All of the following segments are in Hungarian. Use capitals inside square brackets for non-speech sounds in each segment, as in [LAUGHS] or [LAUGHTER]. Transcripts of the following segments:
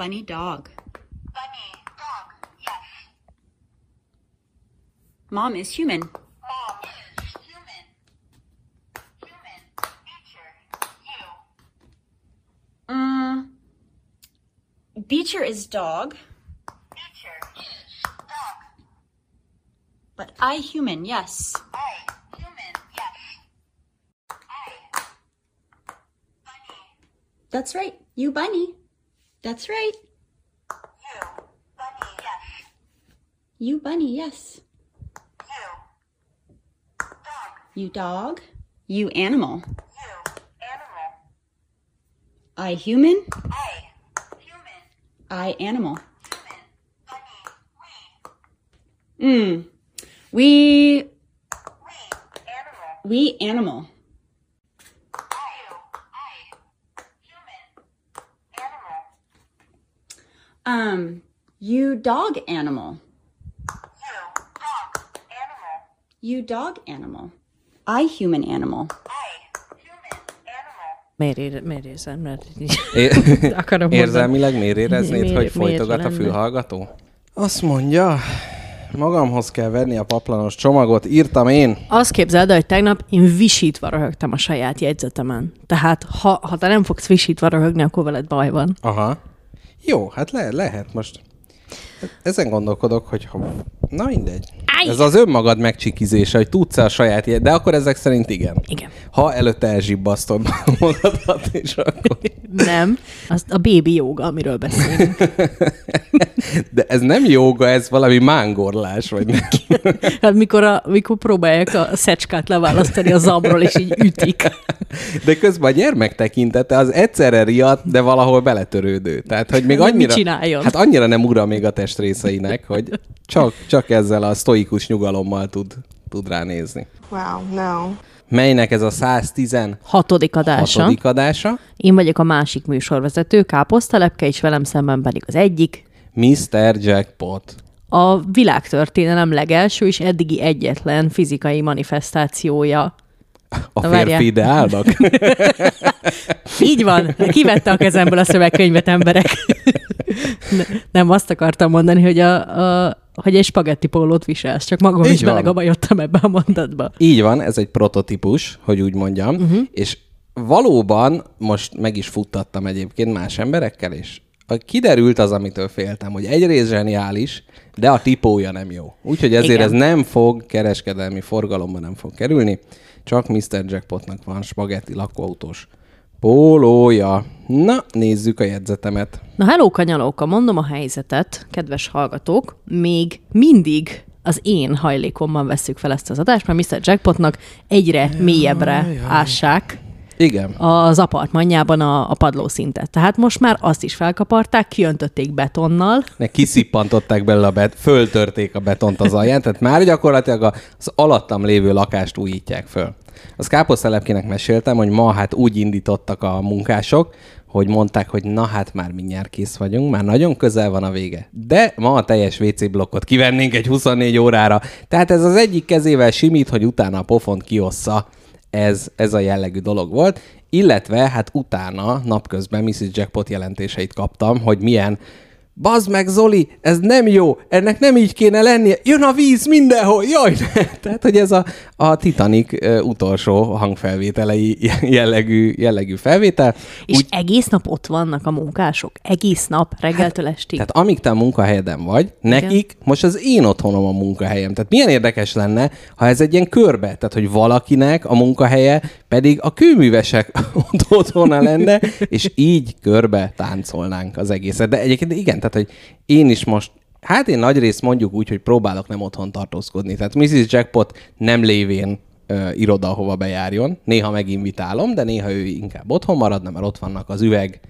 Bunny dog. Bunny, dog, yes. Mom is human. Mom is human. Human, feature, you. Mm, Beecher is dog, Feature is dog. but I human, yes. I, human, yes. I. Bunny, That's right. You bunny. That's right. you. Bunny, yes. You bunny, yes. You. Dog, You dog. You animal. you. Animal. I human. I, human. I animal. Human. Bunny, we. Mm. We We, animal. we animal. Um, you dog animal. You, dog, animal. You dog animal. I human animal. I, human, animal. Miért, ér, miért érzem? Mert É- [LAUGHS] akarom. Érzelmileg miért éreznéd, Miért- hogy miért folytogat a fülhallgató? Azt mondja, magamhoz kell venni a paplanos csomagot, írtam én. Azt képzeld el, hogy tegnap én visítva röhögtem a saját jegyzetemen. Tehát ha, ha te nem fogsz visítva röhögni, akkor veled baj van. Aha. Jó, hát le, lehet most. Ezen gondolkodok, hogy ha... Na mindegy. Áj! Ez az önmagad megcsikizése, hogy tudsz-e a saját ilyet, de akkor ezek szerint igen. Igen. Ha előtte elzsibbasztod [LAUGHS] magadat, és akkor... Nem. Az a baby joga, amiről beszélünk. [LAUGHS] De ez nem joga, ez valami mángorlás, vagy nem. [LAUGHS] Hát mikor, a, mikor próbálják a szecskát leválasztani a zabról, és így ütik. De közben a gyermek tekintete az egyszerre riadt, de valahol beletörődő. Tehát, hogy még Mit annyira... csináljon? Hát annyira nem ura még a testrészeinek, hogy csak, csak ezzel a sztoikus nyugalommal tud, tud ránézni. Wow, no. Melynek ez a 116. Hatodik adása. adása? Én vagyok a másik műsorvezető, Káposztalepke, és velem szemben pedig az egyik. Mr. Jackpot. A világtörténelem legelső és eddigi egyetlen fizikai manifestációja. A Na, férfi várjál. ideálnak? [LAUGHS] Így van, kivette a kezemből a szövegkönyvet emberek. Ne, nem azt akartam mondani, hogy, a, a, hogy egy spagetti pólót viselsz, csak magam Így is van. belegabajottam ebbe a mondatba. Így van, ez egy prototípus, hogy úgy mondjam, uh-huh. és valóban most meg is futtattam egyébként más emberekkel, és kiderült az, amitől féltem, hogy egyrészt zseniális, de a tipója nem jó. Úgyhogy ezért Igen. ez nem fog kereskedelmi forgalomba nem fog kerülni, csak Mr. Jackpotnak van spagetti lakóautós pólója. Na, nézzük a jegyzetemet. Na, hello, kanyalóka, mondom a helyzetet, kedves hallgatók, még mindig az én hajlékomban veszük fel ezt az adást, mert Mr. Jackpotnak egyre mélyebbre ássák Igen. az apartmanjában a, a padlószintet. Tehát most már azt is felkaparták, kiöntötték betonnal, Ne kiszippantották belőle a bet, föltörték a betont az alján, tehát már gyakorlatilag az alattam lévő lakást újítják föl. Az káposztelepkének meséltem, hogy ma hát úgy indítottak a munkások, hogy mondták, hogy na hát már mindjárt kész vagyunk, már nagyon közel van a vége. De ma a teljes WC blokkot kivennénk egy 24 órára, tehát ez az egyik kezével simít, hogy utána a pofont kiossza. Ez, ez a jellegű dolog volt. Illetve hát utána napközben Mrs. Jackpot jelentéseit kaptam, hogy milyen Bazd meg, Zoli, ez nem jó, ennek nem így kéne lennie, jön a víz mindenhol, jaj! Ne. [LAUGHS] Tehát, hogy ez a, a Titanic utolsó hangfelvételei [LAUGHS] jellegű, jellegű felvétel. és Úgy... egész nap ott vannak a munkások. Egész nap, reggeltől estig. Tehát amíg te a munkahelyeden vagy, nekik most az én otthonom a munkahelyem. Tehát milyen érdekes lenne, ha ez egy ilyen körbe, tehát hogy valakinek a munkahelye pedig a kőművesek [LAUGHS] ott otthona lenne, és így körbe táncolnánk az egészet. De egyébként igen, tehát hogy én is most Hát én nagy részt mondjuk úgy, hogy próbálok nem otthon tartózkodni. Tehát Mrs. Jackpot nem lévén ö, iroda, ahova bejárjon. Néha meginvitálom, de néha ő inkább otthon maradna, mert ott vannak az üveg,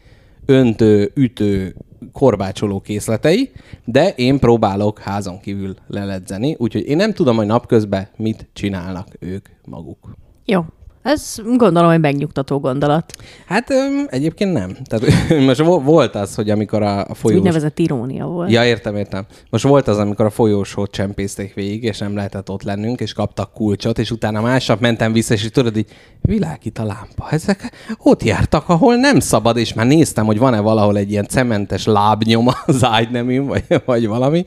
öntő, ütő, korbácsoló készletei, de én próbálok házon kívül leledzeni, úgyhogy én nem tudom, hogy napközben mit csinálnak ők maguk. Jó. Ez gondolom, hogy megnyugtató gondolat. Hát öm, egyébként nem. Tehát most vo- volt az, hogy amikor a, a folyós... Úgynevezett irónia volt. Ja, értem, értem. Most volt az, amikor a folyósót csempészték végig, és nem lehetett ott lennünk, és kaptak kulcsot, és utána másnap mentem vissza, és tudod, így világít a lámpa. Ezek ott jártak, ahol nem szabad, és már néztem, hogy van-e valahol egy ilyen cementes lábnyoma az ágyneműn, vagy, vagy valami,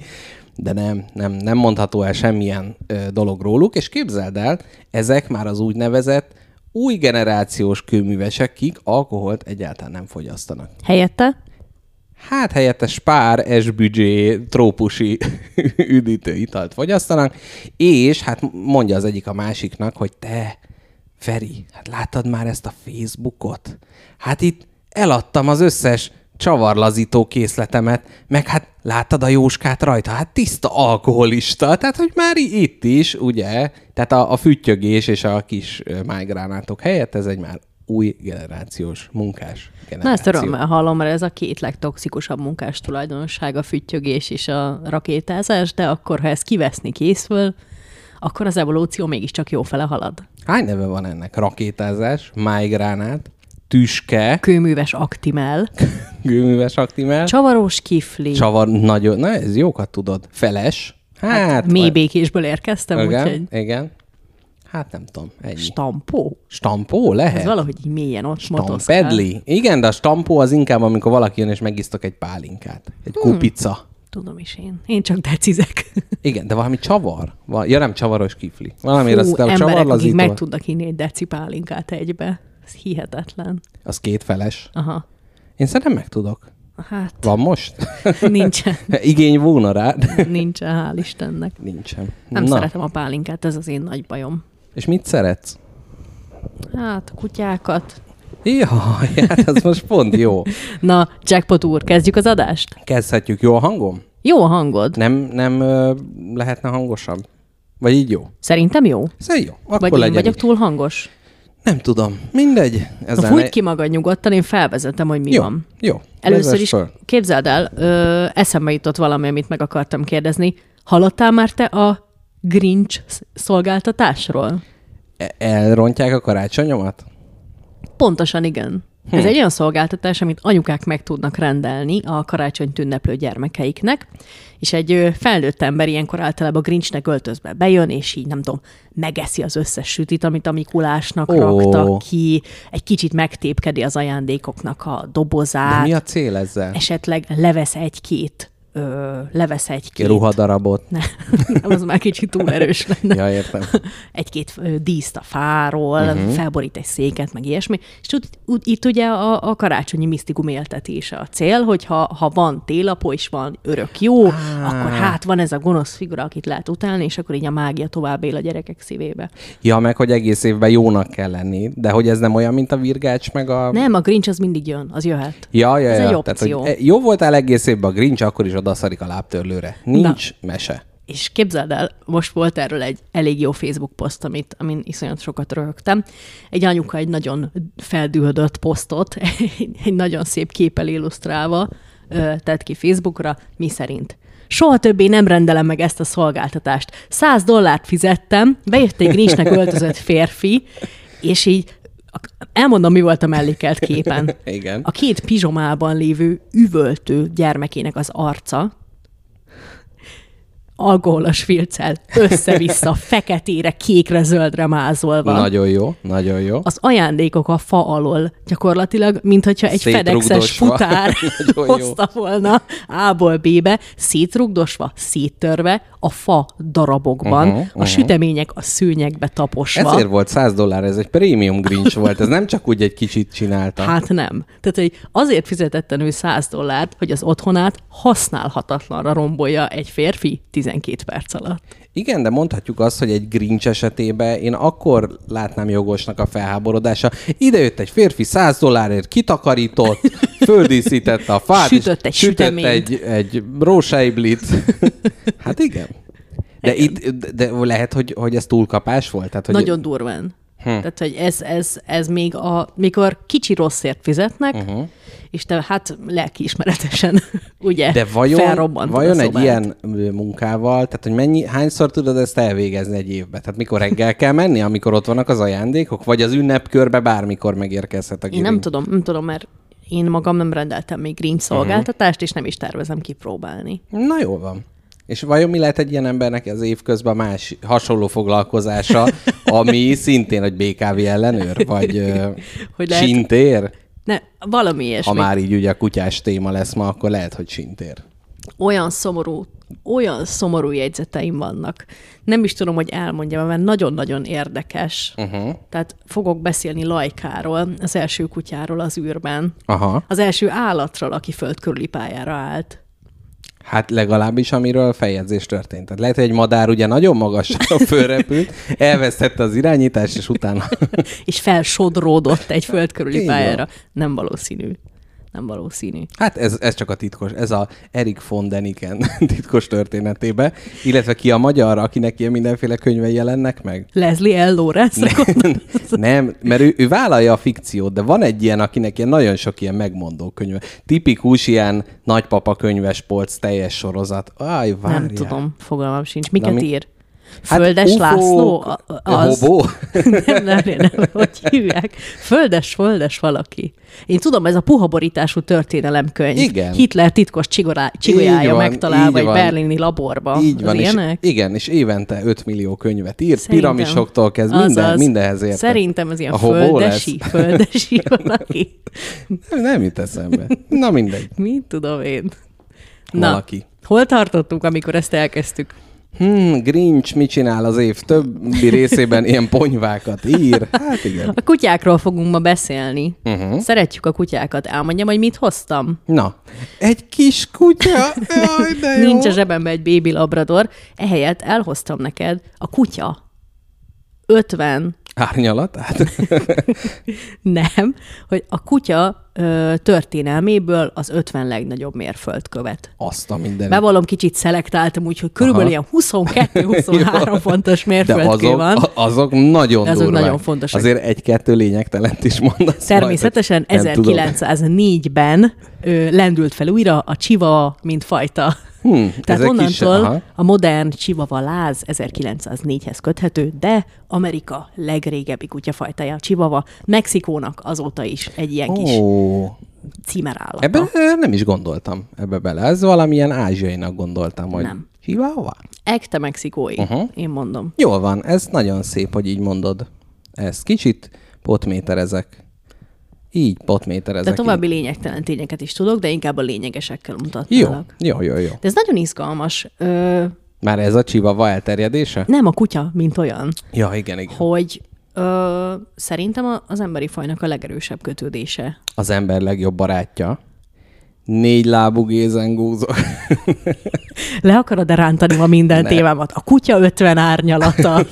de nem, nem, nem mondható el semmilyen ö, dolog róluk, és képzeld el, ezek már az úgynevezett új generációs kőművesek, kik alkoholt egyáltalán nem fogyasztanak. Helyette? Hát helyette spár, esbüdzsé, trópusi [LAUGHS] üdítő italt fogyasztanak, és hát mondja az egyik a másiknak, hogy te, Feri, hát láttad már ezt a Facebookot? Hát itt eladtam az összes csavarlazító készletemet, meg hát láttad a jóskát rajta? Hát tiszta alkoholista, tehát hogy már itt is, ugye, tehát a, a füttyögés és a kis májgránátok helyett ez egy már új generációs munkás Na generáció. ezt örömmel hallom, mert ez a két legtoxikusabb munkás tulajdonság, a füttyögés és a rakétázás, de akkor, ha ezt kiveszni készül, akkor az evolúció mégiscsak jó fele halad. Hány neve van ennek? Rakétázás, májgránát, tüske, Kőműves aktimel, [LAUGHS] gőműves aktimel, csavaros kifli, csavar, nagyon, na ez jókat tudod, feles, hát, mély vagy- békésből érkeztem, igen, úgyhogy igen, hát nem tudom, ennyi. stampó. Stampó lehet? Ez valahogy így mélyen ott. Stampedli. Igen, de a stampó az inkább, amikor valaki jön és megisztok egy pálinkát. Egy Hmm. kupica. Tudom is én. Én csak decizek. [LAUGHS] Igen, de valami csavar. Val- Ja, nem csavaros kifli. Valami azt a emberek, akik csavarlazító. meg tudnak inni egy deci pálinkát egybe. Ez hihetetlen. Az két feles. Aha. Én szerintem meg tudok. Hát Van most? [LAUGHS] nincsen, [LAUGHS] Igény volna rád? [LAUGHS] nincsen, hál' Istennek. Nincsen. Nem Na, szeretem a pálinkát, ez az én nagy bajom. és mit szeretsz? Hát, a kutyákat. Jaj, hát az most pont jó. Na, Jackpot úr, kezdjük az adást? Kezdhetjük. Jó a hangom? Jó a hangod. Nem, nem ö, lehetne hangosabb? Vagy így jó? Szerintem jó. Szóval jó. Akkor Vagy én legyen vagyok így. túl hangos? Nem tudom. Mindegy. Na, Ezen fújt ki magad nyugodtan, én felvezetem, hogy mi Jó, van. jó. Először is föl. képzeld el, ö, eszembe jutott valami, amit meg akartam kérdezni. Hallottál már te a Grinch sz- szolgáltatásról? E- Elrontják a karácsonyomat? Pontosan igen. Hm. Ez egy olyan szolgáltatás, amit anyukák meg tudnak rendelni a karácsonyt ünneplő gyermekeiknek, és egy felnőtt ember ilyenkor általában Grinchnek öltözve bejön, és így nem tudom, megeszi az összes sütit, amit a Mikulásnak oh. raktak ki, egy kicsit megtépkedi az ajándékoknak a De dobozát, mi a cél ezzel? esetleg levesz egy-két ö, levesz egy-két... Ruhadarabot. Ne, [LAUGHS] nem, az már kicsit túl erős lenne. Ja, értem. [LAUGHS] Egy-két díszt a fáról, uh-huh. felborít egy széket, meg ilyesmi. És úgy, úgy, itt ugye a, a karácsonyi misztikum éltetése a cél, hogy ha, ha van télapó és van örök jó, ah. akkor hát van ez a gonosz figura, akit lehet utálni, és akkor így a mágia tovább él a gyerekek szívébe. Ja, meg hogy egész évben jónak kell lenni, de hogy ez nem olyan, mint a virgács, meg a... Nem, a Grinch az mindig jön, az jöhet. Ja, ja, Ez ja. egy Tehát, opció. hogy e, jó voltál egész évben a Grinch, akkor is odaszarik a lábtörlőre. Nincs Na. mese. És képzeld el, most volt erről egy elég jó Facebook poszt, amit, amin iszonyat sokat röhögtem. Egy anyuka egy nagyon feldühödött posztot, [LAUGHS] egy, nagyon szép képpel illusztrálva tett ki Facebookra, mi szerint. Soha többé nem rendelem meg ezt a szolgáltatást. 100 dollárt fizettem, bejött egy Grinchnek öltözött férfi, és így elmondom, mi volt a mellékelt képen. Igen. A két pizsomában lévő üvöltő gyermekének az arca, alkoholos filccel össze-vissza, [LAUGHS] feketére, kékre, zöldre mázolva. Nagyon jó, nagyon jó. Az ajándékok a fa alól gyakorlatilag, mint hogyha egy fedexes [LAUGHS] futár hozta volna A-ból B-be, szétrugdosva, széttörve, a fa darabokban, Uh-huh, uh-huh, a sütemények a szőnyegbe taposva. Ezért volt 100 dollár, ez egy prémium Grinch volt, ez nem csak úgy egy kicsit csinálta. Hát nem. Tehát, hogy azért fizetette ő 100 dollárt, hogy az otthonát használhatatlanra rombolja egy férfi 12 perc alatt. Igen, de mondhatjuk azt, hogy egy Grinch esetében én akkor látnám jogosnak a felháborodása. Ide jött egy férfi 100 dollárért, kitakarított, [LAUGHS] földíszítette a fát, Sütött egy sütött egy, egy róseiblit. [LAUGHS] Hát igen. De itt de lehet, hogy, hogy ez túlkapás volt? Tehát, hogy Nagyon durván. Hm. Tehát, hogy ez, ez, ez még a, mikor kicsi rosszért fizetnek, uh-huh. És te hát lelkiismeretesen, [LAUGHS] ugye, De vajon, vajon egy ilyen munkával, tehát hogy mennyi, hányszor tudod ezt elvégezni egy évben? Tehát mikor reggel kell menni, amikor ott vannak az ajándékok, vagy az ünnepkörbe bármikor megérkezhet a Én gering? nem tudom, nem tudom, mert én magam nem rendeltem még Green szolgáltatást, és nem is tervezem kipróbálni. Na jól van. És vajon mi lehet egy ilyen embernek az év közben más hasonló foglalkozása, [LAUGHS] ami szintén egy BKV ellenőr, vagy Hogy lehet- sintér? Valami Ha ilyesmi. már így ugye a kutyás téma lesz ma, akkor lehet, hogy sintér. olyan szomorú, olyan szomorú jegyzeteim vannak. Nem is tudom, hogy elmondjam, mert nagyon-nagyon érdekes. Uh-huh. Tehát fogok beszélni Lajkáról, az első kutyáról az űrben. Aha. Az első állatról, aki föld körüli pályára állt. Hát legalábbis, amiről feljegyzés történt. Tehát lehet, hogy egy madár ugye nagyon magasra [LAUGHS] fölrepült, elvesztette az irányítást, és utána... [LAUGHS] És felsodródott egy föld körüli Így van. pályára. Nem valószínű. Nem valószínű. Hát ez, ez csak a titkos, ez a Erik von Deniken [LAUGHS] titkos történetébe, illetve ki a magyar, akinek ilyen mindenféle könyvei jelennek meg? Leslie L. Lawrence? Nem, mert ő, ő vállalja a fikciót, de van egy ilyen, akinek ilyen nagyon sok ilyen megmondó könyve. Tipikus ilyen nagypapa könyves polc teljes sorozat. Aj, várjál. Nem tudom, fogalmam sincs. Miket Na, mi- ír? Földes ufók, László? A- Az. Hobó? [LAUGHS] nem, nem, nem, nem, hogy hívják. Földes, földes valaki. Én tudom, ez a puha borítású történelemkönyv. Igen. Hitler titkos csigorá- csigolyája van, megtalálva egy van. berlini laborba. Így Az van, és, ilyenek? igen, és évente 5 millió könyvet írt, Szerintem. piramisoktól kezd, minden, mindenhez érte. Szerintem ez ilyen A földesi, lesz. [LAUGHS] földesi [LAUGHS] valaki. Nem, nem jut eszembe. Na mindegy. Mit tudom én? Na, Valaki. hol tartottunk, amikor ezt elkezdtük? Hmm, Grinch mit csinál az év többi részében? Ilyen ponyvákat ír? Hát igen. A kutyákról fogunk ma beszélni. Uh-huh. Szeretjük a kutyákat. Elmondjam, hogy mit hoztam. Na, egy kis kutya? Jaj, de jó. Nincs a zsebemben egy bébi labrador. Ehelyett elhoztam neked a kutya 50 Árnyalatát? [LAUGHS] Nem, hogy a kutya ö, történelméből az 50 legnagyobb mérföldkövet. Azt a minden. Bevallom, kicsit szelektáltam, úgyhogy körülbelül Aha. ilyen 22-23 [LAUGHS] fontos mérföldkő azok, van. azok nagyon Azok durvák. nagyon fontosak. Azért egy-kettő lényegtelent is mondasz. majd, Természetesen tudom. 1904-ben ö, lendült fel újra a csiva, mint fajta. Hmm, Tehát onnantól is- aha. a modern csivava láz 1904-hez köthető, de Amerika legrégebbi kutyafajtája a csivava. Mexikónak azóta is egy ilyen kis Ó, címerállata. ebben nem is gondoltam ebbe bele. Ez valamilyen ázsiainak gondoltam, hogy Nem. Chihuahua? Ekte mexikói, Uh-huh. én mondom. Jól van, ez nagyon szép, hogy így mondod. Ezt kicsit potméterezek. Így potméterezek. De további lényegtelen tényeket is tudok, de inkább a lényegesekkel Jó, mutatnálak. jó, jó, jó. De ez nagyon izgalmas. Ö, Már ez a csivava elterjedése? nem a kutya, mint olyan, Ja, igen, igen. hogy ö, szerintem az emberi fajnak a legerősebb kötődése. Az ember legjobb barátja. Négy lábú gézengúzok. [LAUGHS] Le akarod-e rántani ma minden Nem. témámat? A kutya 50 árnyalata, [LAUGHS]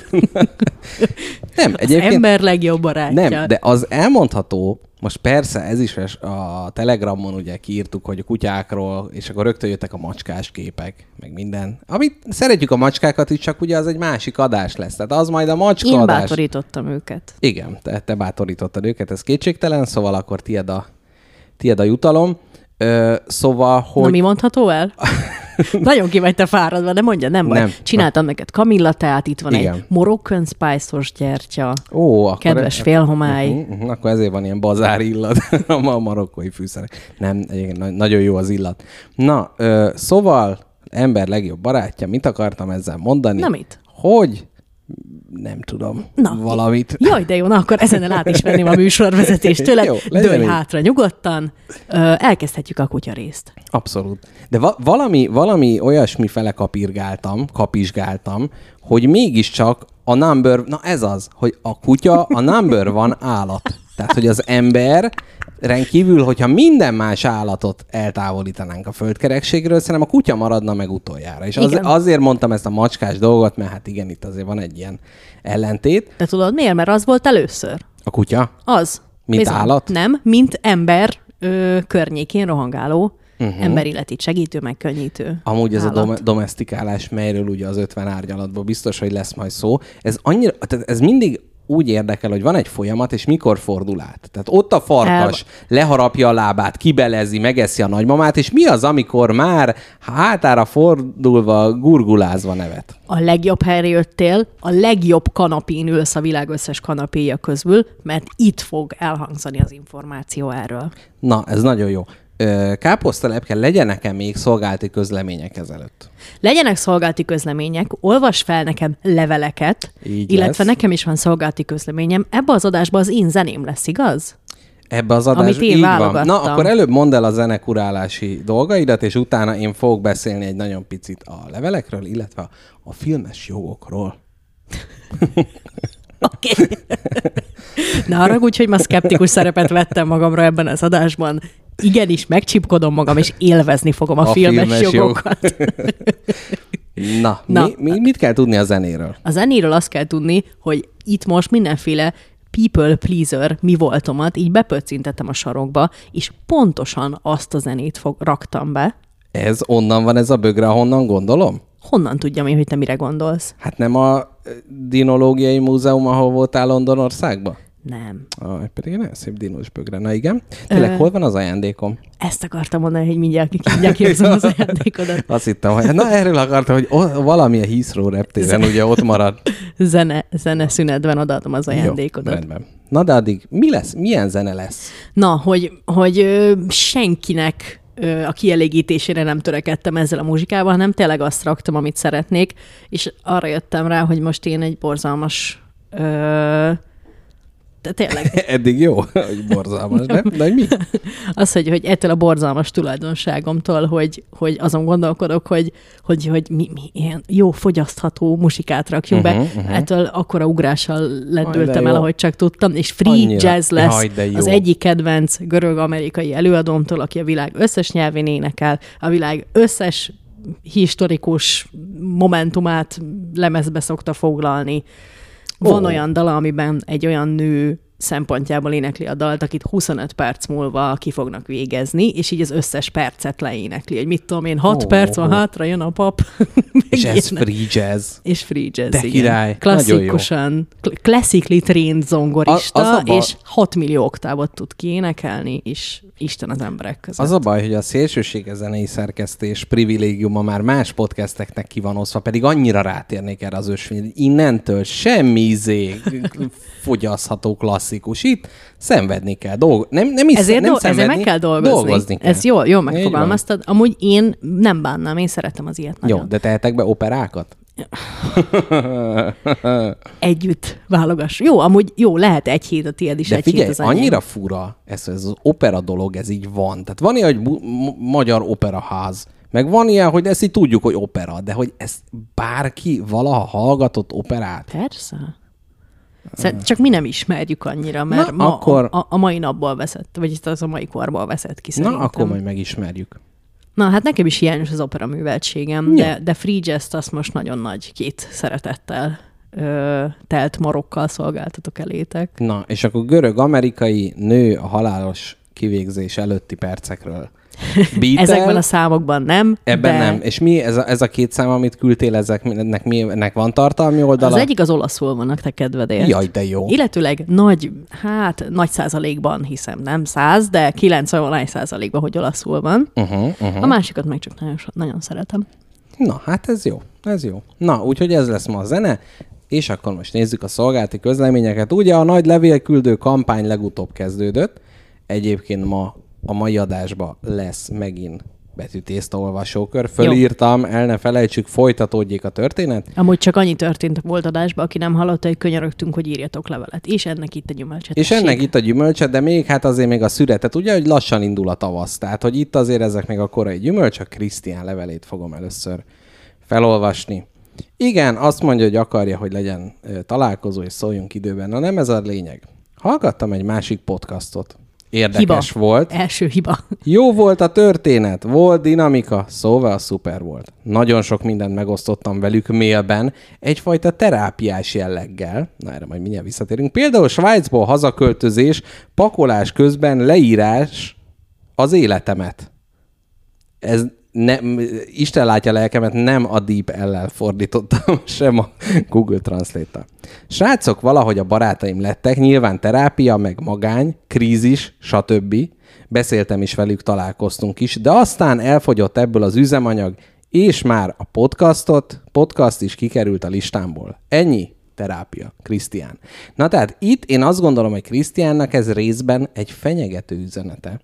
nem, az egyébként ember legjobb barátja. nem, de az elmondható, most persze ez is a Telegramon ugye kiírtuk, hogy a kutyákról, és akkor rögtön jöttek a macskás képek, meg minden. Amit szeretjük a macskákat is, csak ugye az egy másik adás lesz. Tehát az majd a macska Én adás. bátorítottam őket. Igen, te, te bátorítottad őket, ez kétségtelen, szóval akkor tied a, tied a jutalom. Ö, szóval, hogy... Na, mi mondható el? [LAUGHS] Nagyon ki vagy te fáradva, de mondja, nem baj. Nem. Csináltam neked kamillateát, itt van Igen. egy Moroccan spice-os gyertya, Ó, akkor kedves félhomály. Uh-huh, uh-huh, akkor ezért van ilyen bazár illat [LAUGHS] a marokkói fűszerek. Nem, egyébként na- nagyon jó az illat. Na, ö, szóval ember legjobb barátja, mit akartam ezzel mondani? Na mit? Hogy? Nem tudom. Na, Valamit. Jaj, de jó, na akkor ezen át is venném a műsorvezetést tőled. [LAUGHS] Jó, Dőlj hátra nyugodtan. Elkezdhetjük a kutya részt. Abszolút. De va- valami, valami olyasmi fele kapirgáltam, kapizsgáltam, hogy mégiscsak a number, na ez az, hogy a kutya a number van állat. Tehát, hogy az ember kívül, hogyha minden más állatot eltávolítanánk a földkerekségről, szerintem a kutya maradna meg utoljára. És az, Igen. azért mondtam ezt a macskás dolgot, mert hát igen, itt azért van egy ilyen ellentét. De tudod miért? Mert az volt először. A kutya? Az. Mint állat? Nem, mint ember ö, környékén rohangáló, Mhm. uh-huh. emberéleti segítő, megkönnyítő Amúgy ez állat. a dom- domestikálás, melyről ugye az 50 árnyalatból biztos, hogy lesz majd szó. Ez annyira, tehát ez mindig úgy érdekel, hogy van egy folyamat, és mikor fordul át. Tehát ott a farkas leharapja a lábát, kibelezi, megeszi a nagymamát, és mi az, amikor már hátára fordulva, gurgulázva nevet? A legjobb helyre jöttél, a legjobb kanapén ülsz a világ összes kanapéja közül, mert itt fog elhangzani az információ erről. Na, ez nagyon jó. Káposztalepke, legyenek-e még szolgálti közlemények ezelőtt? Legyenek szolgálti közlemények, olvas fel nekem leveleket, Így illetve lesz. nekem is van szolgálti közleményem. Ebbe az adásban az én zeném lesz, igaz? Ebbe az adás Amit én így van. Na, akkor előbb mondd el a zenekurálási dolgaidat, és utána én fogok beszélni egy nagyon picit a levelekről, illetve a filmes jogokról. [LAUGHS] Oké. Okay. Ne haragudj, hogy ma szkeptikus szerepet vettem magamra ebben az adásban. Igenis, megcsipkodom magam, és élvezni fogom a, A filmes, filmes filmes jog. jogokat. [LAUGHS] Na, Na. Mi, mi, mit kell tudni a zenéről? A zenéről azt kell tudni, hogy itt most mindenféle people pleaser mi voltomat így bepöccintettem a sarokba, és pontosan azt a zenét fog, raktam be. Ez onnan van ez a bögre, ahonnan gondolom? Honnan tudjam én, hogy te mire gondolsz? Hát nem a dinológiai múzeum, ahol voltál Londonországban? Nem. Ah, pedig egy nagyon szép dinos bögre. Na igen. Tényleg, Ö. hol van az ajándékom? Ezt akartam mondani, hogy mindjárt, mindjárt képzem az ajándékodat. Azt hittem, hogy na erről akartam, hogy o, valami a Heathrow reptéren ugye ott marad. Zene, zene szünetben odaadom az ajándékodat. Jó, rendben. Na de addig mi lesz? Milyen zene lesz? Na, hogy, hogy ö, senkinek a kielégítésére nem törekedtem ezzel a muzsikával, hanem tényleg azt raktam, amit szeretnék, és arra jöttem rá, hogy most én egy borzalmas ö, de tényleg, [LAUGHS] Eddig jó, hogy borzalmas, nem? De hogy mi? [LAUGHS] az, hogy, hogy ettől a borzalmas tulajdonságomtól, hogy, hogy azon gondolkodok, hogy, hogy, hogy mi, mi ilyen jó fogyasztható musikát rakjunk uh-huh, be, uh-huh. ettől akkora ugrással lendültem el, ahogy csak tudtam, és free Annyira. Jazz lesz jó. az egyik kedvenc görög-amerikai előadómtól, aki a világ összes nyelvén énekel, a világ összes historikus momentumát lemezbe szokta foglalni. Van Ó. olyan dala, amiben egy olyan nő szempontjából énekli a dalt, akit 25 perc múlva ki fognak végezni, és így az összes percet leénekli, hogy mit tudom én, 6 Ó. perc van hátra, jön a pap. [LAUGHS] És ez free jazz. És free jazz, De igen. király, Klasszikusan, kl- classically trained zongorista, A- az a és 6 millió oktávot tud kiénekelni, és Isten az emberek között. Az a baj, hogy a szélsőséges zenei szerkesztés privilégiuma már más podcasteknek ki van osztva, pedig annyira rátérnék erre az ösvényre, hogy innentől semmi izé [LAUGHS] fogyasztható klasszikus. Itt szenvedni kell. Dolgo- nem, nem, is, ezért, nem do- ezért meg kell dolgozni. dolgozni kell. Ez jól, jól Így megfogalmaztad. Amúgy én nem bánnám, én szeretem az ilyet nagyon. Jó, de tehetek be operákat? [LAUGHS] Együtt válogass. Jó, amúgy jó, lehet egy hét a tiéd is, De egy figyelj, hét az enyém. annyira fura ez, ez az opera dolog, ez így van. Tehát van ilyen, hogy magyar operaház, meg van ilyen, hogy ezt így tudjuk, hogy opera, de hogy ezt bárki valaha hallgatott operát? Persze. Szerint csak mi nem ismerjük annyira, mert Na, ma akkor- a, a mai napból veszett, vagy itt az a mai korból veszett ki Na, szerintem. akkor majd megismerjük. Na, hát nekem is hiányos az opera műveltségem, Ja. de, de free jazz azt most nagyon nagy két szeretettel ö, telt marokkal szolgáltatok elétek. Na, és akkor görög-amerikai nő a halálos kivégzés előtti percekről. Beatle, Ezekben a számokban nem, ebben de nem. És mi ez a, ez a két szám, amit küldtél, ezek, ennek, mi, ennek van tartalmi oldala? az egyik az olaszul van a te kedvedért. Jaj, de jó. Illetőleg nagy, hát nagy százalékban hiszem, nem száz, de 90 százalékban, hogy olaszul van. Uh-huh, uh-huh. A másikat meg csak nagyon, nagyon szeretem. Na, hát ez jó. Ez jó. Na, úgyhogy ez lesz ma a zene, és akkor most nézzük a szolgálati közleményeket. Ugye a nagy levélküldő kampány legutóbb kezdődött. Egyébként ma a mai adásban lesz megint betűtészta olvasókör. Fölírtam, el ne felejtsük, folytatódjék a történet. Amúgy csak annyi történt a volt adásban, aki nem hallotta, hogy könyörögtünk, hogy írjatok levelet. És ennek itt a gyümölcset. És ennek itt a gyümölcse, de még hát azért még a szüretet, ugye, hogy lassan indul a tavasz. Tehát, hogy itt azért ezek még a korai gyümölcsök, Krisztián levelét fogom először felolvasni. Igen, azt mondja, hogy akarja, hogy legyen találkozó, és szóljunk időben. Na nem ez a lényeg. Hallgattam egy másik podcastot. Érdekes Hiba. volt. Első hiba. Jó volt a történet, volt dinamika, szóval szuper volt. Nagyon sok mindent megosztottam velük mailben, egyfajta terápiás jelleggel. Na erre majd mindjárt visszatérünk. Például Svájcból hazaköltözés, pakolás közben leírás az életemet. Ez, nem, Isten látja lelkemet, nem a Deep ellen fordítottam, [LAUGHS] sem a Google Translate-tal. Srácok, valahogy a barátaim lettek, nyilván terápia, meg magány, krízis, stb. Beszéltem is velük, találkoztunk is, de aztán elfogyott ebből az üzemanyag, és már a podcastot, podcast is kikerült a listámból. Ennyi terápia, Krisztián. Na tehát itt én azt gondolom, hogy Krisztiánnak ez részben egy fenyegető üzenete.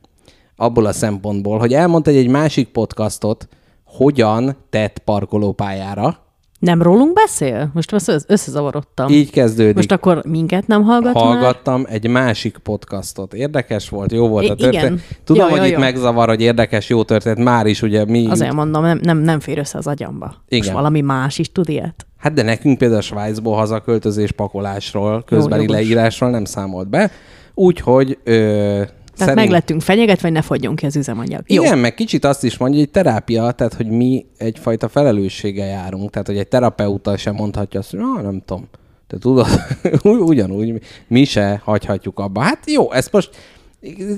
Abból a szempontból, hogy elmondta egy, másik podcastot, hogyan tett parkolópályára. Nem rólunk beszél? Most össze- összezavarodtam. Így kezdődik. Most akkor minket nem hallgat már? Hallgattam egy másik podcastot. Érdekes volt, jó volt a I- igen. történet. Tudom, Jó, hogy jó, itt jó. megzavar, hogy érdekes, jó történet. Már is ugye mi... Azért mondom, nem, nem, nem fér össze az agyamba. Igen. Most valami más is tud ilyet? Hát de nekünk például a Svájcból hazaköltözés pakolásról, közbeli jogos. leírásról nem számolt be. Úgyhogy ö, Tehát meg lettünk fenyegetve, hogy ne fogjon ki az üzemanyag. Jó. Igen, meg kicsit azt is mondja, hogy terápia, tehát hogy mi egyfajta felelősséggel járunk, tehát hogy egy terapeuta sem mondhatja azt, hogy ah, nem tudom, te tudod, [LAUGHS] ugy- ugyanúgy mi- mi se hagyhatjuk abba. Hát jó, ez most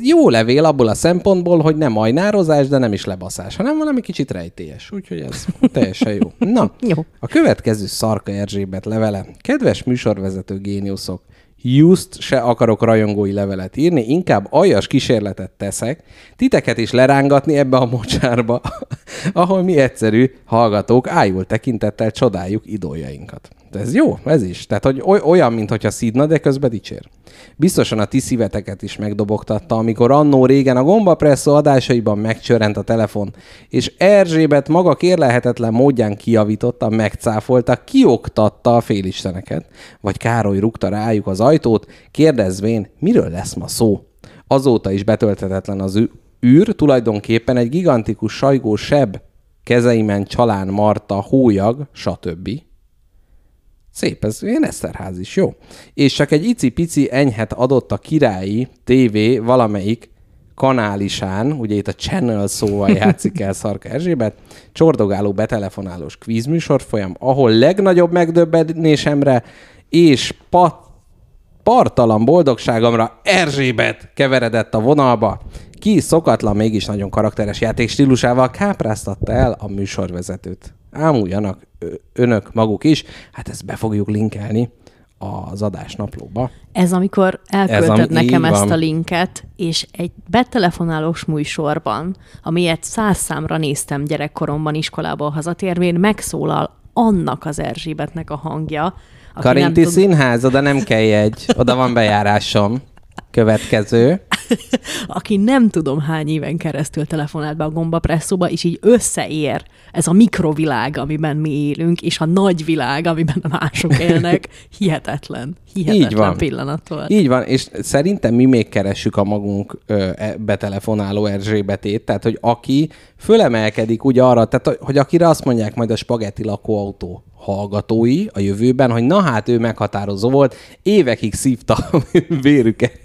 jó levél abból a szempontból, hogy nem ajnározás, de nem is lebaszás, hanem valami kicsit rejtélyes. Úgyhogy ez teljesen jó. Na, [LAUGHS] Jó. a következő Szarka Erzsébet levele. Kedves műsorvezető géniuszok, just se akarok rajongói levelet írni, inkább aljas kísérletet teszek, titeket is lerángatni ebbe a mocsárba, [LAUGHS] ahol mi egyszerű hallgatók ájul tekintettel csodáljuk idoljainkat. De ez jó, ez is. Tehát, hogy oly- olyan, mintha szídna, de közben dicsér. Biztosan a ti szíveteket is megdobogtatta, amikor annó régen a gombapresszó adásaiban megcsörrent a telefon, és Erzsébet maga kérlelhetetlen módján kiavította, megcáfolta, kioktatta a félisteneket, vagy Károly rúgta rájuk az ajtót, kérdezvén, miről lesz ma szó. Azóta is betölthetetlen az űr, tulajdonképpen egy gigantikus sajgó seb, kezeimen csalán marta, hólyag, stb. Szép, ez ilyen Eszterház is, jó. És csak egy icipici enyhet adott a királyi TV valamelyik kanálisán, ugye itt a channel szóval játszik el Szarka Erzsébet, csordogáló betelefonálós kvízműsor folyam, ahol legnagyobb megdöbbenésemre és pat partalan boldogságomra Erzsébet keveredett a vonalba. Ki szokatlan, mégis nagyon karakteres játék stílusával kápráztatta el a műsorvezetőt. Ámuljanak önök maguk is, hát ezt be fogjuk linkelni az adásnaplóba. Ez amikor elküldted Ez, ami- nekem ezt van. a linket, és egy betelefonálós műsorban, amilyet száz számra néztem gyerekkoromban iskolából hazatérvén, megszólal annak az Erzsébetnek a hangja, Karinti tud- Színház, oda nem kell jegy, oda van bejárásom. Következő. [LAUGHS] aki nem tudom hány éven keresztül telefonált be a gombapresszóba, és így összeér ez a mikrovilág, amiben mi élünk, és a nagy világ, amiben a mások élnek. [LAUGHS] Hihetetlen. Hihetetlen Így van. pillanat volt. Így van, és szerintem mi még keressük a magunk ö, e- betelefonáló Erzsébetét, tehát hogy aki fölemelkedik úgy arra, tehát hogy- akire azt mondják majd a spagetti lakóautó hallgatói a jövőben, hogy na hát ő meghatározó volt, évekig szívta a [LAUGHS] vérüket.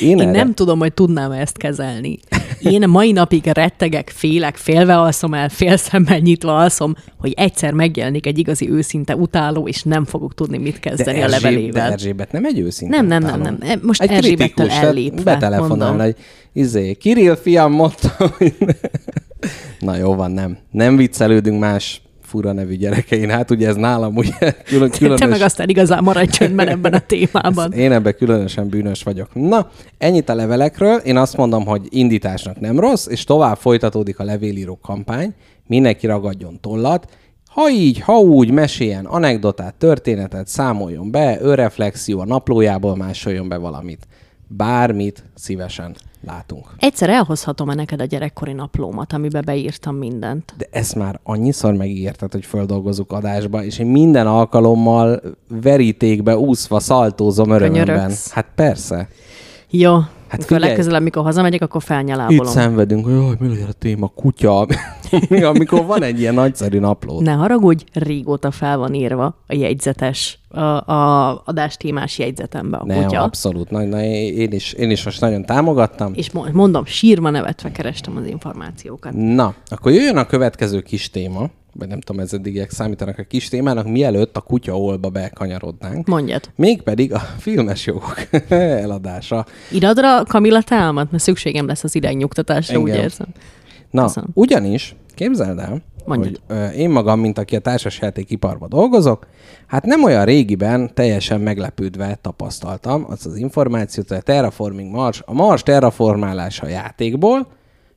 Én, Én erre- nem tudom, hogy tudnám ezt kezelni. Én mai napig rettegek, félek, félve alszom el, fél szemmel nyitva alszom, hogy egyszer megjelenik egy igazi őszinte utáló, és nem fogok tudni mit kezdeni a Erzsé- levelével. Erzsébet nem egy őszinte Nem, nem, nem, nem. E- most egy Erzsébettől tehát ellépve, Betelefonálna, hogy izé, Kirill fiam mondta, hogy... [LAUGHS] Na jó van, nem. Nem viccelődünk más fura nevű gyerekein. Hát ugye ez nálam ugye külön, különös... Te meg aztán igazán maradj csöndben ebben a [LAUGHS] témában. Én ebben különösen bűnös vagyok. Na, ennyit a levelekről. Én azt mondom, hogy indításnak nem rossz, és tovább folytatódik a levélíró kampány. Mindenki ragadjon tollat. Ha így, ha úgy, meséljen anekdotát, történetet, számoljon be, önreflexió a naplójából másoljon be valamit. Bármit szívesen látunk. Egyszer elhozhatom-e neked a gyerekkori naplómat, amiben beírtam mindent? De ezt már annyiszor megígérted, hogy földolgozunk adásba, és én minden alkalommal verítékbe úszva szaltózom örömömben. Könyörögsz. Hát persze. Jó. Hát Akkor figyelj. legközelebb, amikor hazamegyek, akkor Itt felnyalábolom. szenvedünk, hogy jaj, mi legyen a téma, kutya. [LAUGHS] Amikor van egy ilyen nagyszerű napló. Ne haragudj, régóta fel van írva a jegyzetes, a, a adás témás jegyzetembe a Nem, kutya. abszolút. Na, na, én, is, én is most nagyon támogattam. És mo- mondom, sírva nevetve kerestem az információkat. Na, akkor jöjjön a következő kis téma, vagy nem tudom, ez eddigiek számítanak a kis témának, mielőtt a kutya olba bekanyarodnánk. Mondjad. Mégpedig a filmes jogok [LAUGHS] eladása. Iradra Kamilla támad, mert szükségem lesz az idegnyugtatásra, úgy Engem. érzem. Na, Köszönöm. ugyanis, képzeld el, Mondjad. hogy ö, én magam, mint aki a társasjátékiparban dolgozok, hát nem olyan régiben teljesen meglepődve tapasztaltam azt az információt, hogy a Terraforming Mars, a Mars terraformálása játékból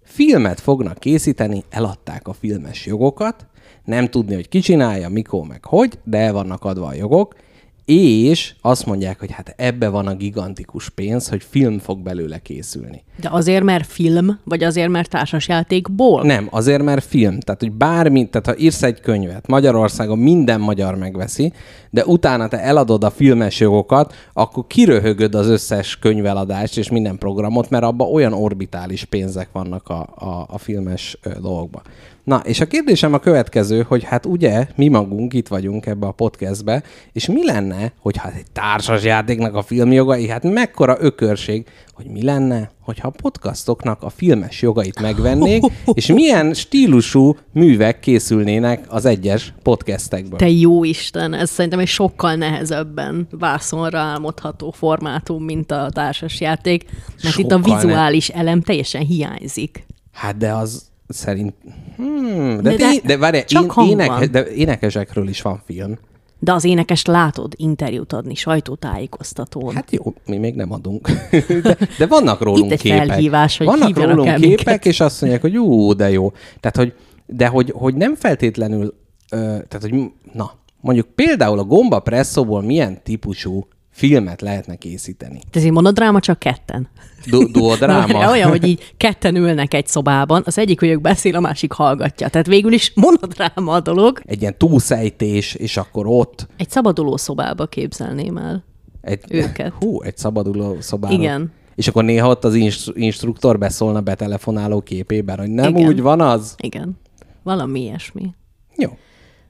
filmet fognak készíteni, eladták a filmes jogokat, nem tudni, hogy ki csinálja, mikor, meg hogy, de el vannak adva a jogok, és azt mondják, hogy hát ebbe van a gigantikus pénz, hogy film fog belőle készülni. De azért, mert film, vagy azért, mert társasjátékból? Nem, azért, mert film. Tehát, hogy bármi, tehát ha írsz egy könyvet, Magyarországon minden magyar megveszi, de utána te eladod a filmes jogokat, akkor kiröhögöd az összes könyveladást és minden programot, mert abban olyan orbitális pénzek vannak a, a, a filmes dolgokban. Na, és a kérdésem a következő, hogy hát ugye mi magunk itt vagyunk ebbe a podcastbe, és mi lenne, hogy hát egy társas játéknak a filmjogai, hát mekkora ökörség, hogy mi lenne, hogyha a podcastoknak a filmes jogait megvennék, [LAUGHS] és milyen stílusú művek készülnének az egyes podcastekből. Te jó Isten, ez szerintem egy sokkal nehezebben vászonra álmodható formátum, mint a társasjáték, mert itt a Sokkal ne- vizuális elem teljesen hiányzik. Hát de az szerint... Hmm, de, De- de, de várj, csak én, hang éneke, van. de énekesekről is van film. De az énekest látod interjút adni, sajtótájékoztatón. Hát jó, mi még nem adunk. [LAUGHS] De, de vannak rólunk Itt egy képek. felhívás, hogy vannak rólunk el képek, minket. és azt mondják, hogy jó, de jó. Tehát, hogy, de hogy, hogy nem feltétlenül, ö, tehát, hogy na, mondjuk például a Gomba Presszóból milyen típusú filmet lehetne készíteni. Te ezért monodráma csak ketten. Du- duodráma. [LAUGHS] Olyan, hogy így ketten ülnek egy szobában, az egyik őjük beszél, a másik hallgatja. Tehát végül is monodráma a dolog. Egy ilyen túlszejtés, és akkor ott Egy szabaduló szobába képzelném el. egy, Őket. Hú, egy szabaduló szobában. Igen. És akkor néha ott az instru- instruktor beszólna betelefonáló képében, hogy nem Igen. úgy van az. Igen. Valami ilyesmi. Jó.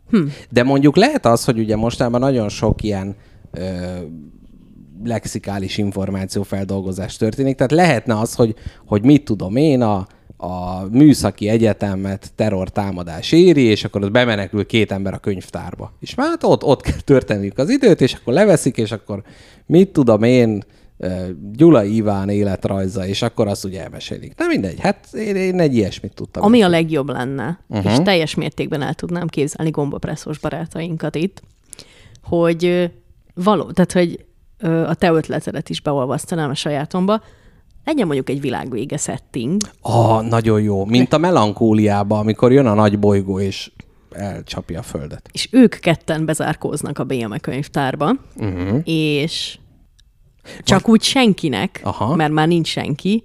Hm. De mondjuk lehet az, hogy ugye mostában nagyon sok ilyen lexikális információfeldolgozás történik, tehát lehetne az, hogy, hogy mit tudom én, a, a műszaki egyetemet terrortámadás éri, és akkor ott bemenekül két ember a könyvtárba. És már hát ott, ott kell történniük az időt, és akkor leveszik, és akkor mit tudom én, Gyula Iván életrajza, és akkor azt ugye elmesélik. Na mindegy, hát én, én egy ilyesmit tudtam. Ami a legjobb lenne, uh-huh. és teljes mértékben el tudnám képzelni gombapresszós barátainkat itt, hogy való, tehát hogy a te ötletedet is beolvasztanám a sajátomba, legyen mondjuk egy világvége setting, Ah, nagyon jó. Mint a melankóliában, amikor jön a nagy bolygó, és elcsapja a földet. és ők ketten bezárkóznak a BME könyvtárba, uh-huh. és csak úgy senkinek, Aha. mert már nincs senki,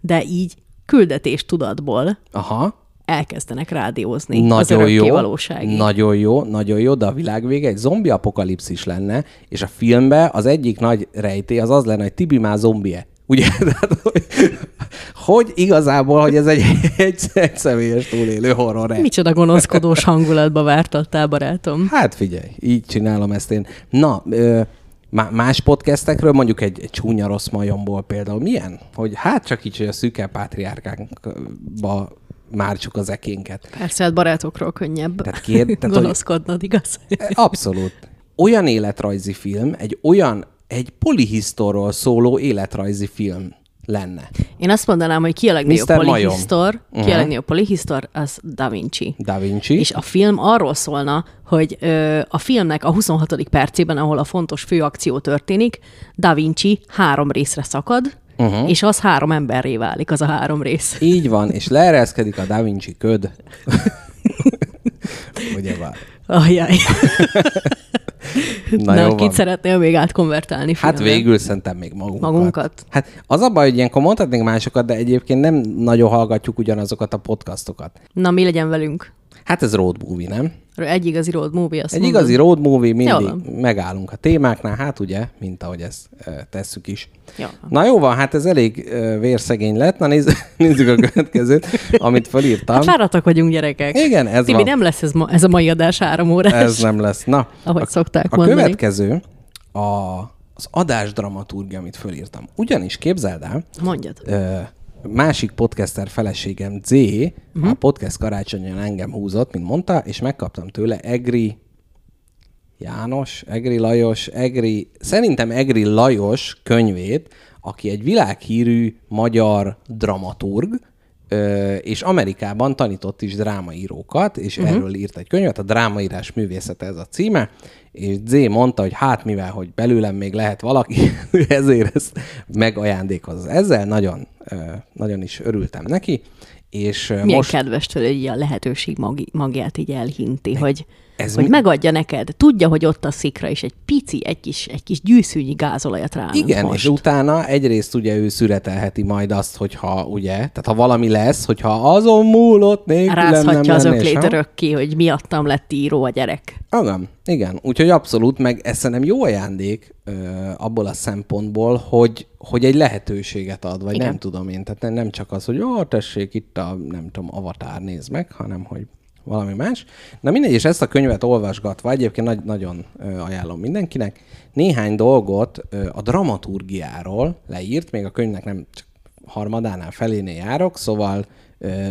de így küldetés tudatból Aha. Elkezdenek rádiózni az Nagyon örökké jó. valóságig. Nagyon jó, nagyon jó, de a világ vége egy zombi apokalipszis lenne, és a filmben az egyik nagy rejtély az az lenne, hogy Tibi már zombie Ugye? [LAUGHS] Tehát, hogy, hogy igazából, hogy ez egy, egy, [LAUGHS] egy személyes túlélő horror Micsoda gonoszkodós hangulatba vártattál, barátom. Hát figyelj, így csinálom ezt én. Na, ö, má- más podcastekről, mondjuk egy, egy csúnya rossz majomból például milyen? Hogy hát csak így, hogy a szűke pátriárkánkba mártsuk az ekénket. Persze, hát barátokról könnyebb Tehát kér- tehát, gonoszkodnod, igaz? Abszolút. Olyan életrajzi film, egy olyan, egy polihisztorról szóló életrajzi film lenne. Én azt mondanám, hogy ki a legnagyobb polihisztor, ki Mhm. a legnagyobb polihisztor, az Da Vinci. Da Vinci. És a film arról szólna, hogy ö, a filmnek a 26. percében, ahol a fontos főakció történik, Da Vinci három részre szakad. Uh-huh. és az három emberré válik, az a három rész. Így van, és leereszkedik a Da Vinci köd. [LAUGHS] Ugye vár. Ajaj. [LAUGHS] Na, Na, kit van. szeretnél még átkonvertálni Hát filmre? végül szerintem még magunkat. Magunkat? Hát az a baj, hogy ilyenkor mondhatnénk másokat, de egyébként nem nagyon hallgatjuk ugyanazokat a podcastokat. Na, mi legyen velünk? Hát ez road movie, nem? Egy igazi road movie, azt Egy mondod? igazi road movie, mindig megállunk a témáknál, hát ugye, mint ahogy ezt tesszük is. Jó. Na jó van, hát ez elég vérszegény lett. Na nézz, [LAUGHS] nézzük a következőt, amit felírtam. [LAUGHS] Hát fáradtak vagyunk, gyerekek. Igen, ez Tibi, van. nem lesz ez, ma, ez a mai adás három órás. Ez nem lesz. Na, Ahogy a, szokták a mondani. következő a, az adás dramaturgia, amit fölírtam. Ugyanis képzeld el, Mondjad. ö, másik podcaster feleségem Z uh-huh. Mhm. a podcast karácsonyon engem húzott, mint mondta, és megkaptam tőle Egri János, Egri Lajos, Egri, szerintem Egri Lajos könyvét, aki egy világhírű magyar dramaturg, ö, és Amerikában tanított is drámaírókat, és uh-huh. erről írt egy könyvet, a Drámaírás művészete ez a címe, és Z mondta, hogy hát mivel, hogy belőlem még lehet valaki, [LAUGHS] ezért ezt megajándékoz. Ezzel nagyon, nagyon is örültem neki, és Milyen most... kedves tőle, hogy a lehetőség magi, magját így elhinti, hogy, ez hogy mi- megadja neked. Tudja, hogy ott a szikra, és egy pici, egy kis, egy kis gyűszűnyi gázolajat rá. Igen, most. és utána egyrészt ugye ő szüretelheti majd azt, hogyha ugye, tehát ha valami lesz, hogyha azon múlott nélkülem nem Rázhatja az lennél öklét örökké, hogy miattam lett író a gyerek. Igen, igen. Úgyhogy abszolút, meg ez szerintem jó ajándék ö, abból a szempontból, hogy, hogy egy lehetőséget ad, vagy Igen. nem tudom én. Tehát ne- nem csak az, hogy ó, tessék, itt a, nem tudom, avatár néz meg, hanem hogy valami más. Na mindegy, és ezt a könyvet olvasgatva, egyébként nagy, nagyon ajánlom mindenkinek, néhány dolgot a dramaturgiáról leírt, még a könyvnek nem csak harmadánál felénél járok, szóval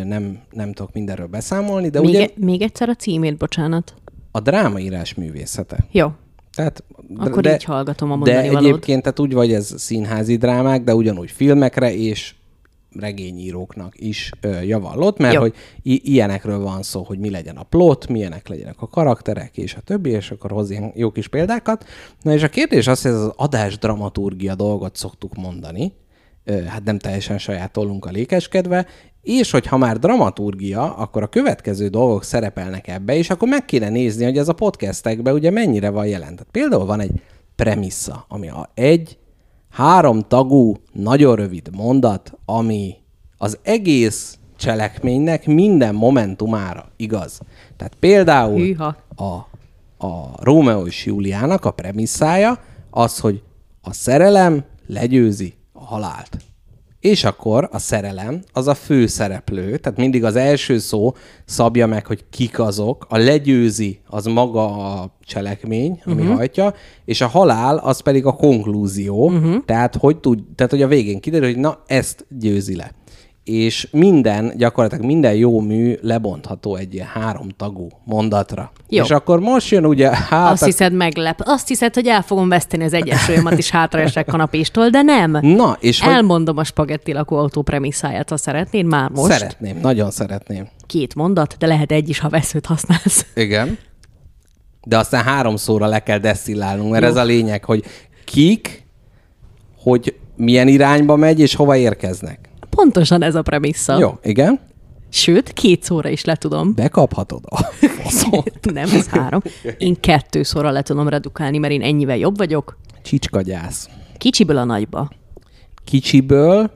nem, nem tudok mindenről beszámolni, de Még, ugye e- még egyszer a címét, bocsánat. a drámaírás művészete. Jó, Tehát, Akkor így hallgatom a mondani De valót. egyébként, tehát úgy vagy ez színházi drámák, de ugyanúgy filmekre és regényíróknak is ö, javallott, mert Jó. hogy i- ilyenekről van szó, hogy mi legyen a plot, milyenek legyenek a karakterek, és a többi, és akkor hoz ilyen jó kis példákat. Na és a kérdés az, hogy ez az adás dramaturgia dolgot szoktuk mondani, ö, hát nem teljesen saját tollunk a lékeskedve, és hogyha már dramaturgia, akkor a következő dolgok szerepelnek ebbe, és akkor meg kéne nézni, hogy ez a podcastekben ugye mennyire van jelen. Tehát például van egy premissza, ami a egy három tagú, nagyon rövid mondat, ami az egész cselekménynek minden momentumára igaz. Tehát például Hűha. a, a Rómeó és Júliának a premisszája az, hogy a szerelem legyőzi a halált. És akkor a szerelem az a fő szereplő, tehát mindig az első szó szabja meg, hogy kik azok, a legyőzi az maga a cselekmény, ami uh-huh. hajtja, és a halál az pedig a konklúzió, uh-huh. tehát, hogy tud, tehát hogy a végén kiderül, hogy na ezt győzi le. És minden, gyakorlatilag minden jó mű lebontható egy ilyen háromtagú mondatra. Jó. És akkor most jön ugye, hát Azt hiszed meglep. Azt hiszed, hogy el fogom veszteni az egyensúlyomat, és hátraesek kanapéstól, de nem. Na, és hogy Elmondom a spagetti lakóautó premisszáját, ha szeretnéd már most. szeretném, nagyon szeretném. Két mondat, de lehet egy is, ha veszőt használsz. Igen. De aztán háromszóra le kell deszillálnunk, mert Jó. ez a lényeg, hogy kik, hogy milyen irányba megy, és hova érkeznek. Pontosan ez a premissza. Jó, igen. Sőt, két szóra is le tudom. Bekaphatod a faszot. [LAUGHS] Nem, ez három. Én kettő szóra le tudom redukálni, mert én ennyivel jobb vagyok. Csicskagyász. Kicsiből a nagyba. Kicsiből,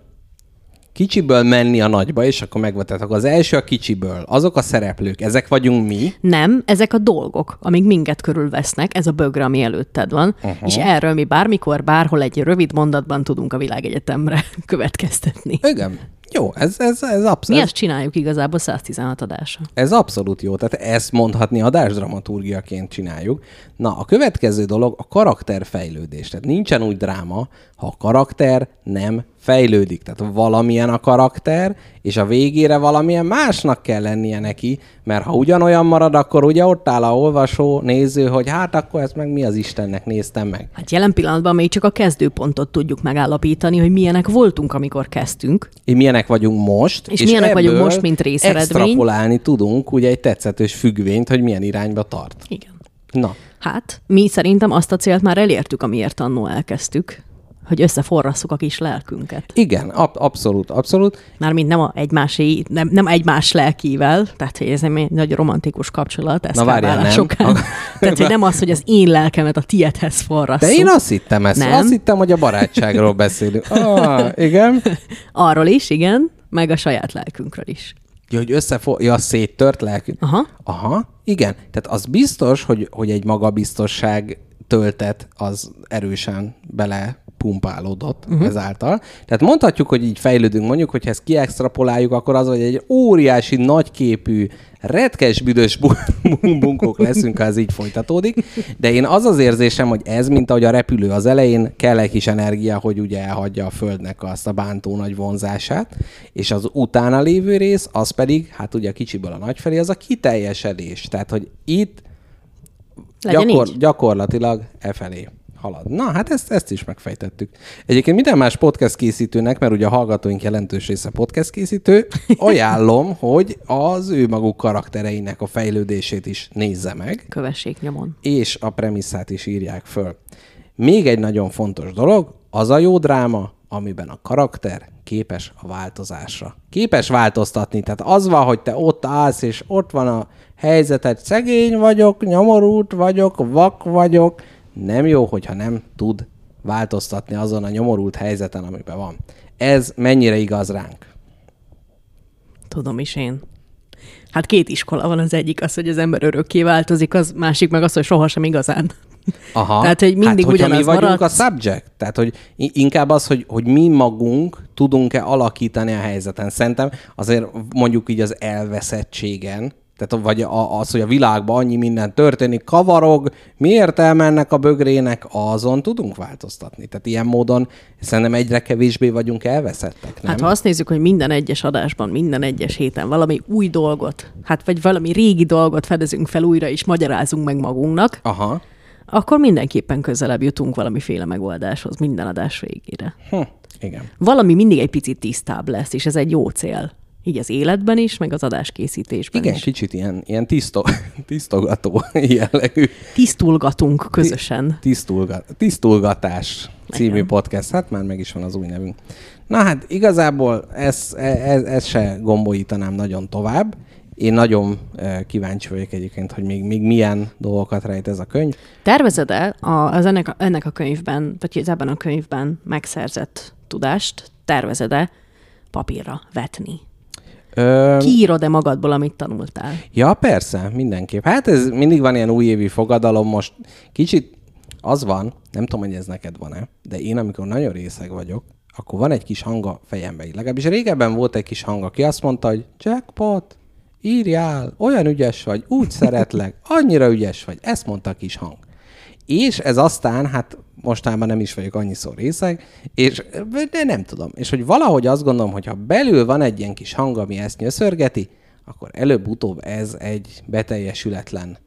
kicsiből menni a nagyba, és akkor akkor az első a kicsiből. Azok a szereplők, ezek vagyunk mi. Nem, ezek a dolgok, amik minket körülvesznek, ez a bögre, ami előtted van, uh-huh. és erről mi bármikor, bárhol egy rövid mondatban tudunk a világegyetemre [LAUGHS] következtetni. Igen. Jó, ez, ez, ez, absz- Mi ez, ezt csináljuk igazából 116 adása. Ez abszolút jó, tehát ezt mondhatni adásdramaturgiaként csináljuk. Na, a következő dolog a karakterfejlődés. Tehát nincsen úgy dráma, ha a karakter nem fejlődik. Tehát valamilyen a karakter, és a végére valamilyen másnak kell lennie neki, mert ha ugyanolyan marad, akkor ugye ott áll a olvasó, néző, hogy hát akkor ezt meg mi az Istennek néztem meg. Hát jelen pillanatban még csak a kezdőpontot tudjuk megállapítani, hogy milyenek voltunk, amikor kezdtünk. És milyenek vagyunk most. És milyenek vagyunk most, mint részeredmény. Extrapolálni tudunk ugye egy tetszetős függvényt, hogy milyen irányba tart. Igen. Na, Hát, mi szerintem azt a célt már elértük, amiért annó elkezdtük, hogy összeforrasszuk a kis lelkünket. igen, ab- abszolút, abszolút. Mármint nem, a egymásé, nem, nem egymás lelkivel, tehát hogy ez egy nagy romantikus kapcsolat, ez Na, várjál, nem. Sokán. Tehát, hogy nem az, hogy az én lelkemet a tiédhez forrasszuk. De én azt hittem ezt. Nem. Azt hittem, hogy a barátságról beszélünk. [LAUGHS] Ah, igen. Arról is, igen, meg a saját lelkünkről is. Ja, hogy összefo... Ja, széttört lelkű. Aha. Aha, igen. Tehát az biztos, hogy, hogy egy magabiztosság töltet az erősen bele pumpálódott uh-huh. ezáltal. Tehát mondhatjuk, hogy így fejlődünk, mondjuk, hogy ezt kiextrapoláljuk, akkor az, hogy egy óriási, nagyképű, retkes, büdös [LAUGHS] bu- bunkók leszünk, ha ez így folytatódik. De én az az érzésem, hogy ez, mint ahogy a repülő az elején, kell egy kis energia, hogy ugye elhagyja a Földnek azt a bántó nagy vonzását, és az utána lévő rész, az pedig, hát ugye a kicsiből a nagy felé, az a kiteljesedés. Tehát, hogy itt Legyen gyakor- így? gyakorlatilag e felé halad. Na, hát ezt, ezt is megfejtettük. Egyébként minden más podcast készítőnek, mert ugye a hallgatóink jelentős része podcast készítő, [LAUGHS] ajánlom, hogy az ő maguk karaktereinek a fejlődését is nézze meg, Kövessék nyomon. és a premisszát is írják föl. Még egy nagyon fontos dolog, az a jó dráma, amiben a karakter képes a változásra. Képes változtatni. Tehát az van, hogy te ott állsz, és ott van a helyzeted, szegény vagyok, nyomorult vagyok, vak vagyok. Nem jó, hogyha nem tud változtatni azon a nyomorult helyzeten, amiben van. Ez mennyire igaz ránk? Tudom is én. Hát két iskola van, az egyik az, hogy az ember örökké változik, az másik meg az, hogy sohasem igazán. Aha. [LAUGHS] Tehát, hogy mindig hát, hogyha mi ugyanaz vagyunk maradsz. a subject, tehát, hogy inkább az, hogy, hogy mi magunk tudunk-e alakítani a helyzeten. Szerintem azért mondjuk így az elveszettségen, tehát vagy a- az, hogy a világban annyi minden történik, kavarog, mi értelme ennek a bögrének, azon tudunk változtatni. Tehát ilyen módon szerintem egyre kevésbé vagyunk elveszettek, nem? Hát ha azt nézzük, hogy minden egyes adásban, minden egyes héten valami új dolgot, hát vagy valami régi dolgot fedezünk fel újra, és magyarázunk meg magunknak, Aha. akkor mindenképpen közelebb jutunk valamiféle megoldáshoz minden adás végére. Hm. Igen. Valami mindig egy picit tisztább lesz, és ez egy jó cél. Így az életben is, meg az adáskészítésben Igen, is. kicsit ilyen, ilyen tiszto, [LAUGHS] tisztogató jellegű. Tisztulgatunk közösen. Tisztulga, Tisztulgatás című Igen. podcast. Hát már meg is van az új nevünk. Na hát igazából ezt ez, ez se gombolítanám nagyon tovább. Én nagyon eh, kíváncsi vagyok egyébként, hogy még, még milyen dolgokat rejt ez a könyv. Tervezed-e az ennek, a- ennek a könyvben, vagy ebben a könyvben megszerzett tudást, tervezed-e papírra vetni? Ö, Kiírod-e magadból, amit tanultál? Ja, persze, mindenképp. Hát ez mindig van ilyen újévi fogadalom, most kicsit az van, nem tudom, hogy ez neked van-e, de én amikor nagyon részeg vagyok, akkor van egy kis hang a fejembe. Legalábbis régebben volt egy kis hang, aki azt mondta, hogy jackpot, írjál, olyan ügyes vagy, úgy szeretlek, annyira ügyes vagy. Ezt mondta a kis hang. És ez aztán, hát mostában nem is vagyok annyiszor részeg, és de nem tudom. És hogy valahogy azt gondolom, hogy ha belül van egy ilyen kis hang, ami ezt nyöszörgeti, akkor előbb-utóbb ez egy beteljesületlen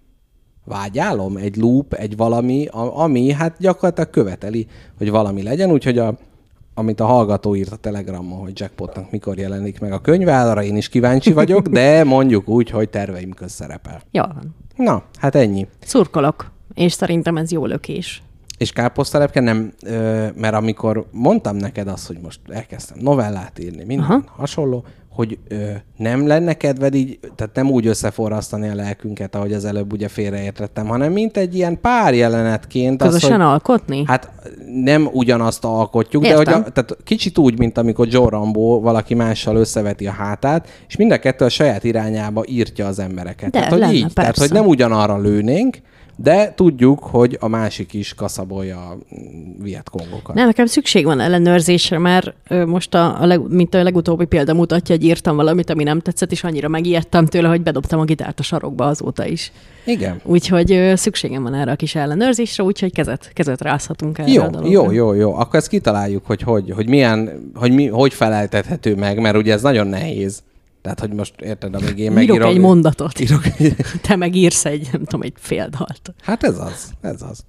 vágyálom, egy loop, egy valami, ami hát gyakorlatilag követeli, hogy valami legyen, úgyhogy a, amit a hallgató írt a Telegramon, hogy Jackpotnak mikor jelenik meg a könyve, arra én is kíváncsi vagyok, de mondjuk úgy, hogy terveim közt szerepel. Jól van. Na, hát ennyi. Szurkolok, és szerintem ez jó lökés. És káposztalepke nem, mert amikor mondtam neked azt, hogy most elkezdtem novellát írni, minden Aha. Hasonló, hogy ö, nem lenne kedved így, tehát nem úgy összeforrasztani a lelkünket, ahogy az előbb ugye félreértettem, hanem mint egy ilyen pár jelenetként. Közösen az, hogy, alkotni? Hát nem ugyanazt alkotjuk, de Értem. hogy a, tehát kicsit úgy, mint amikor Joe Rambo valaki mással összeveti a hátát, és mind a kettő a saját irányába írtja az embereket. De, tehát, hogy lenne, így, tehát, hogy persze. nem ugyanarra lőnénk, de tudjuk, hogy a másik is kaszabolja a vietkongokat. Nem, nekem szükség van ellenőrzésre, mert most, a, a leg, mint a legutóbbi példa mutatja, hogy írtam valamit, ami nem tetszett, és annyira megijedtem tőle, hogy bedobtam a gitárt a sarokba azóta is. Igen. Úgyhogy szükségem van erre a kis ellenőrzésre, úgyhogy kezet, kezet rázhatunk erre Jó, a dologra. jó, jó, jó. Akkor ezt kitaláljuk, hogy hogy, hogy milyen, hogy, mi, hogy feleltethető meg, mert ugye ez nagyon nehéz. Tehát, hogy most érted, amíg én Írok megírok... egy mondatot. Írok egy... [LAUGHS] Te megírsz egy, nem tudom, egy fél dalt. Hát ez az, ez az.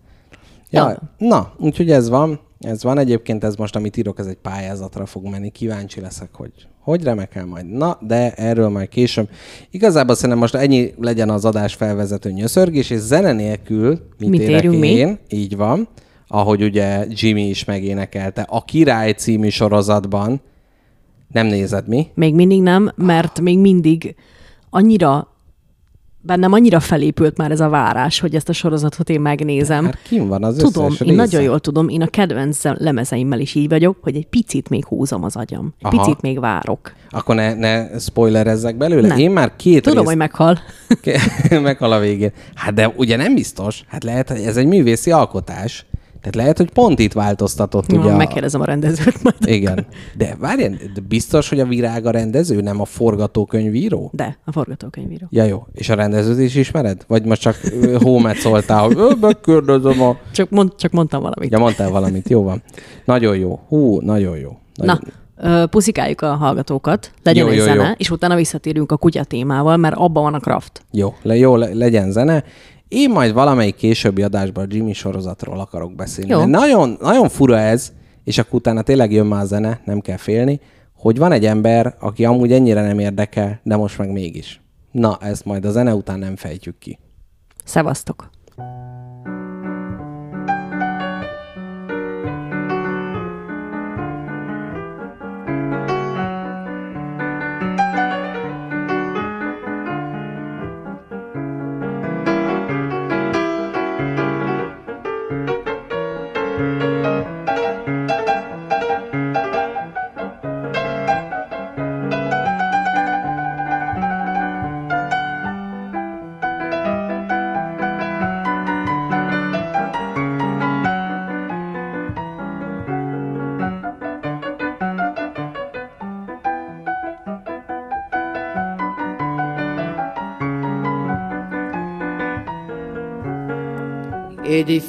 Ja, Ja. Na, úgyhogy ez van. Ez van egyébként, ez most, amit írok, ez egy pályázatra fog menni. Kíváncsi leszek, hogy hogy remekel majd. Na, de erről majd később. Igazából szerintem most ennyi legyen az adás felvezető nyöszörgés, és zene nélkül mit, Mit érek érjünk mi? én, így van, ahogy ugye Jimmy is megénekelte, a Király című sorozatban. Nem nézed mi? Még mindig nem, mert még mindig annyira bennem annyira felépült már ez a várás, hogy ezt a sorozatot én megnézem. Hát kim van az Tudom, összes én része. nagyon jól tudom, én a kedvenc lemezeimmel is így vagyok, hogy egy picit még húzom az agyam. Egy Aha. picit még várok. Akkor ne, ne spoilerezzek belőle. Nem. Én már két Tudom, rész... hogy meghal. [LAUGHS] Meghal a végén. Hát de ugye nem biztos. Hát lehet, hogy ez egy művészi alkotás. Tehát lehet, hogy pont itt változtatott ugye Ja, a... megkérdezem a rendezőt majd. Igen. De várjál, de biztos, hogy a virág a rendező, nem a forgatókönyvíró? De, a forgatókönyvíró. Ja, jó. És a rendezőt is ismered? Vagy most csak hómet szóltál, hogy "Ö, megkérdezem a... Csak, mond, csak mondtam valamit. Ja, mondtál valamit. Jó van. Nagyon jó. Hú, nagyon jó. Nagyon... Na, puszikáljuk a hallgatókat, legyen Jó, egy jó, zene, jó. és utána visszatérünk a kutya témával, mert abban van a craft. Jó, le, jó le, legyen zene, Én majd valamelyik későbbi adásban a Jimmy sorozatról akarok beszélni. Jó. Nagyon, nagyon fura ez, és akkor utána tényleg jön már a zene, nem kell félni, hogy van egy ember, aki amúgy ennyire nem érdekel, de most meg mégis. Na, ezt majd a zene után nem fejtjük ki. Szevasztok!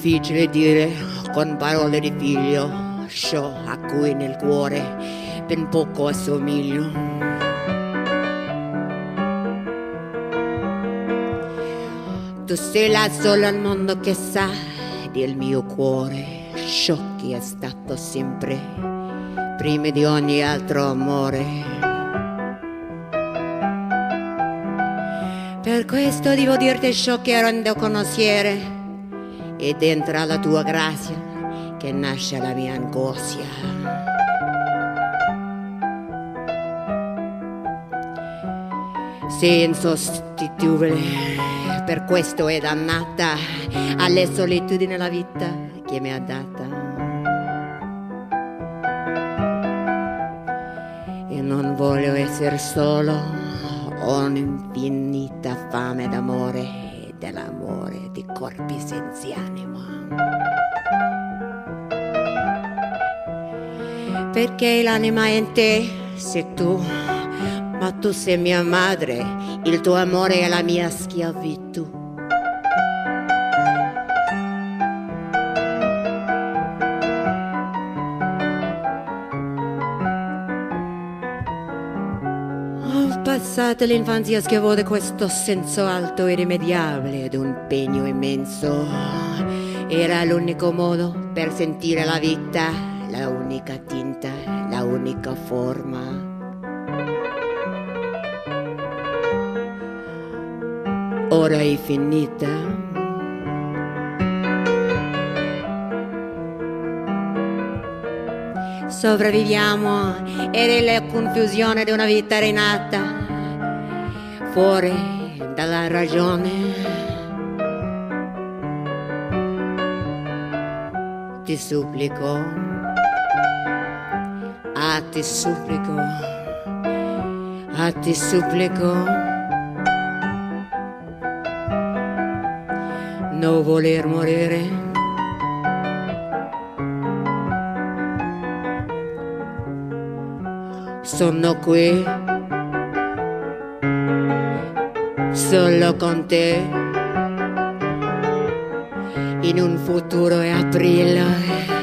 Difficile dire con parole di figlio ciò a cui nel cuore ben poco assomiglio. Tu sei la sola al mondo che sa del mio cuore ciò che è stato sempre prima di ogni altro amore. Per questo devo dirti ciò che rendo conoscere ed entra la tua grazia che nasce la mia angoscia. Sei insostituibile, per questo è dannata alle solitudini la vita che mi ha data. E non voglio essere solo, ho un'infinita fame d'amore corpi senza anima. Perché l'anima è in te, sei tu, ma tu sei mia madre, il tuo amore è la mia schiavitù. Passato l'infanzia schiavo di questo senso alto irrimediabile ed un pegno immenso. Era l'unico modo per sentire la vita, la unica tinta, la unica forma. Ora è finita. Sopravviviamo ed è la confusione di una vita rinata fuori dalla ragione. Ti supplico, ah ti supplico, ah ti supplico. Non voler morire. Sono qui solo con te in un futuro è aprile.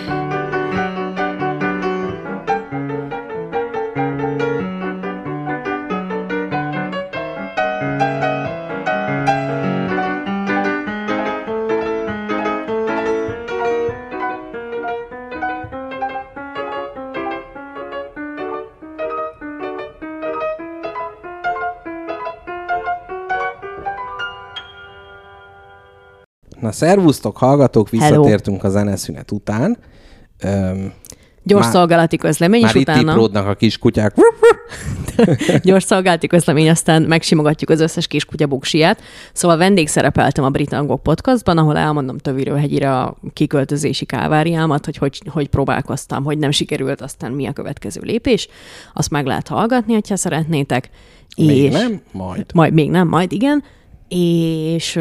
Na, szervusztok, hallgatók, Hello. visszatértünk a zeneszünet után. Öm, Gyors Már- szolgálati közlemény, már és itt utána tipródnak a kis kutyák. [LAUGHS] gyors szolgálati közlemény, aztán megsimogatjuk az összes kis kutya buksiját. Szóval vendégszerepeltem a Brit Angok podcastban, ahol elmondom Töviről hegyire a kiköltözési káváriámat, hogy, hogy hogy próbálkoztam, hogy nem sikerült, aztán mi a következő lépés. Azt meg lehet hallgatni, ha szeretnétek. Még és nem? Majd. Majd még nem, majd igen. És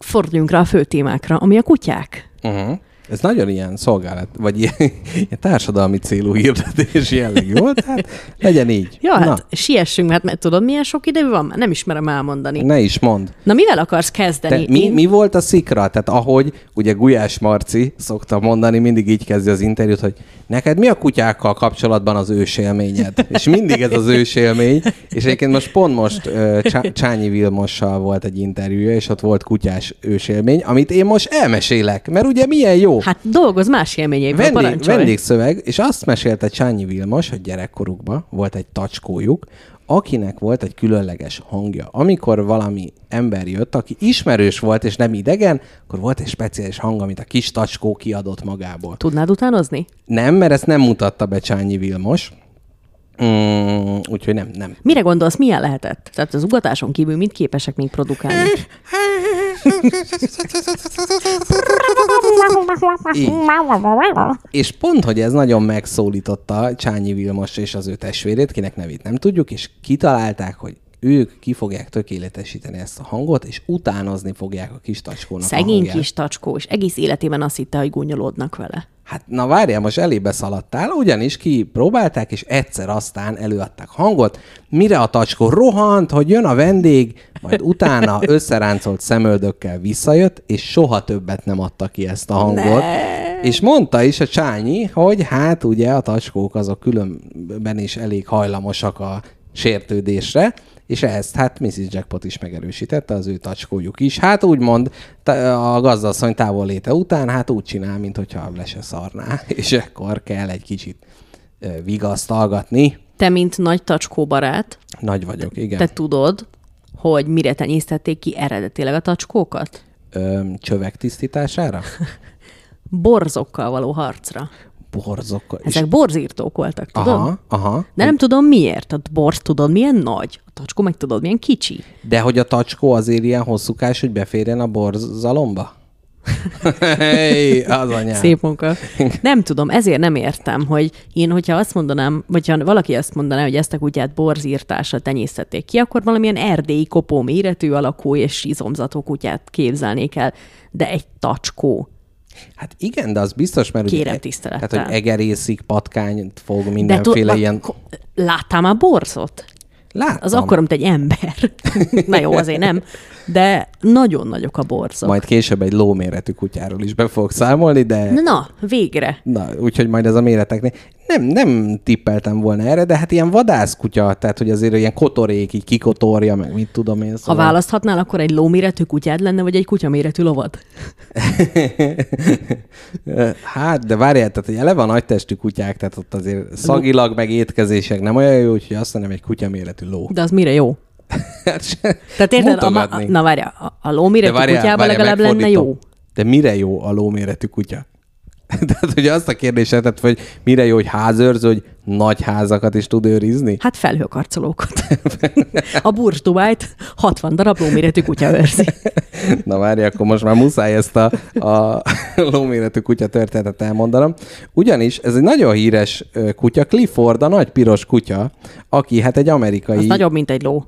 forduljunk rá a fő témákra, ami a kutyák. Uh-huh. Ez nagyon ilyen szolgálat, vagy ilyen, ilyen társadalmi célú hirdetés jellegű volt, hát legyen így. Ja, hát Na, siessünk, hát mert tudod, milyen sok idő van? Nem ismerem elmondani. ne is mond. Na, mivel akarsz De kezdeni? mi, Én- mi volt a szikra? Tehát ahogy ugye Gulyás Marci szokta mondani, mindig így kezdi az interjút, hogy neked mi a kutyákkal kapcsolatban az ősélményed? És mindig ez az ősélmény. És egyébként most pont most uh, Csá- Csányi Vilmossal volt egy interjúja, és ott volt kutyás ősélmény, amit én most elmesélek, mert ugye milyen jó. Hát dolgoz más élményeiből, Vendég, vendégszöveg, és azt mesélte Csányi Vilmos, hogy gyerekkorukban volt egy tacskójuk, akinek volt egy különleges hangja. Amikor valami ember jött, aki ismerős volt és nem idegen, akkor volt egy speciális hang, amit a kis tacskó kiadott magából. Tudnád utánozni? Nem, mert ezt nem mutatta be Csányi Vilmos. Mm, úgyhogy nem, nem. Mire gondolsz, milyen lehetett? Tehát az ugatáson kívül mit képesek még produkálni? Így. És pont, hogy ez nagyon megszólította Csányi Vilmos és az ő testvérét, kinek nevét nem tudjuk, és kitalálták, hogy ők ki fogják tökéletesíteni ezt a hangot, és utánozni fogják a kis tacskónak a Szegény hangját. kis tacskó, és egész életében azt hitte, hogy gúnyolódnak vele. Hát na várjál, most elébe szaladtál, ugyanis ki próbálták, és egyszer aztán előadták hangot, mire a tacskó rohant, hogy jön a vendég, majd utána [LAUGHS] összeráncolt szemöldökkel visszajött, és soha többet nem adta ki ezt a hangot. Ne. És mondta is a Csányi, hogy hát ugye a tacskók azok különben is elég hajlamosak a sértődésre, és ezt hát Mrs. Jackpot is megerősítette, az ő tacskójuk is. Hát úgymond a gazdasszony távol léte után, hát úgy csinál, mint hogyha le se szarná, [LAUGHS] és akkor kell egy kicsit vigasztalgatni. Te, mint nagy tacskó barát, Nagy vagyok, igen. te tudod, hogy mire tenyésztették ki eredetileg a tacskókat? Ö, csövek tisztítására? [LAUGHS] Borzokkal való harcra. Borzokkal. Ezek borzírtók voltak, tudod? aha, aha. De nem tudom miért. A borz tudod milyen nagy, a tacskó meg tudod milyen kicsi. De hogy a tacskó azért ilyen hosszúkás, hogy beférjen a borzalomba? [LAUGHS] hey, az anyám. Szép munka. Nem tudom, ezért nem értem, hogy én, hogyha azt mondanám, vagy ha valaki azt mondaná, hogy ezt a kutyát borzírtásra tenyésztették ki, akkor valamilyen erdélyi kopó méretű alakú és izomzatú kutyát képzelnék el. De egy tacskó. Hát igen, de az biztos, mert Kérem ugye, tisztelettel. tehát, hogy egerészik, patkányt fog, De mindenféle tud- ilyen... ko- Láttál már borzot? Láttam. Az akkor, mint egy ember. [LAUGHS] Na jó, azért nem. De nagyon nagyok a borzok. Majd később egy lóméretű kutyáról is be fogok számolni, de... Na, végre. Na, úgyhogy majd ez a méreteknél. Nem, nem tippeltem volna erre, de hát ilyen vadászkutya, tehát hogy azért ilyen kotorék, így kikotorja, meg mit tudom én. Ha Szóval... választhatnál, akkor egy lóméretű kutyád lenne, vagy egy kutyaméretű lovad? [LAUGHS] hát, de várjál, tehát hogy eleve a nagytestű kutyák, tehát ott azért szagilag, meg étkezések nem olyan jó, úgyhogy azt mondom, egy kutyaméretű ló. De az mire jó? Hát se- Tehát érted, a, a, mutogatni. na várjál, a, a lóméretű várjál, kutyában várjál, legalább lenne jó. De mire jó a lóméretű kutya? [LAUGHS] Tehát, hogy azt a kérdést tetted, hogy mire jó, hogy házőrző, hogy nagy házakat is tud őrizni? Hát felhőkarcolókat. A Burj Dubájt 60 darab lóméretű kutya őrzi. [LAUGHS] Na várj, akkor most már muszáj ezt a, a [LAUGHS] lóméretű kutya történetet elmondanom. Ugyanis ez egy nagyon híres kutya, Clifford, a nagy piros kutya, aki hát egy amerikai... Az nagyobb, mint egy ló.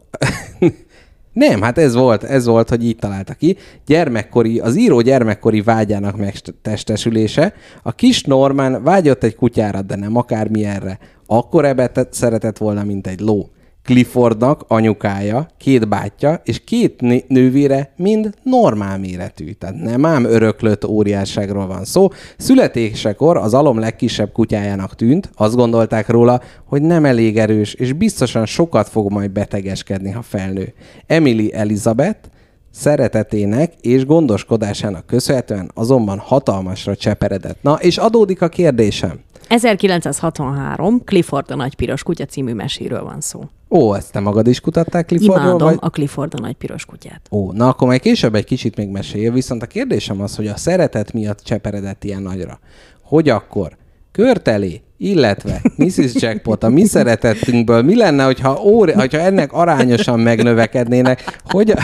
Nem, hát ez volt, ez volt, hogy így találta ki. Gyermekkori, az író gyermekkori vágyának megtestesülése. A kis Norman vágyott egy kutyára, de nem akármilyenre. Akkor ebbe szeretett volna, mint egy ló. Cliffordnak anyukája, két bátyja és két nővére mind normál méretű. Tehát nem ám öröklött óriásságról van szó. Születésekor az alom legkisebb kutyájának tűnt, azt gondolták róla, hogy nem elég erős, és biztosan sokat fog majd betegeskedni, ha felnő. Emily Elizabeth szeretetének és gondoskodásának köszönhetően azonban hatalmasra cseperedett. Na, és adódik a kérdésem. 1963 Clifford a nagy piros kutya című meséről van szó. Ó, ezt te magad is kutattál Cliffordról? Imádom Vagy? a Clifford a nagy piros kutyát. Ó, na akkor majd később egy kicsit még mesélj. Viszont a kérdésem az, hogy a szeretet miatt cseperedett ilyen nagyra. Hogy akkor körtelé, illetve Mrs. Jackpot, a mi szeretettünkből mi lenne, hogyha, óri, hogyha ennek arányosan megnövekednének, hogyan,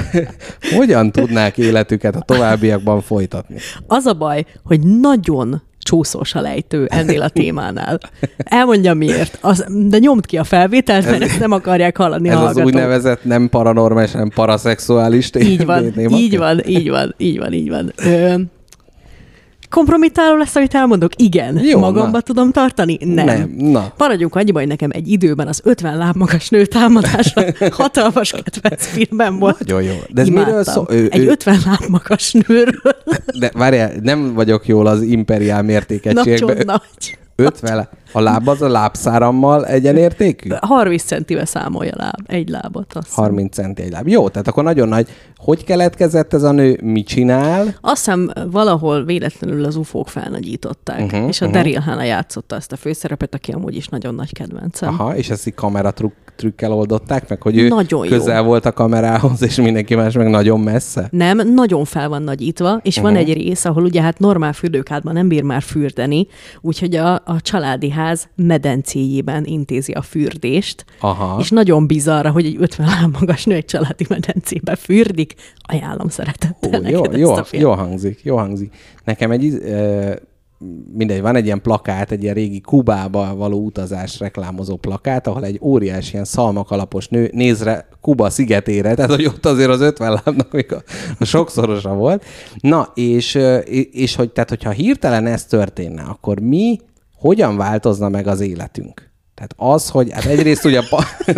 hogyan tudnák életüket a továbbiakban folytatni? Az a baj, hogy nagyon csúszós a lejtő ennél a témánál. Elmondjam miért. Az, de nyomd ki a felvételt, mert ezt nem akarják hallani Ez a az hallgatók. úgynevezett nem paranormális, hanem paraszexuális Így van, így van, így van, így van, így van. Ö, kompromittáló lesz, amit elmondok? Igen. Jó, Magamba na. tudom tartani? Nem. Nem, na. Maradjunk annyiba, hogy nekem egy időben az 50 láb magas nő támadása [LAUGHS] hatalmas kedvenc filmem volt. Nagyon jó. De ez miről Imádtam. szól? Ő- Egy ő- 50 láb magas nőről. De várjál, nem vagyok jól az imperiál Nagyon mértékegységben. nagy. 50, a láb az a lábszárammal egyenértékű? 30 centivel számolja láb, egy lábat. Azt hiszem. 30 centi egy láb. Jó, tehát akkor nagyon nagy. Hogy keletkezett ez a nő? Mit csinál? Azt hiszem valahol véletlenül az ufók felnagyították, uh-huh, és a uh-huh. Daryl Hannah játszotta ezt a főszerepet, aki amúgy is nagyon nagy kedvencem. Aha, és ezt így kameratrükk trükkel oldották meg, hogy ő Nagyon jó. közel volt a kamerához, és mindenki más meg nagyon messze. Nem, nagyon fel van nagyítva, és uh-huh. van egy rész, ahol ugye hát normál fürdőkádban nem bír már fürdeni, úgyhogy a, a családi ház medencéjében intézi a fürdést, Aha. és nagyon bizarra, hogy egy 50 láb magas nő egy családi medencébe fürdik. Ajánlom szeretettel Hú, jó, neked jó, ezt a filmet. jó hangzik, jó hangzik. Nekem egy, ö, mindegy, van egy ilyen plakát, egy ilyen régi Kubába való utazás reklámozó plakát, ahol egy óriás ilyen szalmak alapos nő néz rá Kuba szigetére, tehát hogy ott azért az 50 lábnak még a, a sokszorosa volt. Na, és, és hogy, tehát, hogyha hirtelen ez történne, akkor mi, hogyan változna meg az életünk? Tehát az, hogy hát egyrészt ugye... Pa- [LAUGHS]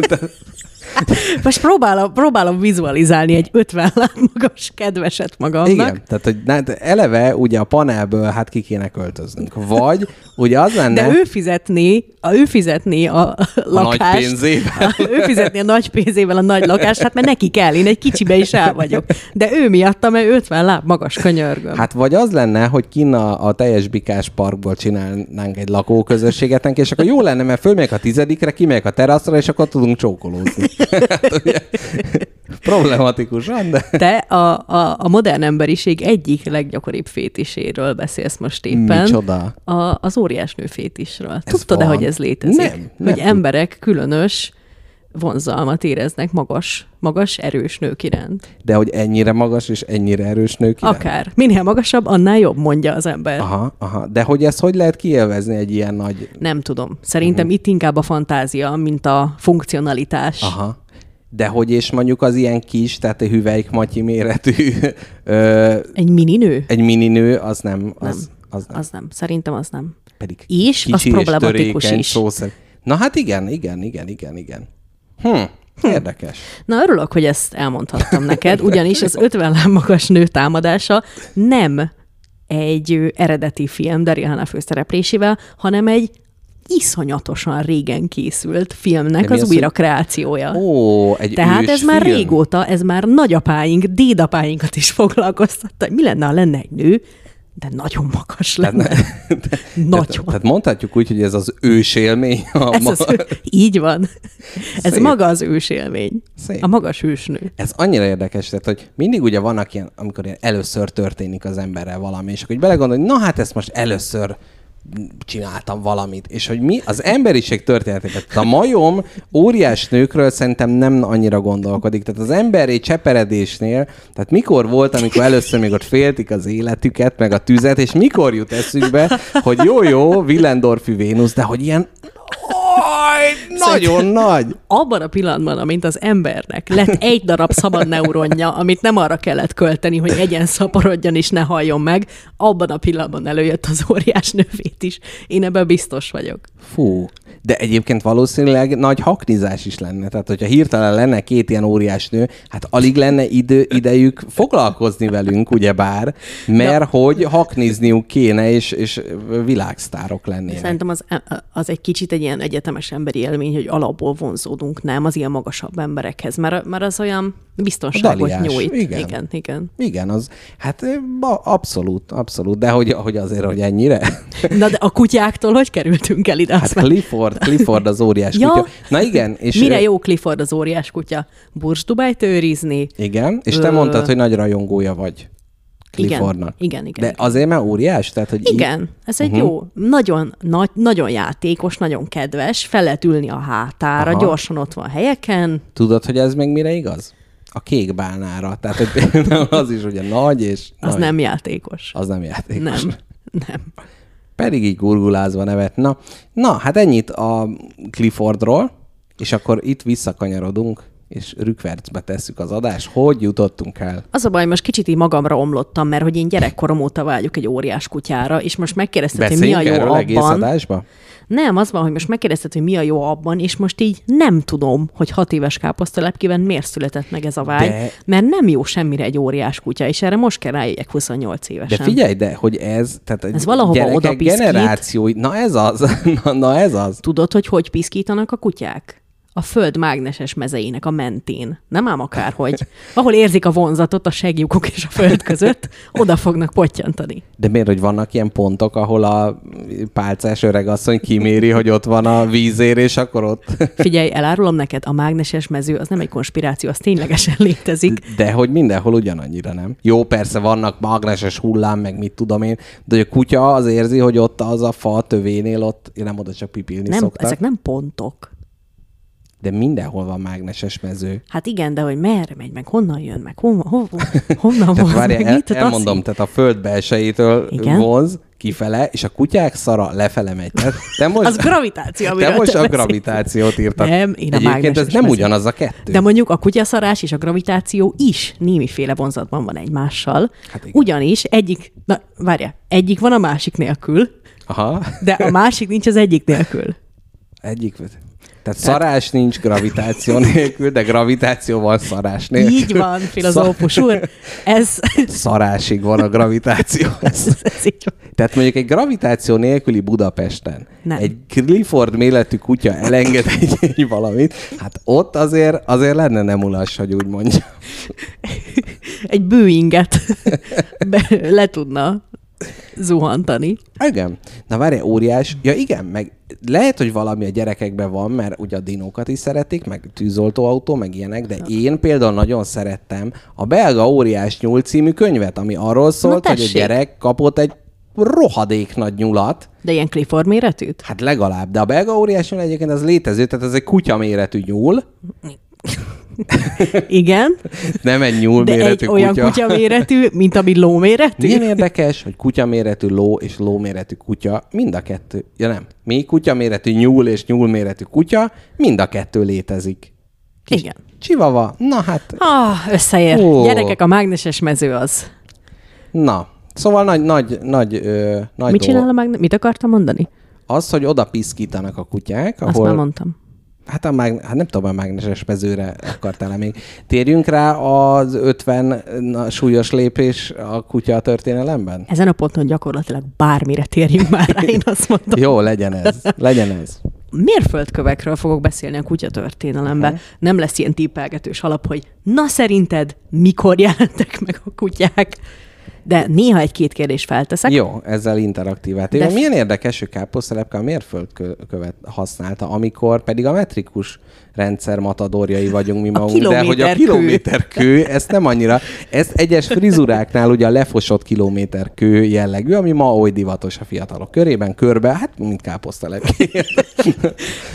[LAUGHS] Most próbálom, próbálom vizualizálni egy 50 láb magas kedveset magamnak. Igen, tehát hogy na, eleve ugye a panelből hát ki kéne költöznünk. Vagy ugye az lenne... De ő fizetné, a, ő fizetné a lakást. nagy pénzével. ő fizetné a nagy pénzével a nagy lakást, hát mert neki kell, én egy kicsibe is el vagyok. De ő miatta, mert 50 láb magas könyörgöm. Hát vagy az lenne, hogy kinn a, a teljes bikás parkból csinálnánk egy lakóközösséget, és akkor jó lenne, mert fölmegyek a tizedikre, kimegyek a teraszra, és akkor tudunk csókolózni. Hát, ugye, problematikusan, de... Te a, a, a modern emberiség egyik leggyakoribb fétiséről beszélsz most éppen. Micsoda? A, az óriásnő fétisről. Tudtad-e, hogy ez létezik? Nem, nem hogy tud- emberek különös vonzalmat éreznek magas, magas, erős nők iránt. De hogy ennyire magas és ennyire erős nők iránt? Akár. Minél magasabb, annál jobb, mondja az ember. Aha, aha. De hogy ezt hogy lehet kielvezni egy ilyen nagy... Nem tudom. Szerintem uh-huh. itt inkább a fantázia, mint a funkcionalitás. Aha. De hogy és mondjuk az ilyen kis, tehát a hüvelyk matyi méretű ö, Egy mininő? egy mininő, az nem, az Nem. Az nem. Az nem. Szerintem az nem. Pedig És az kicsi problematikus törékeny, is. Szó. Na hát igen, igen, igen, igen, igen. Hm, érdekes. Na, örülök, hogy ezt elmondhattam neked, ugyanis az 50 láb magas nő támadása nem egy eredeti film Daryl Hannah főszereplésével, hanem egy iszonyatosan régen készült filmnek az az, újra kreációja. Ó, egy Tehát ez már film. régóta, ez már nagyapáink, dédapáinkat is foglalkoztatta, hogy mi lenne, ha lenne egy nő, de nagyon magas lenne. Tehát, [LAUGHS] nagyon. tehát mondhatjuk úgy, hogy ez az ősélmény. A Ez ma... az, így van. [LAUGHS] Ez Szép. maga az ősélmény. Szép. A magas ősnő. Ez annyira érdekes, tehát, hogy mindig ugye vannak ilyen, amikor ilyen először történik az emberrel valami, és akkor belegondolni, na hát ezt most először csináltam valamit, és hogy mi az emberiség történetében. A majom óriás nőkről szerintem nem annyira gondolkodik. Tehát az emberi cseperedésnél, tehát mikor volt, amikor először még ott féltik az életüket, meg a tüzet, és mikor jut eszükbe, hogy jó-jó, Willendorfű Vénusz, de hogy ilyen Nagyon nagy. abban a pillanatban, amint az embernek lett egy darab szabad neuronja, amit nem arra kellett költeni, hogy egyen szaporodjon és ne halljon meg, abban a pillanatban előjött az óriás növét is. Én ebben biztos vagyok. Fú, de egyébként valószínűleg nagy haknizás is lenne. Tehát, hogyha hirtelen lenne két ilyen óriás nő, hát alig lenne idő, idejük foglalkozni velünk, ugyebár, mert hogy haknizniuk kéne, és, és világsztárok lennének. Szerintem az, az egy kicsit egy ilyen egyetemes emberi élmény, hogy alapból vonzódunk, nem az ilyen magasabb emberekhez, mert, mert az olyan biztonságot Daliás, nyújt. igen. igen, igen. Igen, az, hát ba- abszolút, abszolút, de hogy, hogy azért, hogy ennyire. Na de a kutyáktól hogy kerültünk el ide? Hát Azt már- Clifford, Clifford az óriás Ja. kutya. Na igen, és... Mire jó Clifford az óriás kutya? Bursdubájt őrizni? Igen, és te Ö- mondtad, hogy nagy rajongója vagy Cliffordnak. Igen, igen, De igen. azért, mert óriás? Tehát, hogy Igen, ez egy uh-huh. jó, nagyon, nagy, nagyon játékos, nagyon kedves, fel lehet ülni a hátára, Aha. Aha. gyorsan ott van helyeken. Tudod, hogy ez még mire igaz? A kék bálnára. Tehát hogy például [LAUGHS] az is ugye nagy, és Az nagy. nem játékos. Az nem játékos. Nem, nem. Pedig így gurgulázva nevet. Na, na, hát ennyit a Cliffordról, és akkor itt visszakanyarodunk és rükvercbe tesszük az adást. Hogy jutottunk el? Az a baj, most kicsit így magamra omlottam, mert hogy én gyerekkorom óta vágyok egy óriás kutyára, és most megkérdezted, hogy mi a jó erről egész abban. adásba? Nem, az van, hogy most megkérdezted, hogy mi a jó abban, és most így nem tudom, hogy hat éves káposztalepkében miért született meg ez a vágy, De- de... mert nem jó semmire egy óriás kutya, és erre most kell rájöjjek 28 De évesen. figyelj, de hogy ez, tehát Ez valahova oda piszkít. generációi, na ez az, [LAUGHS] na, na ez az. Tudod, hogy hogy piszkítanak a kutyák? A föld mágneses mezeinek a mentén. Nem ám akárhogy. Ahol érzik a vonzatot a segjukok és a föld között, oda fognak pottyantani. De miért, hogy vannak ilyen pontok, ahol a pálcás öregasszony kiméri, hogy ott van a vízér, és akkor ott... Figyelj, elárulom neked, a mágneses mező az nem egy konspiráció, az ténylegesen létezik. De hogy mindenhol ugyanannyira, nem? Jó, persze vannak mágneses hullám, meg mit tudom én, de a kutya az érzi, hogy ott az a fa tövénél ott, én nem oda csak pipilni Nem, szoktak. ezek nem pontok. De mindenhol van mágneses mező. Hát igen, de hogy merre megy, meg honnan jön, meg hon, hon, honnan [LAUGHS] Tehát vonz, meg el, mit elmondom, tehát a föld belsejétől Igen. vonz kifele, és a kutyák szara lefele megy. Tehát te [LAUGHS] most, Az gravitáció, te most a beszélsz. gravitációt írtad. Nem, én a Egyébként ez nem mező. ugyanaz a kettő. De mondjuk a kutyaszarás és a gravitáció is némiféle vonzatban van egymással. Hát igen. Ugyanis egyik, na várja, egyik van a másik nélkül, Aha, de a másik nincs az egyik nélkül. egyik. Tehát szarás nincs gravitáció nélkül, de gravitáció van szarás nélkül. Így van, filozófus úr. Ez, Szarásig van a gravitáció. [LAUGHS] ez, ez így van. Tehát mondjuk egy gravitáció nélküli Budapesten Nem. egy Clifford méretű kutya elenged egy, egy valamit, hát ott azért, azért lenne nem ulas, hogy úgy mondja. Egy bőinget le tudna zuhantani. Igen. Na várj, óriás. Ja igen, meg lehet, hogy valami a gyerekekben van, mert ugye a dinókat is szeretik, meg tűzoltóautó, meg ilyenek, de én például nagyon szerettem a belga óriás nyúl című könyvet, ami arról szólt, hogy a gyerek kapott egy rohadék nagy nyulat, De ilyen Clifford méretűt? Hát legalább, de a belga óriás nyúl egyébként az létező, tehát ez egy kutya méretű nyúl, [LAUGHS] Igen, nem egy nyúl de méretű egy olyan kutya méretű, mint ami ló méretű. Milyen érdekes, hogy kutya méretű ló és ló méretű kutya, mind a kettő, ja nem, mi kutya méretű nyúl és nyúl méretű kutya, mind a kettő létezik. Igen. Csivava, na hát, Ah, összeér. Ó. Gyerekek, a mágneses mező az. na. Szóval nagy, nagy, nagy, ö, nagy Mit dolog. csinál a mágnes? Mit akartam mondani? Az, hogy oda piszkítanak a kutyák, Azt ahol... már mondtam. Hát, a mág... hát nem tudom, a mágneses mezőre akartál még. Térjünk rá az 50 na, súlyos lépés a kutya történelemben? Ezen a ponton gyakorlatilag bármire térjünk már rá, én azt mondom. Jó, legyen ez. Legyen ez. Mérföldkövekről fogok beszélni a kutyatörténelemben. Nem lesz ilyen tippelgetős alap, hogy na szerinted mikor jelentek meg a kutyák? De néha egy-két kérdést felteszek. Jó, ezzel interaktívát. De De milyen érdekes, hogy káposztelepke a mérföldkövet használta, amikor pedig a metrikus rendszer matadorjai vagyunk mi magunk, de hogy a kilométerkő. ezt nem annyira, ezt egyes frizuráknál ugye a lefosott kilométerkő jellegű, ami ma oly divatos a fiatalok körében, körbe, hát mint káposztelepke.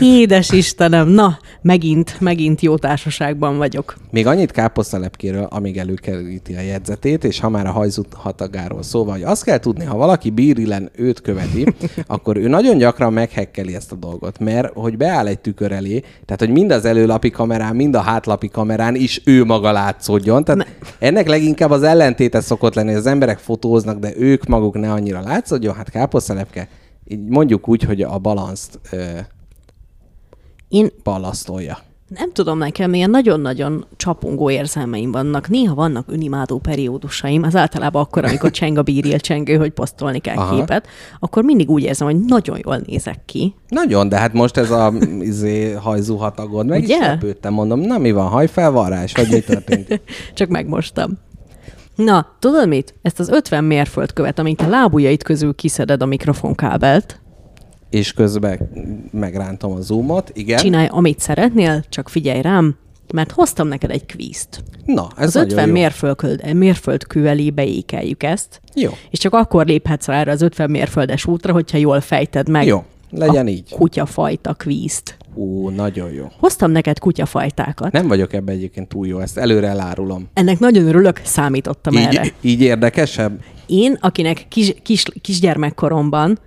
Édes Istenem, na, megint, megint jó társaságban vagyok. Még annyit káposztalepkéről, amíg előkerülíti a jegyzetét, és ha már a hajzut hatagáról szó van, hogy azt kell tudni, ha valaki bírilen őt követi, [LAUGHS] akkor ő nagyon gyakran meghekkeli ezt a dolgot, mert hogy beáll egy tükör elé, tehát hogy mind az előlapi kamerán, mind a hátlapi kamerán is ő maga látszódjon. Tehát ennek leginkább az ellentéte szokott lenni, hogy az emberek fotóznak, de ők maguk ne annyira látszódjon. Hát káposztalepke, így mondjuk úgy, hogy a balanszt ö, Én ballasztolja. Nem tudom, nekem ilyen nagyon-nagyon csapongó érzelmeim vannak. Néha vannak önimádó periódusaim, az általában akkor, amikor [LAUGHS] cseng a bíril csengő, hogy posztolni kell Aha. képet, akkor mindig úgy érzem, hogy nagyon jól nézek ki. Nagyon, de hát most ez a izé, hajzuhatagod, meg Ugye? is lepődtem, mondom, na mi van, hajfelvarrás, vagy mi történt? [LAUGHS] Csak megmostam. Na, tudod mit? Ezt az 50 mérföldkövet, amint a lábujjaid közül kiszeded a mikrofonkábelt, És közben megrántom a zoomot, igen. csinálj, amit szeretnél, csak figyelj rám, mert hoztam neked egy kvízt. Na, ez Az nagyon 50 jó. mérföld, mérföldkő elé beékeljük ezt, Jó, és csak akkor léphetsz rá erre az 50 mérföldes útra, hogyha jól fejted meg jó, legyen a így. kutyafajta kvízt. Ú, nagyon jó. Hoztam neked kutyafajtákat. Nem vagyok ebben egyébként túl jó, ezt előre elárulom. Ennek nagyon örülök, számítottam erre. Így, így érdekesebb? Én, akinek kis, kis, kisgyermekkoromban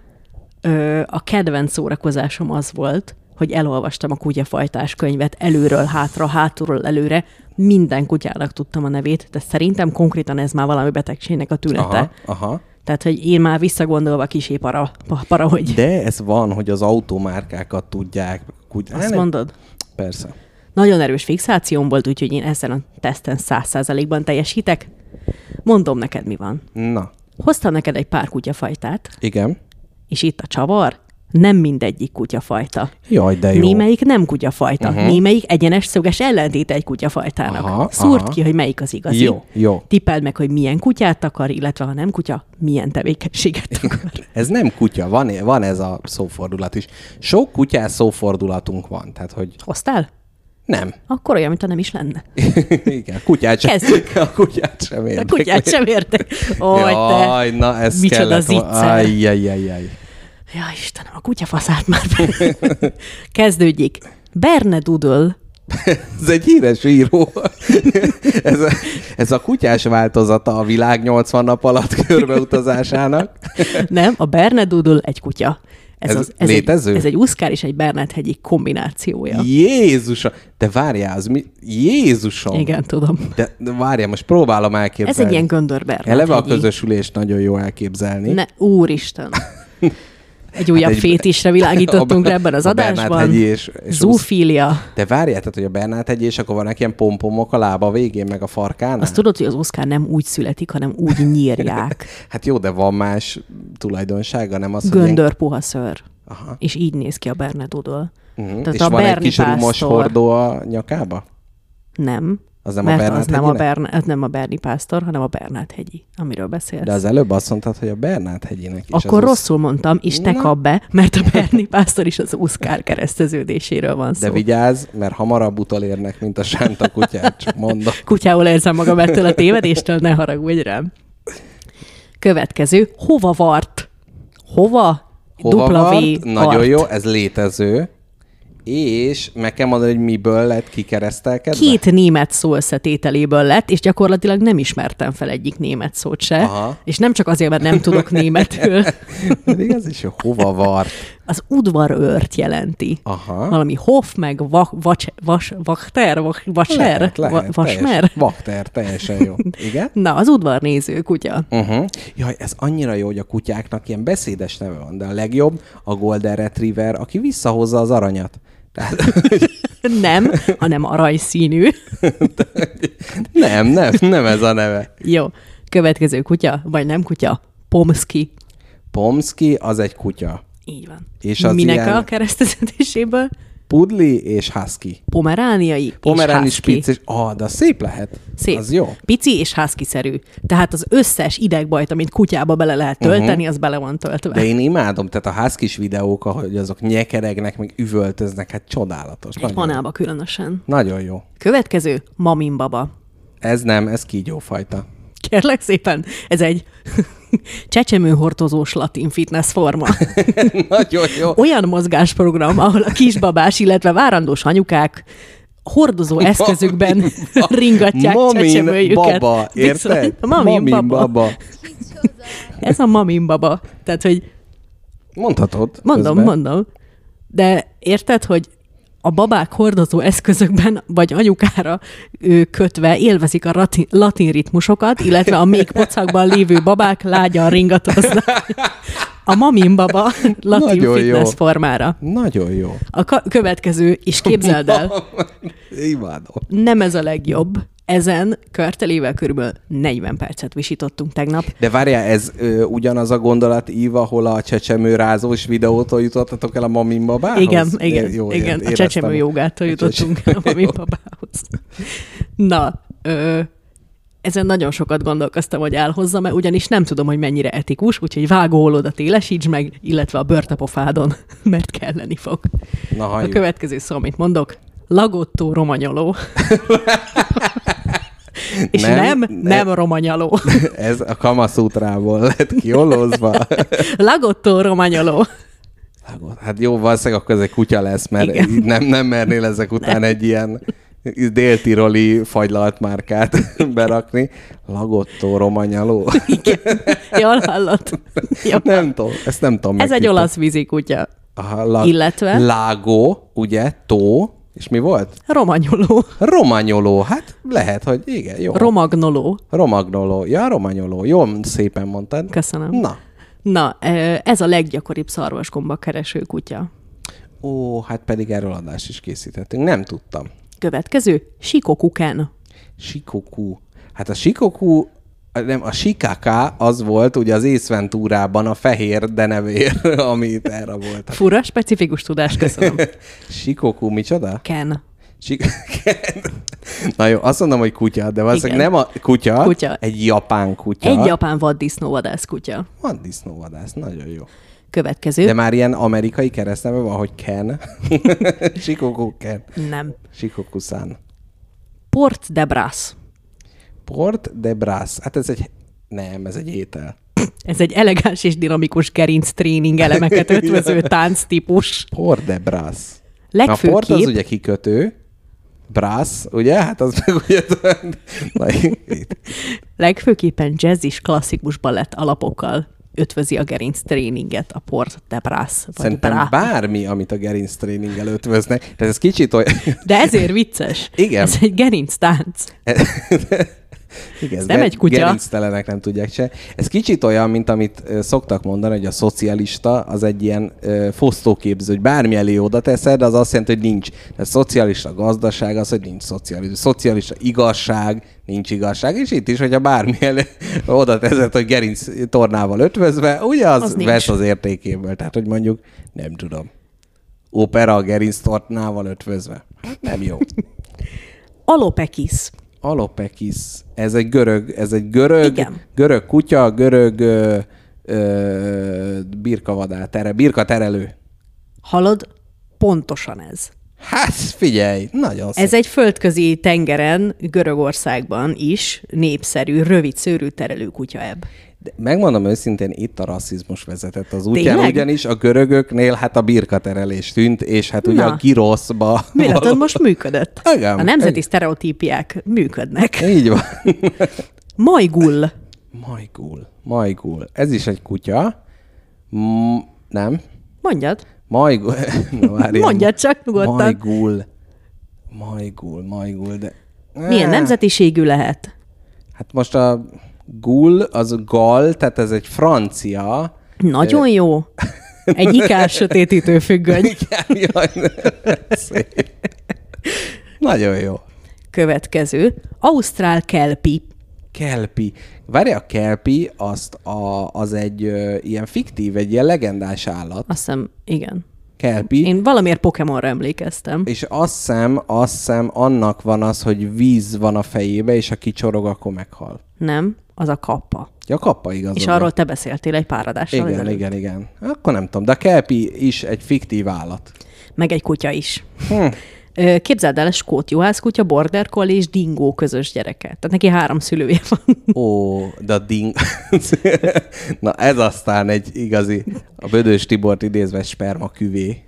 ö, a kedvenc szórakozásom az volt, hogy elolvastam a kutyafajtás könyvet előről, hátra, hátulról, előre. Minden kutyának tudtam a nevét, de szerintem konkrétan ez már valami betegségnek a tünete. Aha, aha. Tehát, hogy én már visszagondolva kisé para, pa- para hogy De ez van, hogy az automárkákat tudják. Kuty... azt mondod. Persze. Nagyon erős fixációm volt, úgyhogy én ezen a teszten száz százalékban teljesítek. Mondom neked, mi van. Na, Hoztam neked egy pár kutyafajtát, igen. És itt a csavar nem mindegyik kutyafajta. Jaj, de jó. Némelyik nem kutyafajta, uh-huh. némelyik egyenes szöges ellentéte egy kutyafajtának. Aha, Szúrd aha. ki, hogy melyik az igazi. Jó, jó. Tippeld meg, hogy milyen kutyát akar, illetve ha nem kutya, milyen tevékenységet akar. Ez nem kutya, van, van ez a szófordulat is. Sok kutyás szófordulatunk van, tehát hogy Hoztál? Nem. Akkor olyan, mintha nem is lenne. [LAUGHS] Igen, kutyát sem, Kezdjük. [LAUGHS] a kutyát sem A értek. kutyát sem értek. Ó, te. Jaj, na ez Micsoda kellett. Ajjajjajjaj. Ja, Istenem, a kutyafaszát már be. [LAUGHS] Kezdődjék. Bernedoodle, Ez egy híres író. ez, a, ez a kutyás változata a világ 80 nap alatt körbeutazásának. nem, a Bernedoodle egy kutya. Ez az, ez létező? Egy, ez egy uszkár és egy Bernát hegyi kombinációja. Jézusom! De várjál, az mi? Jézusom! Igen, tudom. De, de várjál, most próbálom elképzelni. Ez egy ilyen göndör Bernát Eleve a hegyi. közösülést nagyon jó elképzelni. Ne, úristen. [LAUGHS] Egy újabb Hát egy- fétisre világítottunk [LAUGHS] a- le ebben az a Bernát adásban. hegyi és- és Zoofilia. De várjál, tehát, hogy a Bernát egy, és akkor vannak ilyen pompomok a lába végén, meg a farkán. Azt tudod, hogy az Oszkár nem úgy születik, hanem úgy nyírják. [LAUGHS] Hát jó, de van más tulajdonsága, nem az, hogy. Göndör puha szőr. Aha. És így néz ki a Bernedoodle. Uh-huh. És van egy kis rumos hordó a nyakába? Nem. Az nem a mert Bernát az nem a, hegyinek? Bern, ez nem a Berni Pásztor, hanem a Bernát hegyi, amiről beszélsz. De az előbb azt mondtad, hogy a Bernát hegyének is. Akkor az rosszul mondtam, és te kap be, mert a Berni Pásztor is az Uszkár [LAUGHS] kereszteződéséről van szó. De vigyázz, mert hamarabb utolérnek, mint a sánta kutyát, csak mondom. [LAUGHS] Kutyául érzem magam ettől a tévedéstől, ne haragudj rám. Következő, hova vart? Hova? Hova Dupla vart? V Nagyon vart. jó, ez létező. És meg kell mondani, hogy miből lett kikeresztelkedve? Két német szó összetételéből lett, és gyakorlatilag nem ismertem fel egyik német szót se. Aha. És nem csak azért, mert nem tudok [LAUGHS] németül. Pedig az is jó. Hova vart? Az udvarőrt jelenti. Aha. Valami Hoff, meg va, vacs, vas, Vachter, va, Vacser, Lehet, lehet, va, Vasmer. teljes- Vakter, teljesen jó. Igen? Na, az udvarnéző kutya. Uh-huh. Jaj, ez annyira jó, hogy a kutyáknak ilyen beszédes neve van, de a legjobb a Golden Retriever, aki visszahozza az aranyat. Tehát, [LAUGHS] Nem, hanem aranyszínű. [LAUGHS] nem, nem, nem ez a neve. Jó. Következő kutya, vagy nem kutya? Pomski. Pomski az egy kutya. Így van. És az Minek ilyen- a kereszteződéséből? Pudli és husky. Pomerániai Pomeráni és husky. és... Ah, de az szép lehet. Szép. Az jó. Pici és husky-szerű. Tehát az összes idegbajt, amit kutyába bele lehet tölteni, uh-huh. az bele van töltve. De én imádom, tehát a huskys videók, ahogy azok nyekeregnek, meg üvöltöznek, hát csodálatos. Egy panába különösen. nagyon jó. Következő, mamimbaba. Ez nem, ez kígyófajta. Kérlek szépen, ez egy [LAUGHS] csecsemőhortozós latin fitness forma. [LAUGHS] nagyon jó. Olyan mozgásprogram, ahol a kisbabás, illetve várandós anyukák hordozó eszközükben [LAUGHS] ringatják Mamin csecsemőjüket. baba, érted? Mamin, baba. baba. Ez a mamin baba. Tehát, hogy Mondhatod. mondom, közben. mondom. De érted, hogy a babák hordozó eszközökben, vagy anyukára kötve élvezik a latin, latin ritmusokat, illetve a még pocakban lévő babák lágyan ringatoznak. A mamin baba latin Nagyon jó. fitness formára. Nagyon jó. A következő, és képzeld el, [LAUGHS] Imádom. nem ez a legjobb. Ezen körtelével körülbelül 40 percet visítottunk tegnap. De várjál, ez ö, ugyanaz a gondolat ív, ahol a csecsemő rázós videótól jutottatok el a mamin babához? Igen, igen, jó, igen. ér- A csecsemő jogától A jutottunk el a [LAUGHS] mami babához. Na, ö, ezen nagyon sokat gondolkoztam, hogy elhozzam -e, ugyanis nem tudom, hogy mennyire etikus, úgyhogy vágóolódat élesíts meg, illetve a bőrtapofádon, [LAUGHS] mert kelleni fog. Na, A halljuk. következő szó, amit mondok, lagottó romanyoló. [LAUGHS] És nem, Nem, nem, nem romanyoló. [LAUGHS] Ez a Kamaszútrából lett kiolózva. [LAUGHS] Lagottó romanyoló. Hát jó, valószínűleg akkor ez egy kutya lesz, mert Igen. nem, nem mernél ezek után egy ilyen déltiroli fagylalt márkát berakni. Lagottó romanyaló. Jól hallott? Jó. nem tudom, ezt nem tudom. Ez egy olasz vízikutya. Aha, la, Illetve? Lágó, ugye, tó, és mi volt? Romanyoló. Romanyoló, hát lehet, hogy igen, jó. Romagnoló. Romagnoló, ja, romanyoló, jól szépen mondtad. Köszönöm. Na, Na, ö, ez a leggyakoribb szarvasgomba kereső kutya. ó, hát pedig erről adást is készítettünk, nem tudtam. Következő, Sikokuken. Shikoku. Hát a Shikoku, nem, a Shikaka az volt ugye az észventúrában a fehér denevér, [LAUGHS] amit erre volt. Fura, specifikus tudás, köszönöm. [LAUGHS] Shikoku micsoda? Ken. Sik- [LAUGHS] Na jó, azt mondom, hogy kutya, de valószínűleg nem a kutya, Kutya. egy japán kutya. Egy japán vaddisznóvadász kutya. Van disznóvadász, nagyon jó. Következő, De már ilyen amerikai keresztneve van, hogy Ken. Shikoku Ken. nem. Shikoku-san. Port de Brass. Port de Brass. Hát ez egy... Nem, ez egy étel. Ez egy elegáns és dinamikus gerinc tréning elemeket [LAUGHS] ötvöző tánc típus. Port de Brass. Na, a Legfőképp, port az ugye kikötő. Brass, ugye? Hát az meg ugye... Na, legfőképpen jazzis klasszikus balett alapokkal ötvözi a gerinc tréninget, a Port de Brass. Vagy Szerintem Bra. bármi, amit a gerinc tréninggel ötvöznek, tehát ez kicsit olyan... De ezért vicces. Igen. Ez egy gerinc tánc. Igen, ez nem egy kutya. Gerinctelenek nem tudják se. Ez kicsit olyan, mint amit szoktak mondani, hogy a szocialista az egy ilyen ö, fosztóképző, hogy bármi elé oda teszed, az azt jelenti, hogy nincs. Tehát szocialista gazdaság az, hogy nincs szocialista. Szocialista igazság, nincs igazság. És itt is, hogyha bármi elé oda teszed, hogy gerinc tornával ötvözve, ugye az, Az nincs. vesz az értékéből. Tehát, hogy mondjuk, nem tudom, opera a gerinc tornával ötvözve. Hát nem jó. [LAUGHS] Alopekis. Alopekis. Ez egy görög, ez egy görög, Igen. görög kutya, görög ö, ö, birkavadá, tere, birka terelő. Halad, pontosan ez. Hát figyelj, nagyon szép. Ez egy földközi tengeren, Görögországban is népszerű, rövid szőrű terelőkutya ebb. De megmondom őszintén, itt a rasszizmus vezetett az útján, Tényleg? ugyanis a görögöknél hát a birkaterelés tűnt, és hát ugye Na. a giroszba... Véletlenül most működött. Igen, A nemzeti igen. sztereotípiák működnek. Így van. Majgull. Majgul. Majgul. Ez is egy kutya. M- nem. Mondjad. Majgul. [LAUGHS] Várjál. Mondjad csak nyugodtan. Majgul. Majgul, majgul, de... Milyen nemzetiségű lehet? Hát most a gul, az gal, tehát ez egy francia. Nagyon jó. Egy ikás [LAUGHS] sötétítő függöny. Igen, jaj, szép. Nagyon jó. Következő. Ausztrál kelpi. Kelpi. Várj, a kelpi azt a, az egy ö, ilyen fiktív, egy ilyen legendás állat. Azt hiszem, igen. Kelpi. Én valamiért Pokémonra emlékeztem. És azt hiszem, azt hiszem, annak van az, hogy víz van a fejébe, és aki csorog, akkor meghal. Nem, az a kappa. Ja, kappa igazad. És arról te beszéltél egy pár adással Igen, igen, igen. Akkor nem tudom, de a kelpi is egy fiktív állat. Meg egy kutya is. Hm. Képzeld el, skót juhászkutya, border collie és dingó közös gyereke. Tehát neki három szülője van. Ó, de a ding... [LAUGHS] Na ez aztán egy igazi, a Bödös Tibort idézve sperma küvé.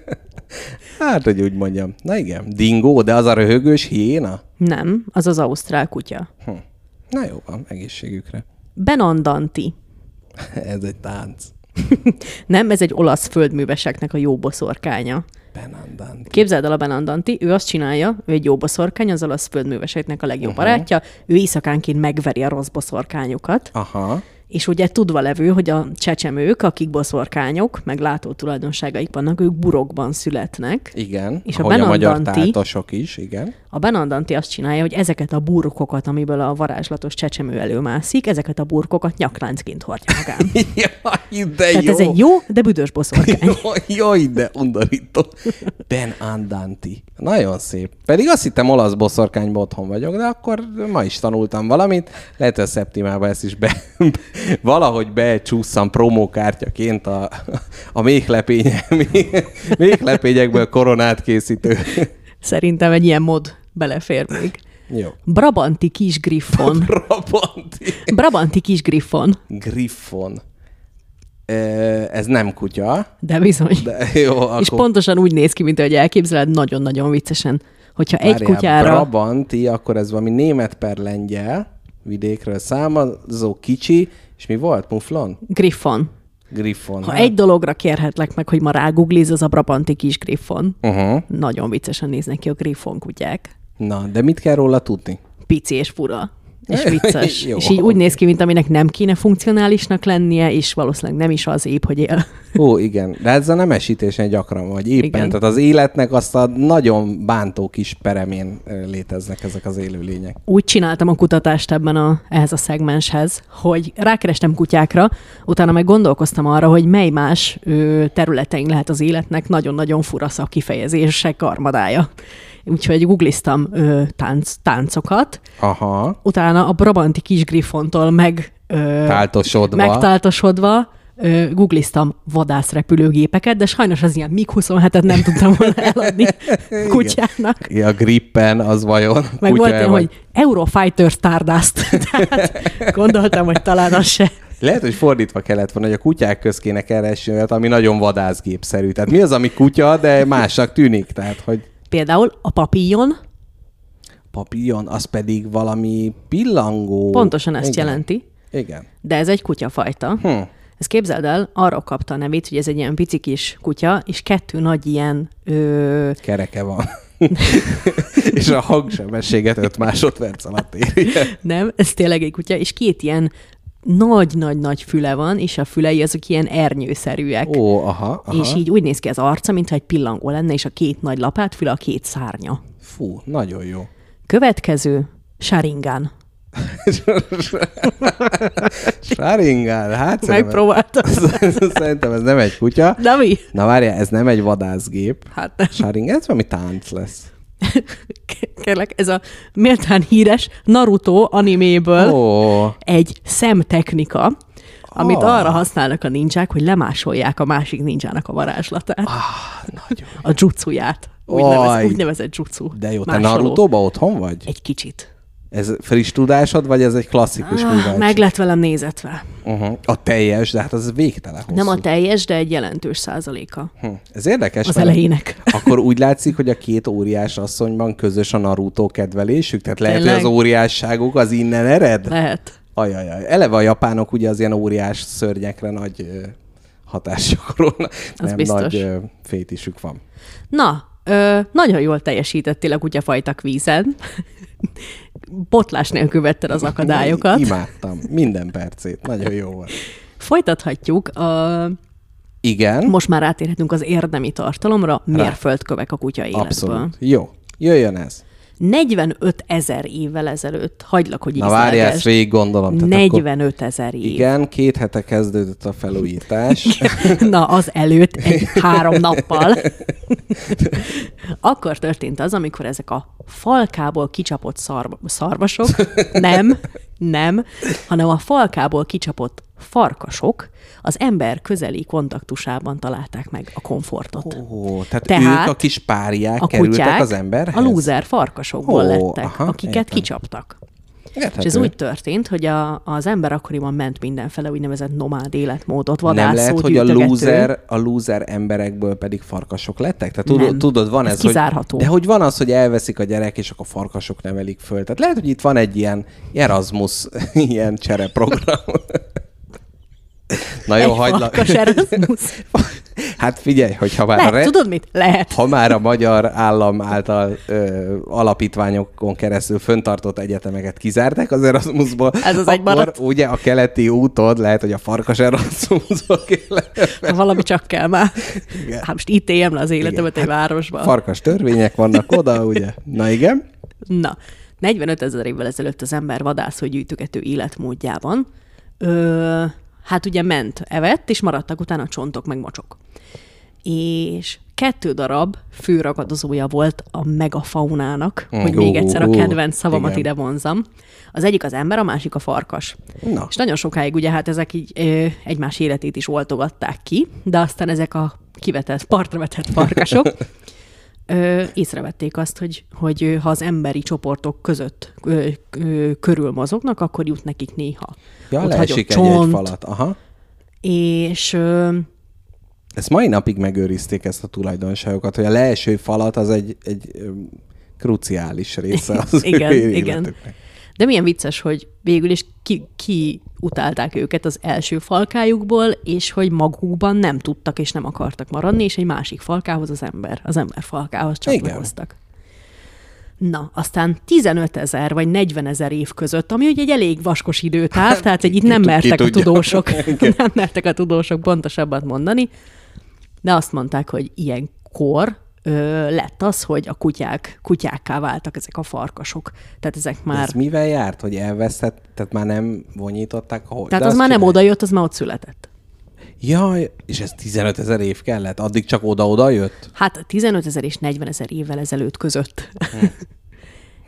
[LAUGHS] hát, hogy úgy mondjam. Na igen, dingó, de az a röhögős hiéna? Nem, az az ausztrál kutya. Hm. Na jó van, egészségükre. Benandanti. [LAUGHS] ez egy tánc. [LAUGHS] Nem, ez egy olasz földműveseknek a jó boszorkánya. Benandant. Képzeld el a Benandanti, ő azt csinálja, ő egy jó boszorkány, az olasz földműveseknek a legjobb uh-huh. barátja, ő éjszakánként megveri a rossz boszorkányokat, Aha. És ugye tudva levő, hogy a csecsemők, akik boszorkányok, meg látó tulajdonságaik vannak, ők burokban születnek, Igen. És a a magyar táltosok is, igen. A Benandanti azt csinálja, hogy ezeket a burkokat, amiből a varázslatos csecsemő előmászik, ezeket a burkokat nyakláncként hordja magán. [LAUGHS] Jaj, de Tehát jó. ez egy jó, de büdös boszorkány. [LAUGHS] Jaj, jaj, de undorító. Ben Andanti. Nagyon szép. Pedig azt hittem olasz boszorkányban otthon vagyok, de akkor ma is tanultam valamit. Lehet, hogy a szeptimában ezt is be, valahogy becsúsztam promókártyaként a, a méhlepénye, méhlepényekből koronát készítő. Szerintem egy ilyen mod belefér még. Jó. Brabanti kis griffon. [LAUGHS] Brabanti. Brabanti kis griffon. Griffon. Ez nem kutya, De bizony. De, jó, akkor... És pontosan úgy néz ki, mint ahogy elképzeled, nagyon-nagyon viccesen. Hogyha egy Várjál, kutyára... Brabanti, akkor ez valami német per lengyel vidékről származó kicsi, és mi volt? Muflon? Griffon. Griffon. Ha hát. egy dologra kérhetlek meg, hogy ma rágugliz, az a brabanti kis griffon. Uh-huh. Nagyon viccesen néznek ki a griffon kutyák. Na, de mit kell róla tudni? Pici és fura. És [LAUGHS] vicces. Jó, és így úgy néz ki, mint aminek nem kéne funkcionálisnak lennie, és valószínűleg nem is az épp, hogy él. Ó, igen. De ez a nemesítésen gyakran vagy. Éppen. Igen. Tehát az életnek azt a nagyon bántó kis peremén léteznek ezek az élőlények. úgy csináltam a kutatást ebben a, ehhez a szegmenshez, hogy rákerestem kutyákra, utána meg gondolkoztam arra, hogy mely más ö, területein lehet az életnek nagyon-nagyon fura szakkifejezések armadája. Úgyhogy googliztam ö, tánc, táncokat, Aha. utána a Brabanti kis griffontól meg ö, Táltosodva. megtáltosodva ö, googliztam vadászrepülőgépeket, de sajnos az ilyen MiG-27-et nem tudtam volna [LAUGHS] eladni kutyának. Ja, a grippen az vajon? Meg volt ilyen, hogy Eurofighter Stardust. [LAUGHS] Tehát gondoltam, hogy talán az se. Lehet, hogy fordítva kellett volna, hogy a kutyák köz kéne keresni olyat, ami nagyon vadászgépszerű. Tehát mi az, ami kutya, de másnak tűnik? Tehát, hogy Például a papillon papillon, az pedig valami pillangó. pontosan ezt Igen. jelenti, Igen. de ez egy kutyafajta. Hm. Ez képzeld el, arra kapta a nevét, hogy ez egy ilyen pici kis kutya, és kettő nagy ilyen ö, Kereke van. [LAUGHS] és a hangsebességet 5 másodperc alatt éri. nem, ez tényleg egy kutya, és két ilyen nagy-nagy-nagy füle van, és a fülei azok ilyen ernyőszerűek. Ó, aha, aha. És így úgy néz ki az arca, mintha egy pillangó lenne, és a két nagy lapát füle a két szárnya. Fú, nagyon jó. Következő, Sharingan. [LAUGHS] Sharingan, hát Megpróbáltam. [LAUGHS] szerintem ez nem egy kutya. De mi? Na várjál, ez nem egy vadászgép. Hát nem. Sharingan, ez valami tánc lesz. Kérlek, ez a méltán híres Naruto animéből Ó, egy szemtechnika, amit Ah. arra használnak a ninják, hogy lemásolják a másik ninjának a varázslatát. Ah, nagyon. A jutszuját. Úgy, Oj. nevez, úgy nevezett jutsu. De jó, te Másoló. Naruto-ba otthon vagy? Egy kicsit. Ez friss tudásod, vagy ez egy klasszikus Ah, műveltség? meg lett velem nézetve. Uh-huh. A teljes, de hát az végtelen hosszú. Nem a teljes, de egy jelentős százaléka Hm. Ez érdekes. az elejének. Akkor úgy látszik, hogy a két óriás asszonyban közös a Naruto kedvelésük? Tehát lehet, Tényleg? hogy az óriásságuk az innen ered? Lehet. Ajajaj. Eleve a japánok ugye az ilyen óriás szörnyekre nagy hatást gyakorolnak. Az Nem biztos. nagy ö, fétisük van. Na, ö, nagyon jól teljesítettél a kutyafajtak vízen. Botlás nélkül vetted az akadályokat. Imádtam. Minden percét. Nagyon jó volt. Folytathatjuk. A, Igen, most már rátérhetünk az érdemi tartalomra, mérföldkövek a kutya életből. abszolút. Jó. Jöjjön ez. 45 ezer évvel ezelőtt, hagylak, hogy Na várjál, ezt végig gondolom. Tehát akkor, 45 ezer év. igen, két hete kezdődött a felújítás. [LAUGHS] Na, az előtt egy [LAUGHS] három nappal. Akkor történt az, amikor ezek a falkából kicsapott szarv- szarvasok, nem, nem, hanem a falkából kicsapott farkasok az ember közeli kontaktusában találták meg a komfortot. Ó, tehát, Tehát ők a kis párják a kerültek kutyák az emberhez? a lúzer farkasokból Ó, lettek, aha, akiket értem. kicsaptak. Érthető. És ez úgy történt, hogy a, az ember akkoriban ment mindenfele úgynevezett nomád életmódot, Nem vadászó, lehet, hogy a lúzer, a lúzer emberekből pedig farkasok lettek? Tehát tudod, Nem. tudod van Ez ez, kizárható. hogy... De hogy van az, hogy elveszik a gyerek, és akkor farkasok nevelik föl. Tehát lehet, hogy itt van egy ilyen Erasmus, [LAUGHS] ilyen csereprogram. [LAUGHS] Na jó, Egy hagylak. [LAUGHS] Hát figyelj, hogyha már a Lehet, re... tudod mit? Lehet. ha már a magyar állam által ö, alapítványokon keresztül föntartott egyetemeket kizárták az Erasmusból, Ez az egy akkor maradt. ugye a keleti útod lehet, hogy a farkas Erasmusból. [LAUGHS] Ha valami csak kell már. Igen. Hát most itt éljem le az életemet Igen. egy városban. Farkas törvények vannak oda, ugye? Na igen. Na, 45 ezer évvel ezelőtt az ember vadászó gyűjtögető életmódjában, ö, hát ugye ment, evett, és maradtak utána csontok meg mocsok. És kettő darab főragadozója volt a megafaunának, Mm, hogy még egyszer a kedvenc szavamat igen. ide vonzam. Az egyik az ember, a másik a farkas. Na. És nagyon sokáig ugye hát ezek így ö, egymás életét is oltogatták ki, de aztán ezek a kivetett, partra vetett farkasok [LAUGHS] ö, észrevették azt, hogy, hogy ha az emberi csoportok között ö, ö, körül mozognak, akkor jut nekik néha. Ja, ott leesik csont, falat. Aha. És ö, Ezt mai napig megőrizték ezt a tulajdonságokat, hogy a leeső falat az egy, egy kruciális része az Igen, ő igen. életüknek. De milyen vicces, hogy végül is ki, ki utálták őket az első falkájukból, és hogy magukban nem tudtak és nem akartak maradni, és egy másik falkához az ember, az ember falkához csatlakoztak. Na, aztán 15 ezer vagy 40 ezer év között, ami ugye egy elég vaskos időtáv, [LAUGHS] tehát egy itt nem mertek a tudósok, [LAUGHS] [LAUGHS] nem mertek a tudósok pontosabbat mondani, de azt mondták, hogy ilyenkor ö, lett az, hogy a kutyák, kutyákká váltak ezek a farkasok. Tehát ezek Már... már... Ez mivel járt, hogy elveszett, tehát már nem vonyították a hold? Tehát De az már nem csinálják. oda jött, az már ott született. Jaj, és ez 15 ezer év kellett? Addig csak oda-oda jött? Hát 15 ezer és 40 ezer évvel ezelőtt között.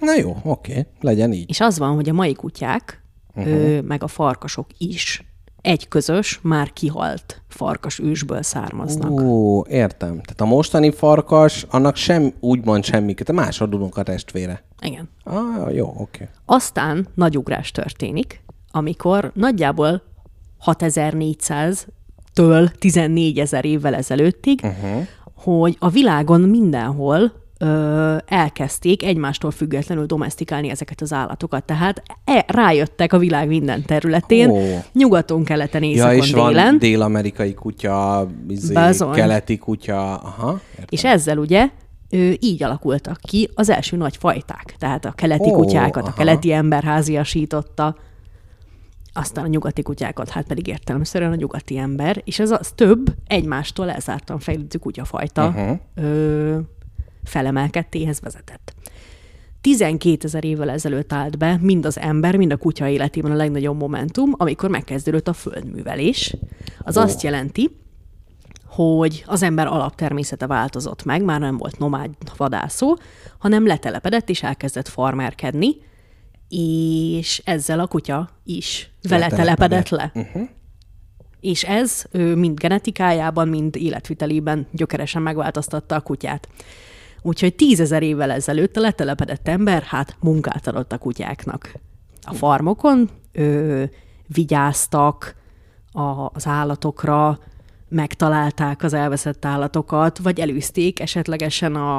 Na jó, oké, legyen így. És az van, hogy a mai kutyák, uh-huh. ö, meg a farkasok is egy közös, már kihalt farkas ősből származnak. Ó, értem. Tehát a mostani farkas, annak sem úgymond semmi, te másodulunk a testvére. Igen. Ah, jó, oké. Aztán nagy ugrás történik, amikor nagyjából 6400-től 14 ezer évvel ezelőttig, uh-huh. hogy a világon mindenhol ö, elkezdték egymástól függetlenül domestikálni ezeket az állatokat. Tehát e, rájöttek a világ minden területén, Ó. nyugaton, keleten, Ja, északon, és van délen. dél-amerikai kutya, izé, keleti kutya, aha. Értem. És ezzel ugye ő, így alakultak ki az első nagy fajták. Tehát a keleti Ó, kutyákat, a aha. keleti ember háziasította, aztán a nyugati kutyákat, hát pedig értelemszerűen a nyugati ember, és ez az több egymástól elzártan fejlődő kutyafajta uh-huh. ö, felemelkedtéhez vezetett. 12 ezer évvel ezelőtt állt be mind az ember, mind a kutya életében a legnagyobb momentum, amikor megkezdődött a földművelés. Az azt jelenti, hogy az ember alaptermészete változott meg, már nem volt nomád vadászó, hanem letelepedett és elkezdett farmerkedni, és ezzel a kutya is vele telepedett le. Uh-huh. És ez mind genetikájában, mind életvitelében gyökeresen megváltoztatta a kutyát. Úgyhogy tízezer évvel ezelőtt a letelepedett ember hát munkát adott a kutyáknak. A farmokon ö, vigyáztak a, az állatokra, megtalálták az elveszett állatokat, vagy elűzték esetlegesen a,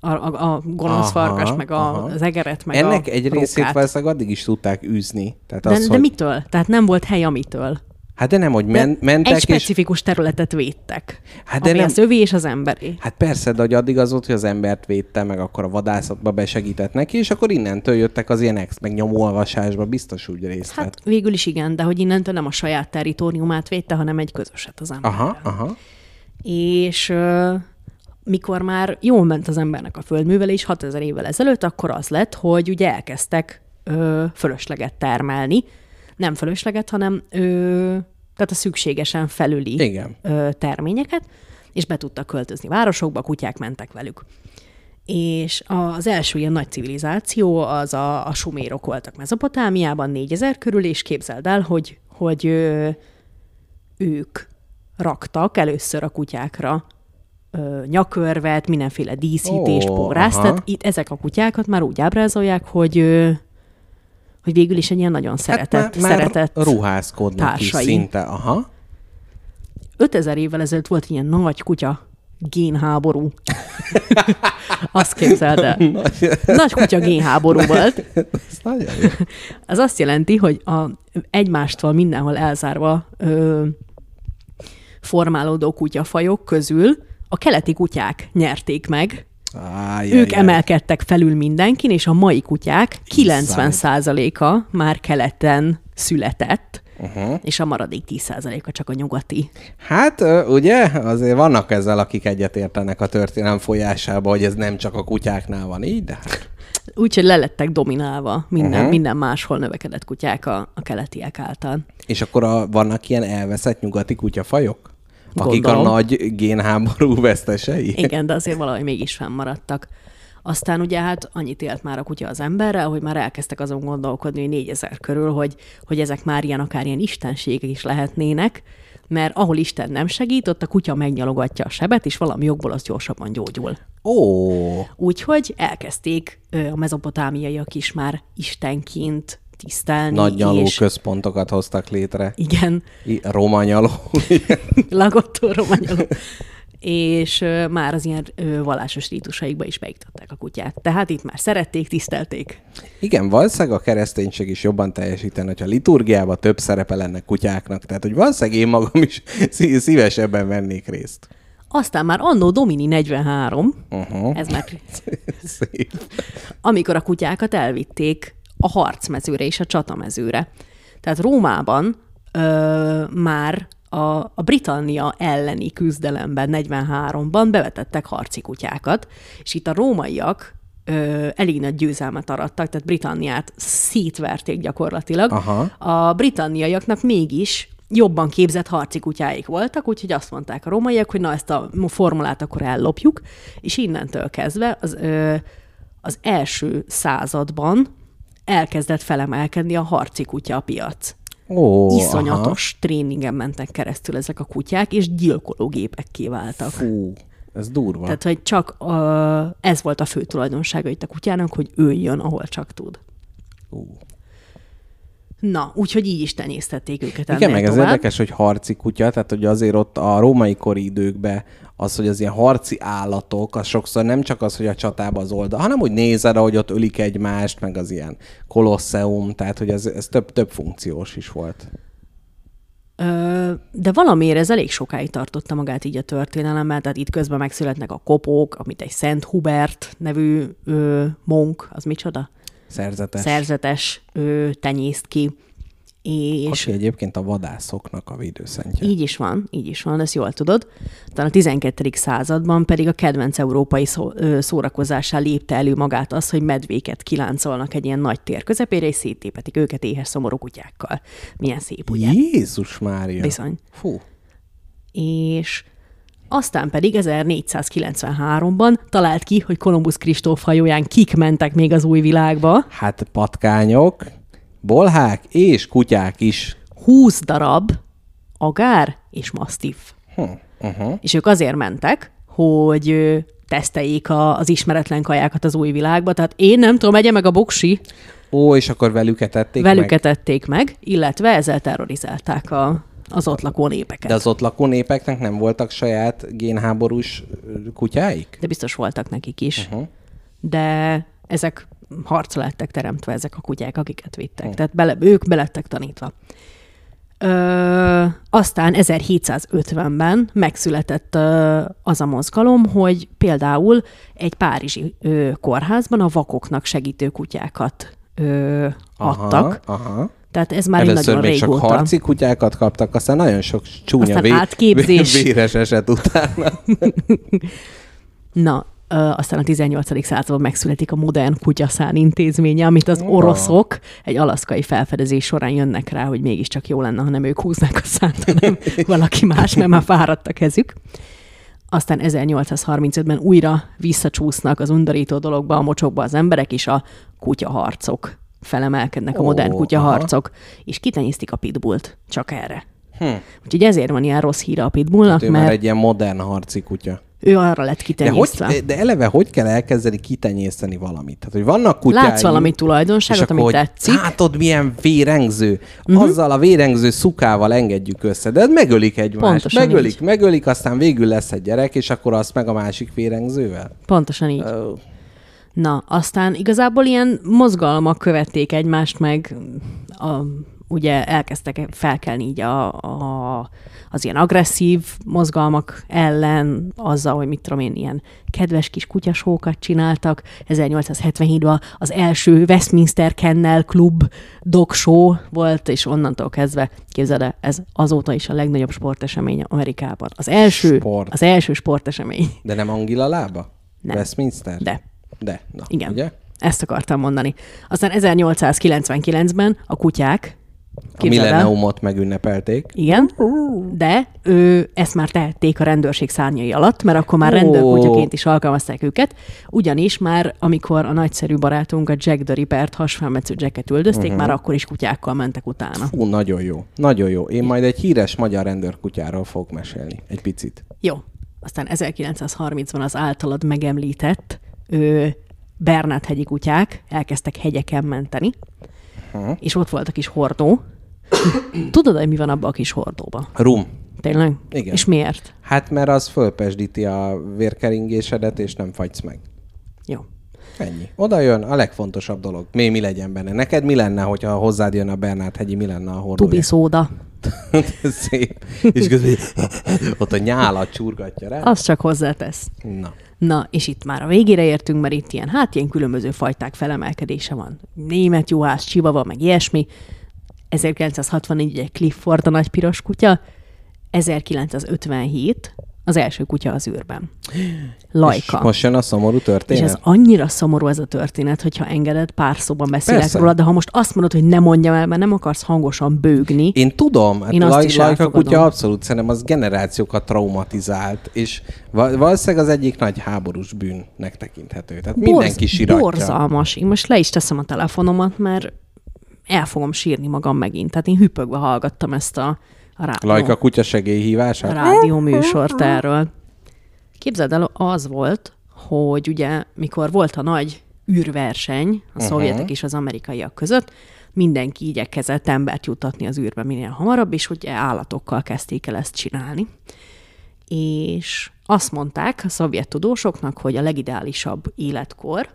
a, a, a gonosz Aha, farkas, meg a, aha. az egeret, meg Ennek a egy részét rókát. valószínűleg addig is tudták űzni. Tehát De, az, de hogy... mitől? Tehát nem volt hely amitől. Hát de nem, hogy De men- mentek egy és... specifikus területet védtek. Hát de ami nem- az övé és az emberé. Hát persze, de hogy addig az volt, hogy az embert védte, meg akkor a vadászatba besegített neki, és akkor innentől jöttek az ilyen ex, meg nyomolvasásba biztos úgy részt vett. Hát végül is igen, de hogy innentől nem a saját territóriumát védte, hanem egy közöset az ember. Aha, aha. És mikor már jól ment az embernek a földművelés 6000 évvel ezelőtt, akkor az lett, hogy ugye elkezdtek ö, fölösleget termelni. Nem fölösleget, hanem ö, tehát a szükségesen felüli Igen. ö, terményeket, és be tudtak költözni városokba, kutyák mentek velük. És az első ilyen nagy civilizáció az a, a sumérok voltak Mezopotámiában 4000 körül, és képzeld el, hogy, hogy ö, ők raktak először a kutyákra ö, nyakörvet, mindenféle díszítést, Ó, pórázt. Tehát itt ezek a kutyákat már úgy ábrázolják, hogy, ö, hogy végül is egy ilyen nagyon szeretett, hát már, már szeretett ruházkodnak társai. is szinte. Aha. 5000 évvel ezelőtt volt ilyen nagy kutya génháború. [LAUGHS] Azt képzeld el. Nagy kutya génháború volt. Ez nagyon jó. [LAUGHS] Ez azt jelenti, hogy a egymástól mindenhol elzárva ö, formálódó kutyafajok közül a keleti kutyák nyerték meg, Áj, ők emelkedtek felül mindenkin, és a mai kutyák Kiszáll. 90%-a már keleten született, uh-huh. és a maradék 10%-a csak a nyugati. Hát ugye, azért vannak ezzel, akik egyetértenek a történelem folyásába, hogy ez nem csak a kutyáknál van így, de hát Úgyhogy lelettek dominálva minden, uh-huh. minden máshol növekedett kutyák a, a keletiek által. És akkor a, vannak ilyen elveszett nyugati kutyafajok? Akik Gondolom. a nagy génháború vesztesei? Igen, de azért valahogy mégis fennmaradtak. Aztán ugye hát annyit élt már a kutya az emberrel, hogy már elkezdtek azon gondolkodni, hogy 4000 körül, hogy, hogy ezek már ilyen akár ilyen istenségek is lehetnének, mert ahol Isten nem segít, ott a kutya megnyalogatja a sebet, és valami jogból az gyorsabban gyógyul. Ó, Úgyhogy elkezdték a mezopotámiaiak is már istenként tisztelni. nagy nyaló és központokat hoztak létre. Igen, I- Roma nyaló. [LAUGHS] lagottó romanyoló. és ö, már az ilyen ö, vallásos rítusaikba is beiktatták a kutyát. Tehát itt már szerették, tisztelték. Igen, valószínűleg a kereszténység is jobban teljesítene, hogyha a liturgiában több szerepe lenne kutyáknak. Tehát, hogy valószínűleg én magam is [LAUGHS] szí- szívesebben vennék részt. Aztán már annó Domini 43, Uh-huh. ez már [LAUGHS] Szép. amikor a kutyákat elvitték a harcmezőre és a csatamezőre. Tehát Rómában ö, már a, a Britannia elleni küzdelemben 43-ban bevetettek harci kutyákat, és itt a rómaiak ö, elég nagy győzelmet arattak, tehát Britanniát szétverték gyakorlatilag. Aha. A britanniaiaknak mégis jobban képzett harci kutyáik voltak, úgyhogy azt mondták a rómaiak, hogy na ezt a formulát akkor ellopjuk, és innentől kezdve az, ö, az első században elkezdett felemelkedni a harci kutya piac. Ó, Iszonyatos aha. tréningen mentek keresztül ezek a kutyák, és gyilkológépekké váltak. Fú, ez durva. Tehát, hogy csak a, ez volt a fő tulajdonsága itt a kutyának, hogy ő jön, ahol csak tud. Ú. Na, úgyhogy így is tenyésztették őket Igen, meg ez tovább. érdekes, hogy harci kutya, tehát hogy azért ott a római kori időkben az, hogy az ilyen harci állatok, az sokszor nem csak az, hogy a csatába az oldal, hanem hogy nézed, ahogy ott ölik egymást, meg az ilyen kolosseum, tehát hogy ez, ez több, több funkciós is volt. Ö, de valamiért ez elég sokáig tartotta magát így a történelemmel, tehát itt közben megszületnek a kopók, amit egy Szent Hubert nevű ö, monk, az micsoda? Szerzetes. Szerzetes ö, tenyészt ki. És Aki egyébként a vadászoknak a védőszentje. így is van, így is van, ezt jól tudod. Talán a 12. században pedig a kedvenc európai szó, ö, szórakozásá lépte elő magát az, hogy medvéket kiláncolnak egy ilyen nagy tér közepére, és széttépetik őket éhes szomorú kutyákkal. Milyen szép, ugye? Jézus Mária. Bizony. Fú. és aztán pedig 1493-ban talált ki, hogy Kolumbusz Kristóf hajóján kik mentek még az új világba. Hát patkányok, bolhák és kutyák is. 20 darab agár és masztif. Hm. Uh-huh. És ők azért mentek, hogy teszteljék a, az ismeretlen kajákat az új világba. Tehát én nem tudom, megye meg a boksi, Ó, és akkor velük etették velük meg? tették meg, illetve ezzel terrorizálták a, az ott lakó népeket. De az ott lakó népeknek nem voltak saját génháborús kutyáik? De biztos voltak nekik is. Uh-huh. de ezek harcra lettek teremtve, ezek a kutyák, akiket vittek. Tehát bele, ők belettek tanítva. Ö, aztán 1750-ben megszületett ö, az a mozgalom, hogy például egy párizsi ö, kórházban a vakoknak segítő kutyákat ö, adtak. Aha, aha. Tehát ez már Először nagyon még régóta. csak harci kutyákat kaptak, aztán nagyon sok csúnya Aztán vé- átképzés. véres eset utána. [LAUGHS] Na, ö, aztán a 18. században megszületik a modern kutyaszán intézménye, amit az oroszok egy alaszkai felfedezés során jönnek rá, hogy mégiscsak jó lenne, ha nem ők húznák a szánt, hanem [LAUGHS] valaki más, mert már fáradt a kezük. Aztán 1835-ben újra visszacsúsznak az undorító dologba, a mocsokba az emberek, és a kutyaharcok felemelkednek, a Ó, modern kutyaharcok, és kitenyésztik a pitbullt csak erre. Hm. Úgyhogy ezért van ilyen rossz híre a pitbullnak, Ő már mert egy ilyen modern harci kutya. ő arra lett De, kitenyésztve. hogy, de eleve hogy kell elkezdeni kitenyészteni valamit? Tehát, hogy vannak kutyáim... Látsz valami tulajdonságot, ami akkor, hogy tetszik. Látod, milyen vérengző. Uh-huh. Azzal a vérengző szukával engedjük össze. De megölik egymást. Pontosan megölik, így. megölik, aztán végül lesz egy gyerek, és akkor azt meg a másik vérengzővel. pontosan így. Ó. Na, aztán igazából ilyen mozgalmak követték egymást, meg a, ugye elkezdtek felkelni így a, a, az ilyen agresszív mozgalmak ellen, azzal, hogy mit tudom én, ilyen kedves kis kutyasókat csináltak. 1877-ben az első Westminster Kennel Club dog show volt, és onnantól kezdve, képzeld el, ez azóta is a legnagyobb sportesemény Amerikában. Az első, Sport. az első sportesemény. De nem Angila lába? Nem. Westminster? De. De. Na, Igen. Ugye? Ezt akartam mondani. Aztán 1899-ben a kutyák, A milleniumot megünnepelték. igen, de ő, ezt már tehették a rendőrség szárnyai alatt, mert akkor már rendőrkutyaként is alkalmazták őket, ugyanis már amikor a nagyszerű barátunk a Jack the Ripper-t hasfelmetsző Jacket üldözték, uh-huh. már akkor is kutyákkal mentek utána. Fú, nagyon jó. Nagyon jó. Én majd egy híres magyar rendőrkutyáról fogok mesélni. Egy picit. Jó. Aztán 1930-ban az általad megemlített ő, Bernát hegyi kutyák elkezdtek hegyeken menteni, Aha. és ott volt a kis hordó. [COUGHS] Tudod, hogy mi van abban a kis hordóban? Rum. Tényleg? Igen. És miért? Hát mert az fölpesdíti a vérkeringésedet, és nem fagysz meg. Jó. Ennyi. Oda jön a legfontosabb dolog. Mi, mi legyen benne? Neked mi lenne, hogyha hozzád jön a Bernát hegyi, mi lenne a Tubi hordója? szóda. [LAUGHS] Szép. És közben [LAUGHS] ott a nyálat csurgatja rá. Az csak hozzátesz. Na. Na, és itt már a végére értünk, mert itt ilyen, hát ilyen különböző fajták felemelkedése van. Német juhász, csivava, meg ilyesmi. 1964 egy Clifford a nagy piros kutya, 1957 az első kutya az űrben. Lajka. És most jön a szomorú És történet? ez annyira szomorú ez a történet, hogyha engeded, pár szóban beszélek Persze. róla, de ha most azt mondod, hogy ne mondjam el, mert nem akarsz hangosan bőgni, Én tudom, hát Én azt Laj- is Lajka elfogadom. kutya abszolút szerintem az generációkat traumatizált, és val- valószínűleg az egyik nagy háborús bűnnek tekinthető. Tehát mindenki siratja. Borzalmas. Én most le is teszem a telefonomat, mert el fogom sírni magam megint. Tehát én hüpögve hallgattam ezt a, a Lajka kutya a segélyhívását? rádió műsort erről. Képzeld el, az volt, hogy ugye, mikor volt a nagy űrverseny a szovjetek és az amerikaiak között, mindenki igyekezett embert jutatni az űrbe minél hamarabb, és ugye állatokkal kezdték el ezt csinálni. És azt mondták a szovjet tudósoknak, hogy a legideálisabb életkor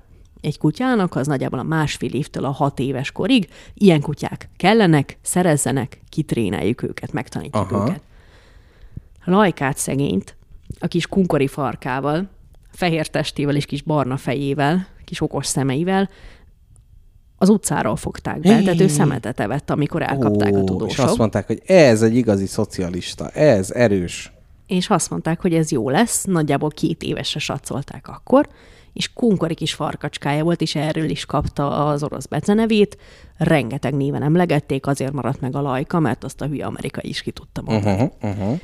egy kutyának az nagyjából a másfél évtől a hat éves korig. Ilyen kutyák kellenek, szerezzenek, kitréneljük őket, megtanítjuk Aha. őket. Lajkát szegényt, a kis kunkori farkával, fehér testével és kis barna fejével, kis okos szemeivel, az utcáról fogták be, tehát ő szemetet evett, amikor elkapták a Ó, És tudósok. azt mondták, hogy ez egy igazi szocialista, ez erős. és azt mondták, hogy ez jó lesz, nagyjából két évesre satszolták akkor, és kunkori kis farkacskája volt, és erről is kapta az orosz becenevét. Rengeteg néven emlegették, azért maradt meg a lajka, mert azt a hülye amerikai is ki tudta mondani. Uh-huh, uh-huh.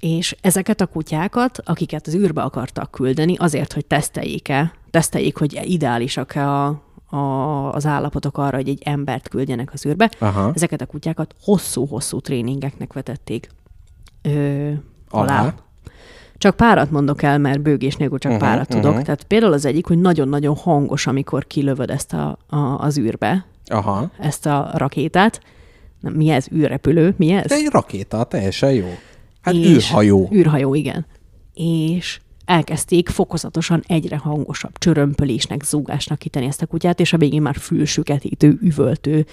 És ezeket a kutyákat, akiket az űrbe akartak küldeni, azért, hogy teszteljék-e, teszteljék, hogy ideálisak-e a, a, az állapotok arra, hogy egy embert küldjenek az űrbe, Aha. ezeket a kutyákat hosszú-hosszú tréningeknek vetették ö, alá. Alá. Csak párat mondok el, mert bőgés nélkül csak uh-huh, párat tudok. uh-huh. Tehát például az egyik, hogy nagyon-nagyon hangos, amikor kilövöd ezt a, a, az űrbe, Aha. ezt a rakétát. Nem, mi ez? űrrepülő? Mi ez? Egy rakéta, teljesen jó. Hát És- űrhajó. űrhajó, igen. És elkezdték fokozatosan egyre hangosabb csörömpölésnek, zúgásnak kitenni ezt a kutyát, és a végén már fülsüketítő, üvöltő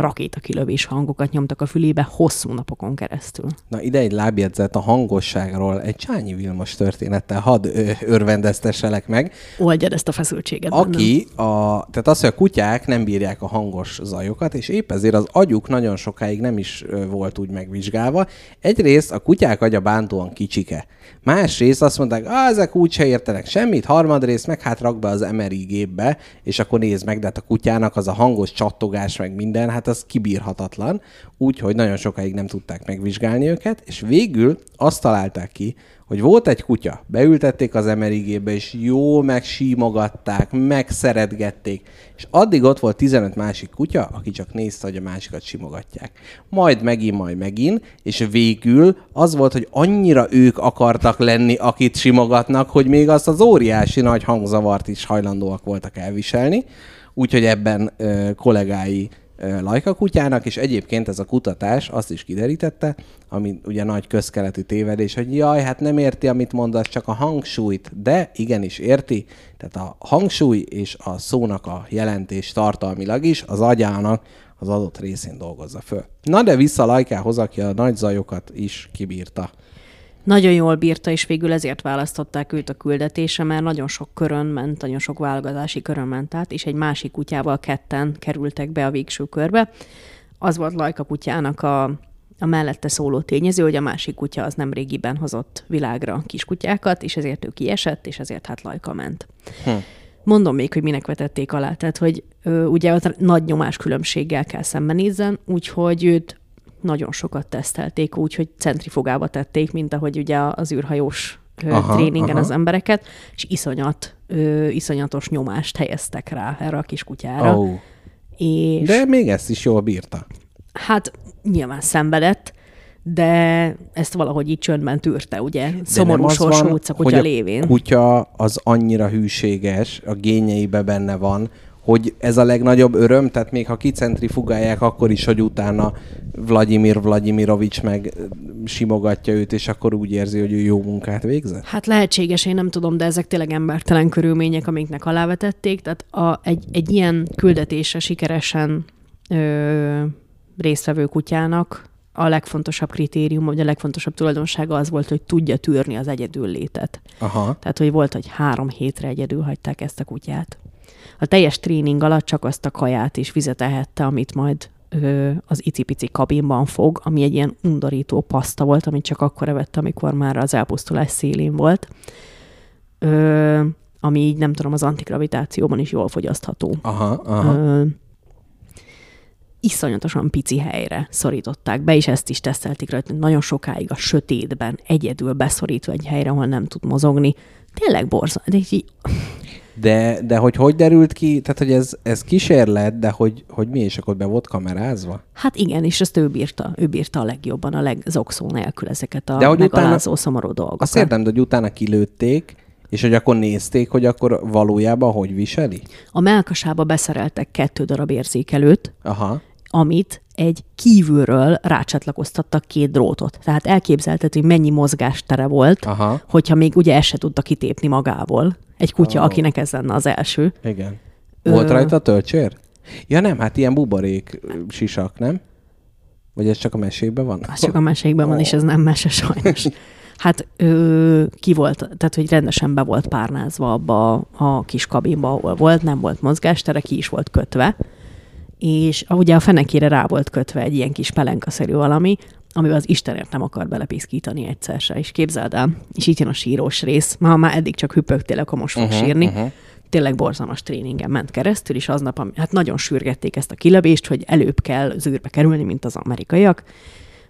rakétakilövés hangokat nyomtak a fülébe hosszú napokon keresztül. Na ide egy lábjegyzet a hangosságról, egy Csányi Vilmos történettel hadd örvendeztesselek meg. Oldjad ezt a feszültséget. Aki, a, tehát az, hogy a kutyák nem bírják a hangos zajokat, és épp ezért az agyuk nagyon sokáig nem is volt úgy megvizsgálva. Egyrészt a kutyák agya bántóan kicsike. Másrészt azt mondták, ah, ezek úgyse értenek semmit, harmadrészt meg hát rak be az MRI gépbe, és akkor nézd meg, de hát a kutyának az a hangos csattogás, meg minden, hát az kibírhatatlan. Úgyhogy nagyon sokáig nem tudták megvizsgálni őket, és végül azt találták ki, hogy volt egy kutya, beültették az emerigébe, és jó megsímogatták, megszeretgették, és addig ott volt 15 másik kutya, aki csak nézte, hogy a másikat simogatják. Majd megint, majd megint, és végül az volt, hogy annyira ők akartak lenni, akit simogatnak, hogy még azt az óriási nagy hangzavart is hajlandóak voltak elviselni, úgyhogy ebben ö, kollégái Lajka kutyának, és egyébként ez a kutatás azt is kiderítette, ami ugye nagy közkeletű tévedés, hogy jaj, hát nem érti, amit mondasz, csak a hangsúlyt, de igenis érti, tehát a hangsúly és a szónak a jelentés tartalmilag is az agyának az adott részén dolgozza föl. Na de vissza Lajkához, aki a nagy zajokat is kibírta. Nagyon jól bírta, és végül ezért választották őt a küldetése, mert nagyon sok körön ment, nagyon sok válogatási körön ment át, és egy másik kutyával ketten kerültek be a végső körbe. Az volt Lajka kutyának a, a mellette szóló tényező, hogy a másik kutya az nem régiben hozott világra kiskutyákat, és ezért ő kiesett, és ezért hát Lajka ment. Hm. Mondom még, hogy minek vetették alá. Tehát, hogy ö, ugye ott nagy nyomás különbséggel kell szembenézzen, úgyhogy őt nagyon sokat tesztelték, úgyhogy centrifugába tették, mint ahogy ugye az űrhajós Aha, tréningen aha. az embereket, és iszonyat, ö, iszonyatos nyomást helyeztek rá erre a kis kutyára. Oh. És De még ezt is jól bírta. hát nyilván szenvedett, de ezt valahogy így csöndben tűrte, ugye? De Szomorú sorsú utca hogy kutya a lévén. kutya az annyira hűséges, a gényeibe benne van, hogy ez a legnagyobb öröm, tehát még ha kicentrifugálják, akkor is, hogy utána Vladimir Vladimirovics meg simogatja őt, és akkor úgy érzi, hogy ő jó munkát végzett? Hát lehetséges, én nem tudom, de ezek tényleg embertelen körülmények, amiknek alávetették. Tehát a, egy, egy ilyen küldetése sikeresen ö, résztvevő kutyának a legfontosabb kritérium, vagy a legfontosabb tulajdonsága az volt, hogy tudja tűrni az egyedül létet. Aha. Tehát, hogy volt, hogy három hétre egyedül hagyták ezt a kutyát. A teljes tréning alatt csak azt a kaját és vizet ehette, amit majd ö, az icipici kabinban fog, ami egy ilyen undorító paszta volt, amit csak akkor evett, amikor már az elpusztulás szélén volt. Ö, ami így nem tudom, az antigravitációban is jól fogyasztható. Aha, aha. Ö, iszonyatosan pici helyre szorították be, és ezt is tesztelték rajta, nagyon sokáig a sötétben, egyedül beszorítva egy helyre, ahol nem tud mozogni. Tényleg borzal. De így, De, de hogy hogy derült ki, tehát hogy ez, ez kísérlet, de hogy, hogy mi, és akkor be volt kamerázva? hát igen, és ezt ő bírta, ő bírta a legjobban, a legzokszó nélkül ezeket a De hogy megalázó, utána- szomorú dolgokat. Azt értem, de hogy utána kilőtték, és hogy akkor nézték, hogy akkor valójában hogy viseli? A melkasába beszereltek kettő darab érzékelőt, Aha. amit egy kívülről rácsatlakoztattak két drótot. Tehát elképzelhető, hogy mennyi mozgástere volt, Aha. hogyha még ugye ezt se tudta kitépni magából. Egy kutya, oh. akinek ez lenne az első. Igen. Volt Ö- rajta töltsér? Ja nem, hát ilyen buborék sisak, nem? Vagy ez csak a mesében van? Az csak a mesékben van, és ez nem mese sajnos. [LAUGHS] Hát ö, ki volt, tehát hogy rendesen be volt párnázva abba a, a kis kabinba, ahol volt, nem volt mozgástere, ki is volt kötve, és ugye a fenekére rá volt kötve egy ilyen kis pelenkaszerű valami, amivel az Istenért nem akar belepiszkítani egyszer se, és képzeld el, és itt jön a sírós rész, ma már eddig csak hüppögtél, akkor most fog uh-huh, sírni, uh-huh. tényleg borzalmas tréningen ment keresztül, és aznap, hát nagyon sürgették ezt a kilövést, hogy előbb kell zűrbe kerülni, mint az amerikaiak,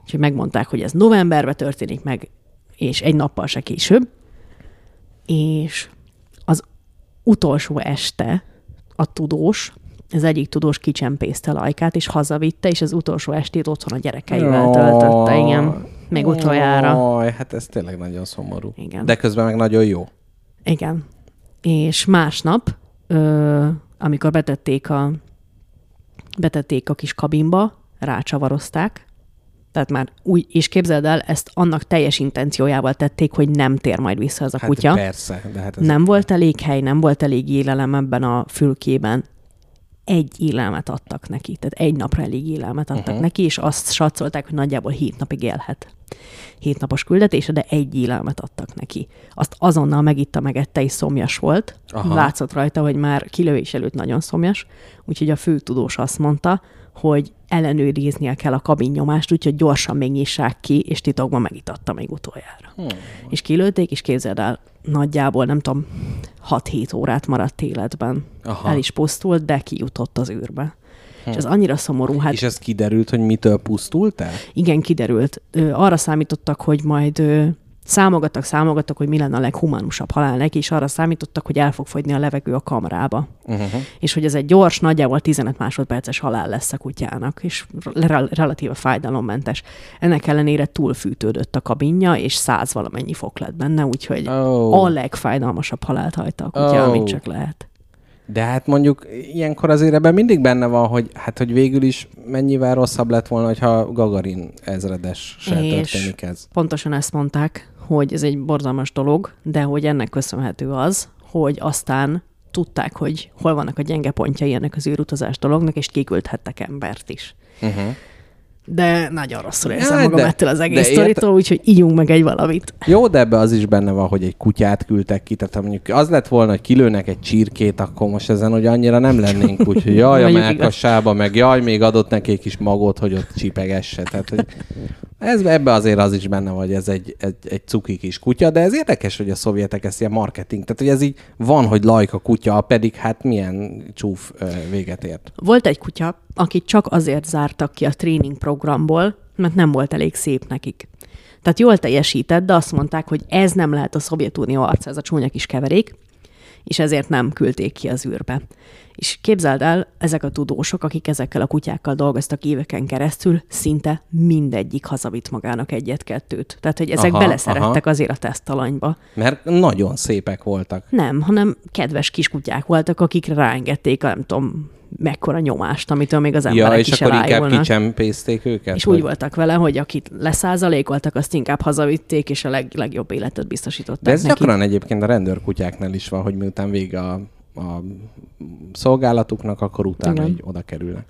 úgyhogy megmondták, hogy ez novemberben történik meg, és egy nappal se később, és az utolsó este a tudós, az egyik tudós kicsempészte Lajkát, és hazavitte, és az utolsó estét otthon a gyerekeivel töltötte, igen, még utoljára. Jaj, hát ez tényleg nagyon szomorú. Igen. De közben meg nagyon jó. Igen. És másnap, ö, amikor betették a, betették a kis kabinba, rácsavarozták, tehát már úgy, és képzeld el, ezt annak teljes intenciójával tették, hogy nem tér majd vissza az a Hát kutya. persze, de hát ez Nem volt elég hely, nem volt elég élelem ebben a fülkében. Egy élelmet adtak neki, tehát egy napra elég élelmet adtak uh-huh. neki, és azt satszolták, hogy nagyjából hét napig élhet. Hét napos küldetése, de egy élelmet adtak neki. Azt azonnal megitta, megette, és szomjas volt. Aha. Látszott rajta, hogy már kilövés előtt nagyon szomjas, úgyhogy a főtudós azt mondta, hogy ellenőriznie kell a kabin-nyomást, úgyhogy gyorsan még nyissák ki, és titokban megitatta még utoljára. Hmm. És kilőtték, és képzeld el, nagyjából, nem tudom, 6-7 órát maradt életben. Aha. El is pusztult, de kijutott az űrbe. Hmm. És ez annyira szomorú. Hát És ez kiderült, hogy mitől pusztult el? igen, kiderült. Ö, arra számítottak, hogy majd ö, számogattak, számogattak, hogy mi lenne a leghumánusabb halál neki, és arra számítottak, hogy el fog fogyni a levegő a kamrába. Uh-huh. És hogy ez egy gyors, nagyjából 15 másodperces halál lesz a kutyának, és re- relatíve fájdalommentes. Ennek ellenére túlfűtődött a kabinja, és száz valamennyi fok lett benne, úgyhogy oh. a legfájdalmasabb halált hagyta a kutya, oh. amit csak lehet. De hát mondjuk ilyenkor azért ebben mindig benne van, hogy hát hogy végül is mennyivel rosszabb lett volna, hogyha Gagarin ezredes se És- történik ez. Pontosan ezt mondták, hogy ez egy borzalmas dolog, de hogy ennek köszönhető az, hogy aztán tudták, hogy hol vannak a gyenge pontjai ennek az űrutazás dolognak, és kiküldhettek embert is. Uh-huh. De nagyon rosszul érzem Jaj, magam de- ettől az egész sztoritól, úgyhogy ígyunk meg egy valamit. Jó, de ebbe az is benne van, hogy egy kutyát küldtek ki, tehát ha mondjuk az lett volna, hogy kilőnek egy csirkét, akkor most ezen hogy annyira nem lennénk, úgyhogy jaj, [LAUGHS] a Mondjuk melkassába, meg jaj, még adott neki egy kis magot, hogy ott csipegesse. Tehát, hogy ez, ebbe azért az is benne hogy ez egy, egy, egy cuki kis kutya, de ez érdekes, hogy a szovjetek ezt ilyen marketing, tehát hogy ez így van, hogy lajka kutya, pedig hát milyen csúf véget ért. Volt egy kutya, akit csak azért zártak ki a tréning programból, mert nem volt elég szép nekik. Tehát jól teljesített, de azt mondták, hogy ez nem lehet a Szovjetunió arca, ez a csúnya kis keverék, és ezért nem küldték ki az űrbe. És képzeld el, ezek a tudósok, akik ezekkel a kutyákkal dolgoztak éveken keresztül, szinte mindegyik hazavitt magának egyet-kettőt. Tehát, hogy ezek Aha, beleszerettek aha. azért a tesztalanyba. Mert nagyon szépek voltak. Nem, hanem kedves kiskutyák voltak, akikre ráengedték, nem tudom, mekkora nyomást, amitől még az emberek Ja, és is akkor inkább elájulnak. kicsempészték őket? És vagy? úgy voltak vele, hogy akit leszázalékoltak, azt inkább hazavitték, és a leg, legjobb életet biztosították De ez neki. gyakran egyébként a rendőrkutyáknál is van, hogy miután vége a, a szolgálatuknak, akkor utána Igen. így oda kerülnek.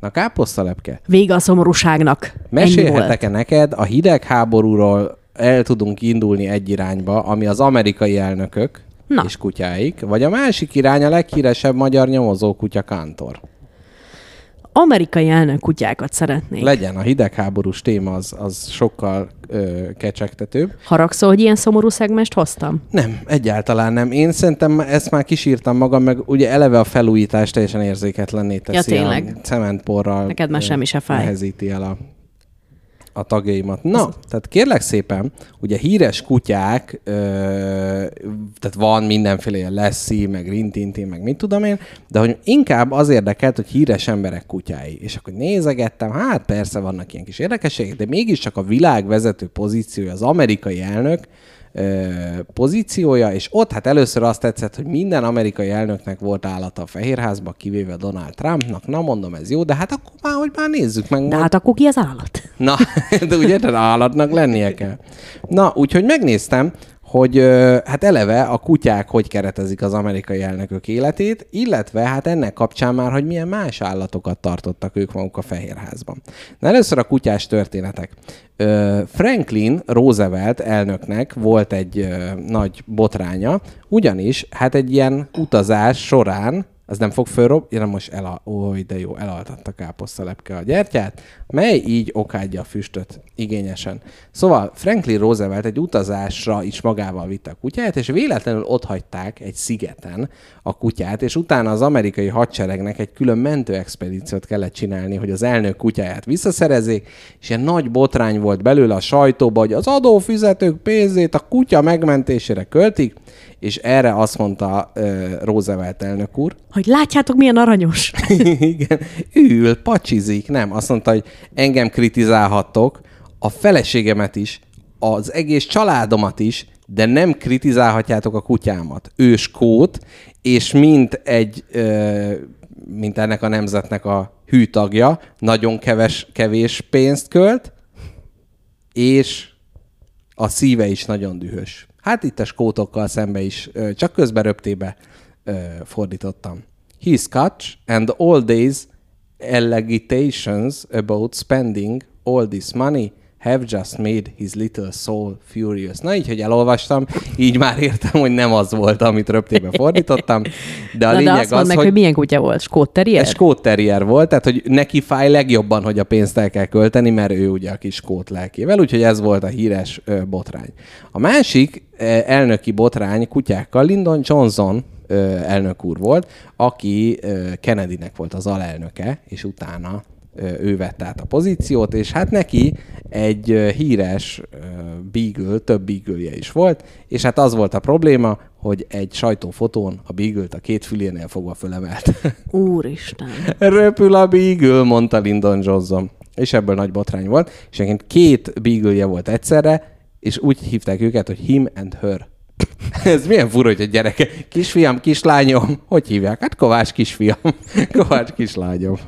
Na, káposztalepke, Vége a szomorúságnak. Mesélhetek-e neked a hidegháborúról el tudunk indulni egy irányba, ami az amerikai elnökök Na. és kutyáik, vagy a másik irány a leghíresebb magyar nyomozó kutya Kántor. Amerikai elnök kutyákat szeretnék. Legyen, a hidegháborús téma az, az sokkal ö, kecsegtetőbb. Haragszol, hogy ilyen szomorú szegmest hoztam? Nem, egyáltalán nem. Én szerintem ezt már kísírtam magam, meg ugye eleve a felújítás teljesen érzéketlenné teszi. Ja, tényleg. A cementporral Neked már semmi se fáj. Nehezíti el a, a tagjaimat. Na, tehát kérlek szépen, ugye híres kutyák, ö, tehát van mindenféle ilyen Leszi, meg Rintintin, meg mit tudom én, de hogy inkább az érdekelt, hogy híres emberek kutyái. És akkor nézegettem, hát persze vannak ilyen kis érdekességek, de mégiscsak a világ vezető pozíciója az amerikai elnök, pozíciója, és ott hát először azt tetszett, hogy minden amerikai elnöknek volt állata a Fehérházba, kivéve Donald Trumpnak. Na mondom, ez jó, de hát akkor már, hogy már nézzük meg. De majd- hát akkor ki az állat? Na, [LAUGHS] de ugye de állatnak lennie kell. Na, úgyhogy megnéztem, hogy hát eleve a kutyák hogy keretezik az amerikai elnökök életét, illetve hát ennek kapcsán már, hogy milyen más állatokat tartottak ők maguk a Fehérházban. Na először a kutyás történetek. Franklin Roosevelt elnöknek volt egy nagy botránya, ugyanis hát egy ilyen utazás során az nem fog fölrob... Ja, most el... Oly, de jó, elaltatta káposztalepke a gyertyát, mely így okádja a füstöt igényesen. Szóval Franklin Roosevelt egy utazásra is magával vitte a kutyáját, és véletlenül ott hagyták egy szigeten a kutyát, és utána az amerikai hadseregnek egy külön mentőexpedíciót kellett csinálni, hogy az elnök kutyáját visszaszerezzék, és ilyen nagy botrány volt belőle a sajtóba, hogy az adófizetők pénzét a kutya megmentésére költik, és erre azt mondta uh, Roosevelt elnök úr, Hogy látjátok, milyen aranyos. [LAUGHS] igen, ül, pacsizik, nem. Azt mondta, hogy engem kritizálhattok, a feleségemet is, az egész családomat is, de nem kritizálhatjátok a kutyámat. Ő skót, és mint egy, ö, mint ennek a nemzetnek a hűtagja, nagyon keves, kevés pénzt költ, és a szíve is nagyon dühös. Hát itt a skótokkal szembe is, csak közben röptébe fordítottam. He Scotch and all days allegitations about spending all this money have just made his little soul furious. Na így, hogy elolvastam, így már értem, hogy nem az volt, amit röptébe fordítottam, de a Na, lényeg de azt az, meg, hogy... hogy milyen kutya volt? Skót terrier? Ez skót terrier volt, tehát hogy neki fáj legjobban, hogy a pénzt el kell költeni, mert ő ugye a kis skót lelkével, úgyhogy ez volt a híres ö, botrány. A másik ö, elnöki botrány kutyákkal Lyndon Johnson elnök úr volt, aki Kennedynek volt az alelnöke, és utána ő vette át a pozíciót, és hát neki egy híres beagle, több beagle is volt, és hát az volt a probléma, hogy egy sajtófotón a beagle a két fülénél fogva fölemelt. [LAUGHS] Úristen. Röpül a Beagle, mondta Lyndon Johnson. És ebből nagy botrány volt. És egyébként két beagle volt egyszerre, és úgy hívták őket, hogy him and her. [LAUGHS] Ez milyen fura, hogy a gyereke. Kisfiam, kislányom. Hogy hívják? Hát Kovács kisfiam. [LAUGHS] Kovács kislányom.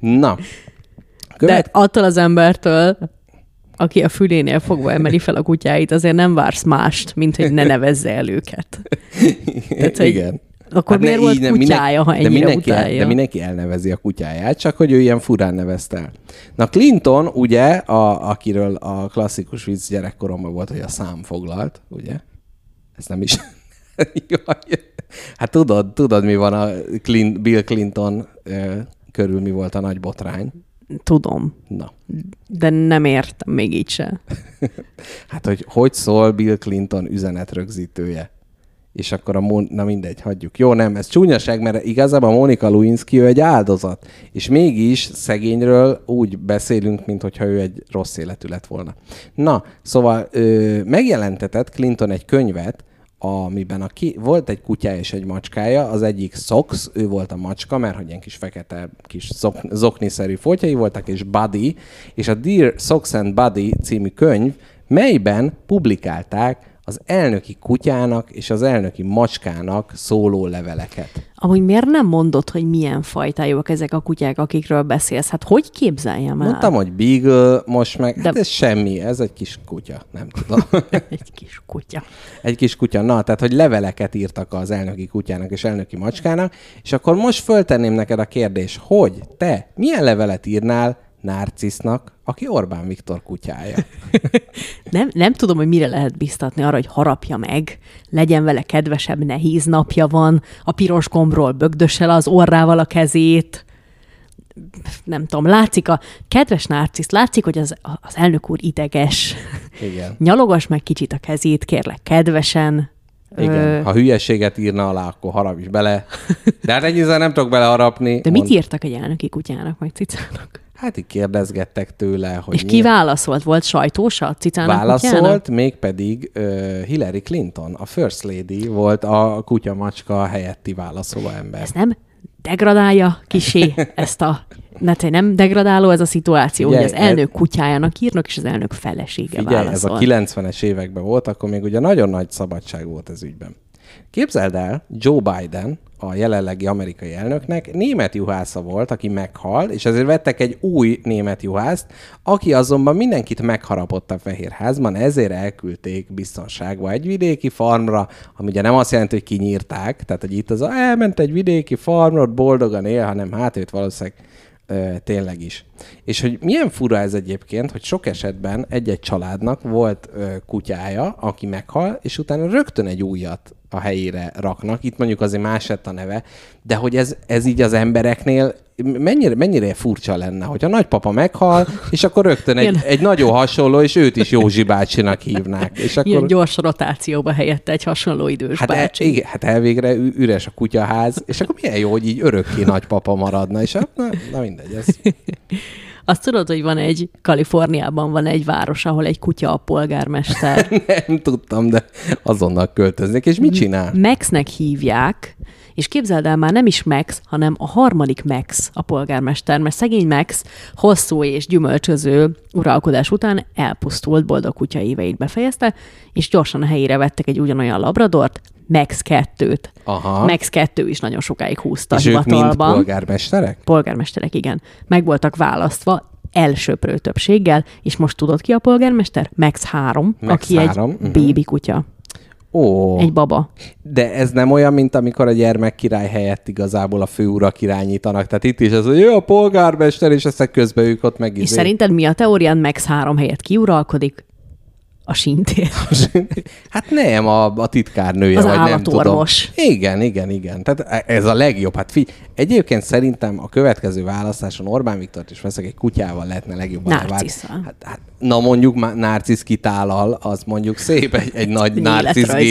Na. De Követ... attól az embertől, aki a fülénél fogva emeli fel a kutyáit, azért nem vársz mást, mint hogy ne nevezze el őket. [LAUGHS] Tehát, hogy Igen. Akkor ne miért volt így, kutyája, ha de ennyire mindenki, el, utálja? de mindenki elnevezi a kutyáját, csak hogy ő ilyen furán nevezte el. Na Clinton, ugye, a, akiről a klasszikus vicc gyerekkoromban volt, hogy a szám foglalt, ugye? Ez nem is... [LAUGHS] Jaj. hát tudod, tudod, mi van a Clint, Bill Clinton körül, mi volt a nagy botrány? Tudom, Na. de nem értem még így se. [LAUGHS] Hát, hogy hogy szól Bill Clinton üzenetrögzítője? És akkor a Mon- na mindegy, hagyjuk. Jó, nem, ez csúnyaság, mert igazából Monika Lewinsky ő egy áldozat, és mégis szegényről úgy beszélünk, mintha ő egy rossz életű lett volna. Na, szóval ö, megjelentetett Clinton egy könyvet, amiben a ki, volt egy kutyája és egy macskája, az egyik Sox, ő volt a macska, mert hogy ilyen kis fekete, kis zok, zokniszerű foltjai voltak, és Buddy, és a Dear Sox and Buddy című könyv, melyben publikálták az elnöki kutyának és az elnöki macskának szóló leveleket. Amúgy miért nem mondod, hogy milyen fajtájúak ezek a kutyák, akikről beszélsz? Hát hogy képzeljem el? Mondtam, hogy Beagle, most meg, De- hát ez semmi, ez egy kis kutya, nem tudom. [LAUGHS] Egy kis kutya. egy kis kutya, na, tehát, hogy leveleket írtak az elnöki kutyának és elnöki macskának, és akkor most föltenném neked a kérdés, hogy te milyen levelet írnál Narcisznak, aki Orbán Viktor kutyája? [LAUGHS] Nem, nem tudom, hogy mire lehet biztatni arra, hogy harapja meg, legyen vele kedvesebb, nehéz napja van, a piros gombról bögdösse le az orrával a kezét, nem tudom, látszik a kedves narcisz, látszik, hogy az, az elnök úr ideges. Igen. [LAUGHS] Nyalogass meg kicsit a kezét, kérlek, kedvesen. Igen. Ha hülyeséget írna alá, akkor harap is bele. [LAUGHS] De hát ennyizel nem tudok beleharapni. De mit Mond- írtak egy elnöki kutyának, vagy cicának? Hát így kérdezgettek tőle, hogy És ki válaszolt? Volt sajtósa a cicának kutyának? Válaszolt, mégpedig uh, Hillary Clinton, a First Lady volt a kutya-macska helyetti válaszoló ember. Ez nem degradálja kisé [LAUGHS] ezt a... Te nem degradáló ez a szituáció, Figyelj, hogy az elnök kutyájának írnak, és az elnök felesége Figyelj, ez a válaszol. 90-es években volt, akkor még ugye nagyon nagy szabadság volt ez ügyben. Képzeld el, Joe Biden, a jelenlegi amerikai elnöknek német juhásza volt, aki meghal, és ezért vettek egy új német juhászt, aki azonban mindenkit megharapott a Fehérházban, ezért elküldték biztonságba egy vidéki farmra, ami ugye nem azt jelenti, hogy kinyírták, tehát hogy itt az elment egy vidéki farmra, ott boldogan él, hanem hát őt valószínűleg Ö, tényleg is. És hogy milyen fura ez egyébként, hogy sok esetben egy-egy családnak volt ö, kutyája, aki meghal, és utána rögtön egy újat a helyére raknak. Itt mondjuk azért más lett a neve, de hogy ez, ez így az embereknél mennyire, mennyire furcsa lenne, hogy a nagypapa meghal, és akkor rögtön egy, egy nagyon hasonló, és őt is Józsi bácsinak hívnák. És Ilyen akkor, gyors rotációba helyette egy hasonló idős Hát, el, bácsi. igen, hát elvégre üres a kutyaház, és akkor milyen jó, hogy így örökké nagypapa maradna, és hát, na, na mindegy, ez [LAUGHS] Azt tudod, hogy van egy, Kaliforniában van egy város, ahol egy kutya a polgármester. [LAUGHS] nem tudtam, de azonnal költöznék, és mit csinál? Maxnek hívják, és képzeld el, már nem is Max, hanem a harmadik Max a polgármester, mert szegény Max hosszú és gyümölcsöző uralkodás után elpusztult, boldog kutya éveit befejezte, és gyorsan a helyére vettek egy ugyanolyan labradort, Max 2-t. Aha. Max 2 is nagyon sokáig húzta És ők mind hivatalban. polgármesterek? Polgármesterek, igen. Meg voltak választva elsőprő többséggel, és most tudod ki a polgármester? Max 3, Max aki három, egy mhm. bébi kutya, Ó, egy baba. de ez nem olyan, mint amikor a gyermek király helyett igazából a főurak irányítanak. Tehát itt is az, hogy jó a polgármester, és aztán közben ők ott meg És izé- szerinted mi a teórián Max 3 helyett kiuralkodik? A sintér. Hát nem, a, a titkárnője, Az vagy nem tudom. Igen, igen, igen. Tehát ez a legjobb. Hát figy, egyébként szerintem a következő választáson Orbán Viktort is veszek egy kutyával lehetne legjobban Narcisszal. Hát, hát, na mondjuk már narcisz kitállal, az mondjuk szép, egy, egy nagy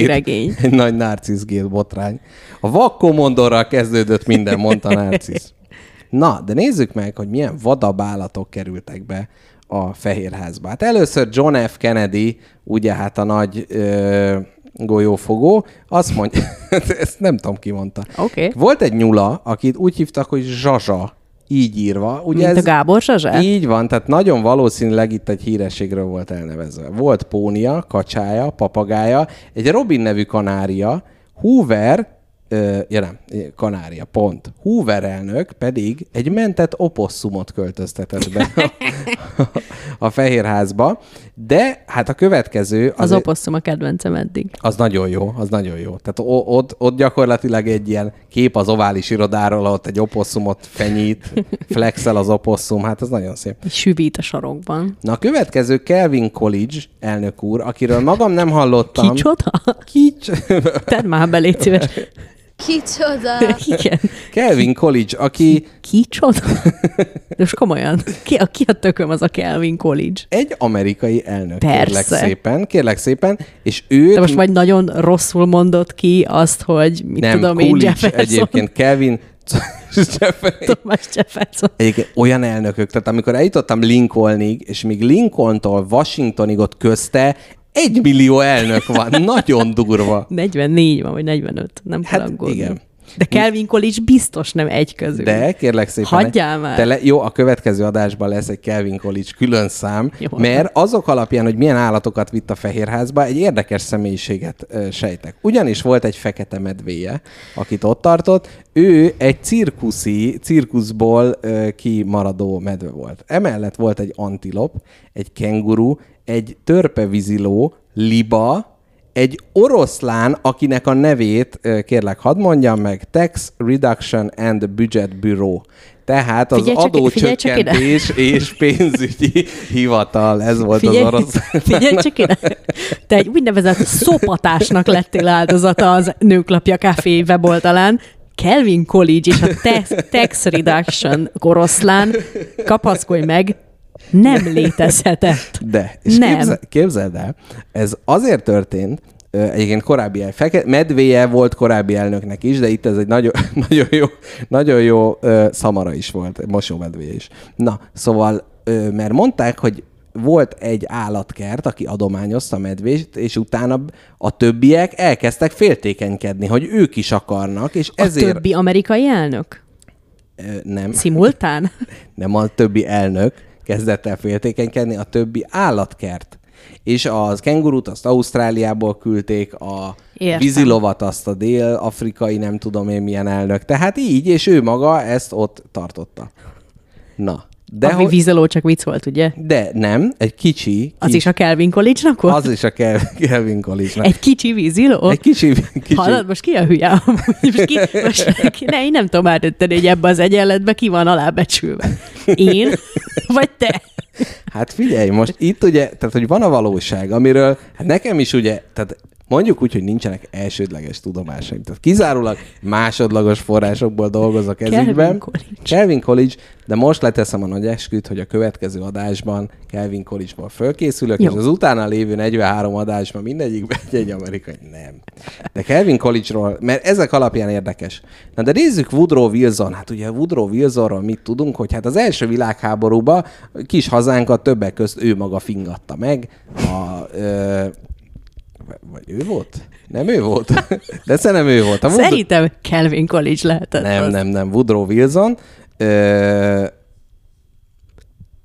regény. [LAUGHS] Egy nagy narciszgét botrány. A vakkomondorral kezdődött minden, mondta narcisz. [LAUGHS] Na, de nézzük meg, hogy milyen vadabb állatok kerültek be a Fehérházba. Hát először John F. Kennedy, ugye hát a nagy ö, golyófogó, azt mondja, [LAUGHS] ezt nem tudom ki mondta. Oké. Volt egy nyula, akit úgy hívtak, hogy Zsazsa, így írva. Ugye Mint ez, a Gábor Zsazsa? így van, tehát nagyon valószínűleg itt egy hírességről volt elnevezve. Volt pónia, kacsája, papagája, egy Robin nevű kanária, Hoover, ö, ja nem, kanária, pont. Hoover elnök pedig egy mentett oposszumot költöztetett be a, [LAUGHS] a Fehérházba, de hát a következő... Az egy- oposszum a kedvencem eddig. az nagyon jó, az nagyon jó. Tehát ott, ott gyakorlatilag egy ilyen kép az ovális irodáról, ott egy oposszumot fenyít, [LAUGHS] flexel az oposszum, hát ez nagyon szép. Süvít a sarokban. Na a következő Kelvin College elnök úr, akiről magam nem hallottam. Kicsoda? Kics. Tedd már be, légy szíves. [LAUGHS] Kicsoda! [LAUGHS] Igen. Kelvin College, aki Kicsoda? De most komolyan. Ki a, ki a tököm az a Kelvin College? egy amerikai elnök, Persze. kérlek szépen, kérlek szépen, és őt... De most vagy nagyon rosszul mondott ki azt, hogy mit nem, tudom én, Coolidge Jefferson. egyébként, Kelvin... Thomas Jefferson. Egyébként olyan elnökök, tehát amikor eljutottam Lincolnig, és még Lincolntól Washingtonig ott közte, egy millió elnök van. Nagyon durva. 44 van, vagy 45, nem kell Hát aggódni. igen. De Kelvin College biztos nem egy közül. De kérlek szépen. Hagyjál már. Te le, jó, a következő adásban lesz egy Kelvin College külön szám, Jó. mert azok alapján, hogy milyen állatokat vitt a Fehérházba, egy érdekes személyiséget ö, sejtek. Ugyanis volt egy fekete medvéje, akit ott tartott, ő egy cirkuszi, cirkuszból ö, kimaradó medve volt. Emellett volt egy antilop, egy kenguru, egy törpevíziló, liba, egy oroszlán, akinek a nevét, kérlek, hadd mondjam meg, Tax Reduction and Budget Bureau. Tehát az Figyelj csak- figyelj csak ide. adócsökkentés [LAUGHS] és pénzügyi hivatal, ez volt Figyelj, az orosz. figyelj csak ide. Te egy úgynevezett szopatásnak lettél áldozata az Nőklapja Café weboldalán. Kelvin College és a tax, tax Reduction oroszlán, kapaszkodj meg, nem létezhetett. De, és Nem. Képzel, képzeld el, ez azért történt, egyébként korábbi el, feke, medvéje volt korábbi elnöknek is, de itt ez egy nagyon, [LAUGHS] nagyon jó, nagyon jó ö, szamara is volt, mosómedvéje is. Na, szóval, ö, mert mondták, hogy volt egy állatkert, aki adományozta a medvést, és utána a többiek elkezdtek féltékenykedni, hogy ők is akarnak, és A ezért többi amerikai elnök? Ö, nem. Szimultán? nem a többi elnök kezdett el féltékenykedni, a többi állatkert. És az kengurut azt Ausztráliából küldték, a Értem. vízilovat azt a dél-afrikai, nem tudom én milyen elnök. Tehát így, és ő maga ezt ott tartotta. Na, de, a hogy, vízeló csak vicc volt, ugye? de nem, egy kicsi, Az kis, is a Kelvin College-nak volt? az is a Kel- [LAUGHS] Kelvin college Egy kicsi víziló? egy kicsi, kicsi Hallod, most ki a hülye? amúgy? Most ki, most, ki, ne, én nem tudom eldönteni, hogy ebbe az egyenletbe ki van alábecsülve. Én? Vagy te? Hát figyelj, most itt ugye, tehát hogy van a valóság, amiről hát nekem is ugye, tehát mondjuk úgy, hogy nincsenek elsődleges tudomásaim. Tehát kizárólag másodlagos forrásokból dolgozok ez Kelvin. College. Kelvin College, de most leteszem a nagy esküt, hogy a következő adásban Kelvin College-ból fölkészülök, Jó. és az utána lévő 43 adásban mindegyikben egy, [LAUGHS] egy amerikai. Nem. De Kelvin College-ról, mert ezek alapján érdekes. Na de nézzük Woodrow Wilson. Hát ugye Woodrow Wilsonról mit tudunk, hogy hát az első világháborúban kis hazánkat többek közt ő maga fingatta meg. A, ö, vagy ő volt? Nem ő volt? De szerintem ő volt. A Woodrow- Szerintem Kelvin College lehetett nem, az. nem, nem. Woodrow Wilson. Ö...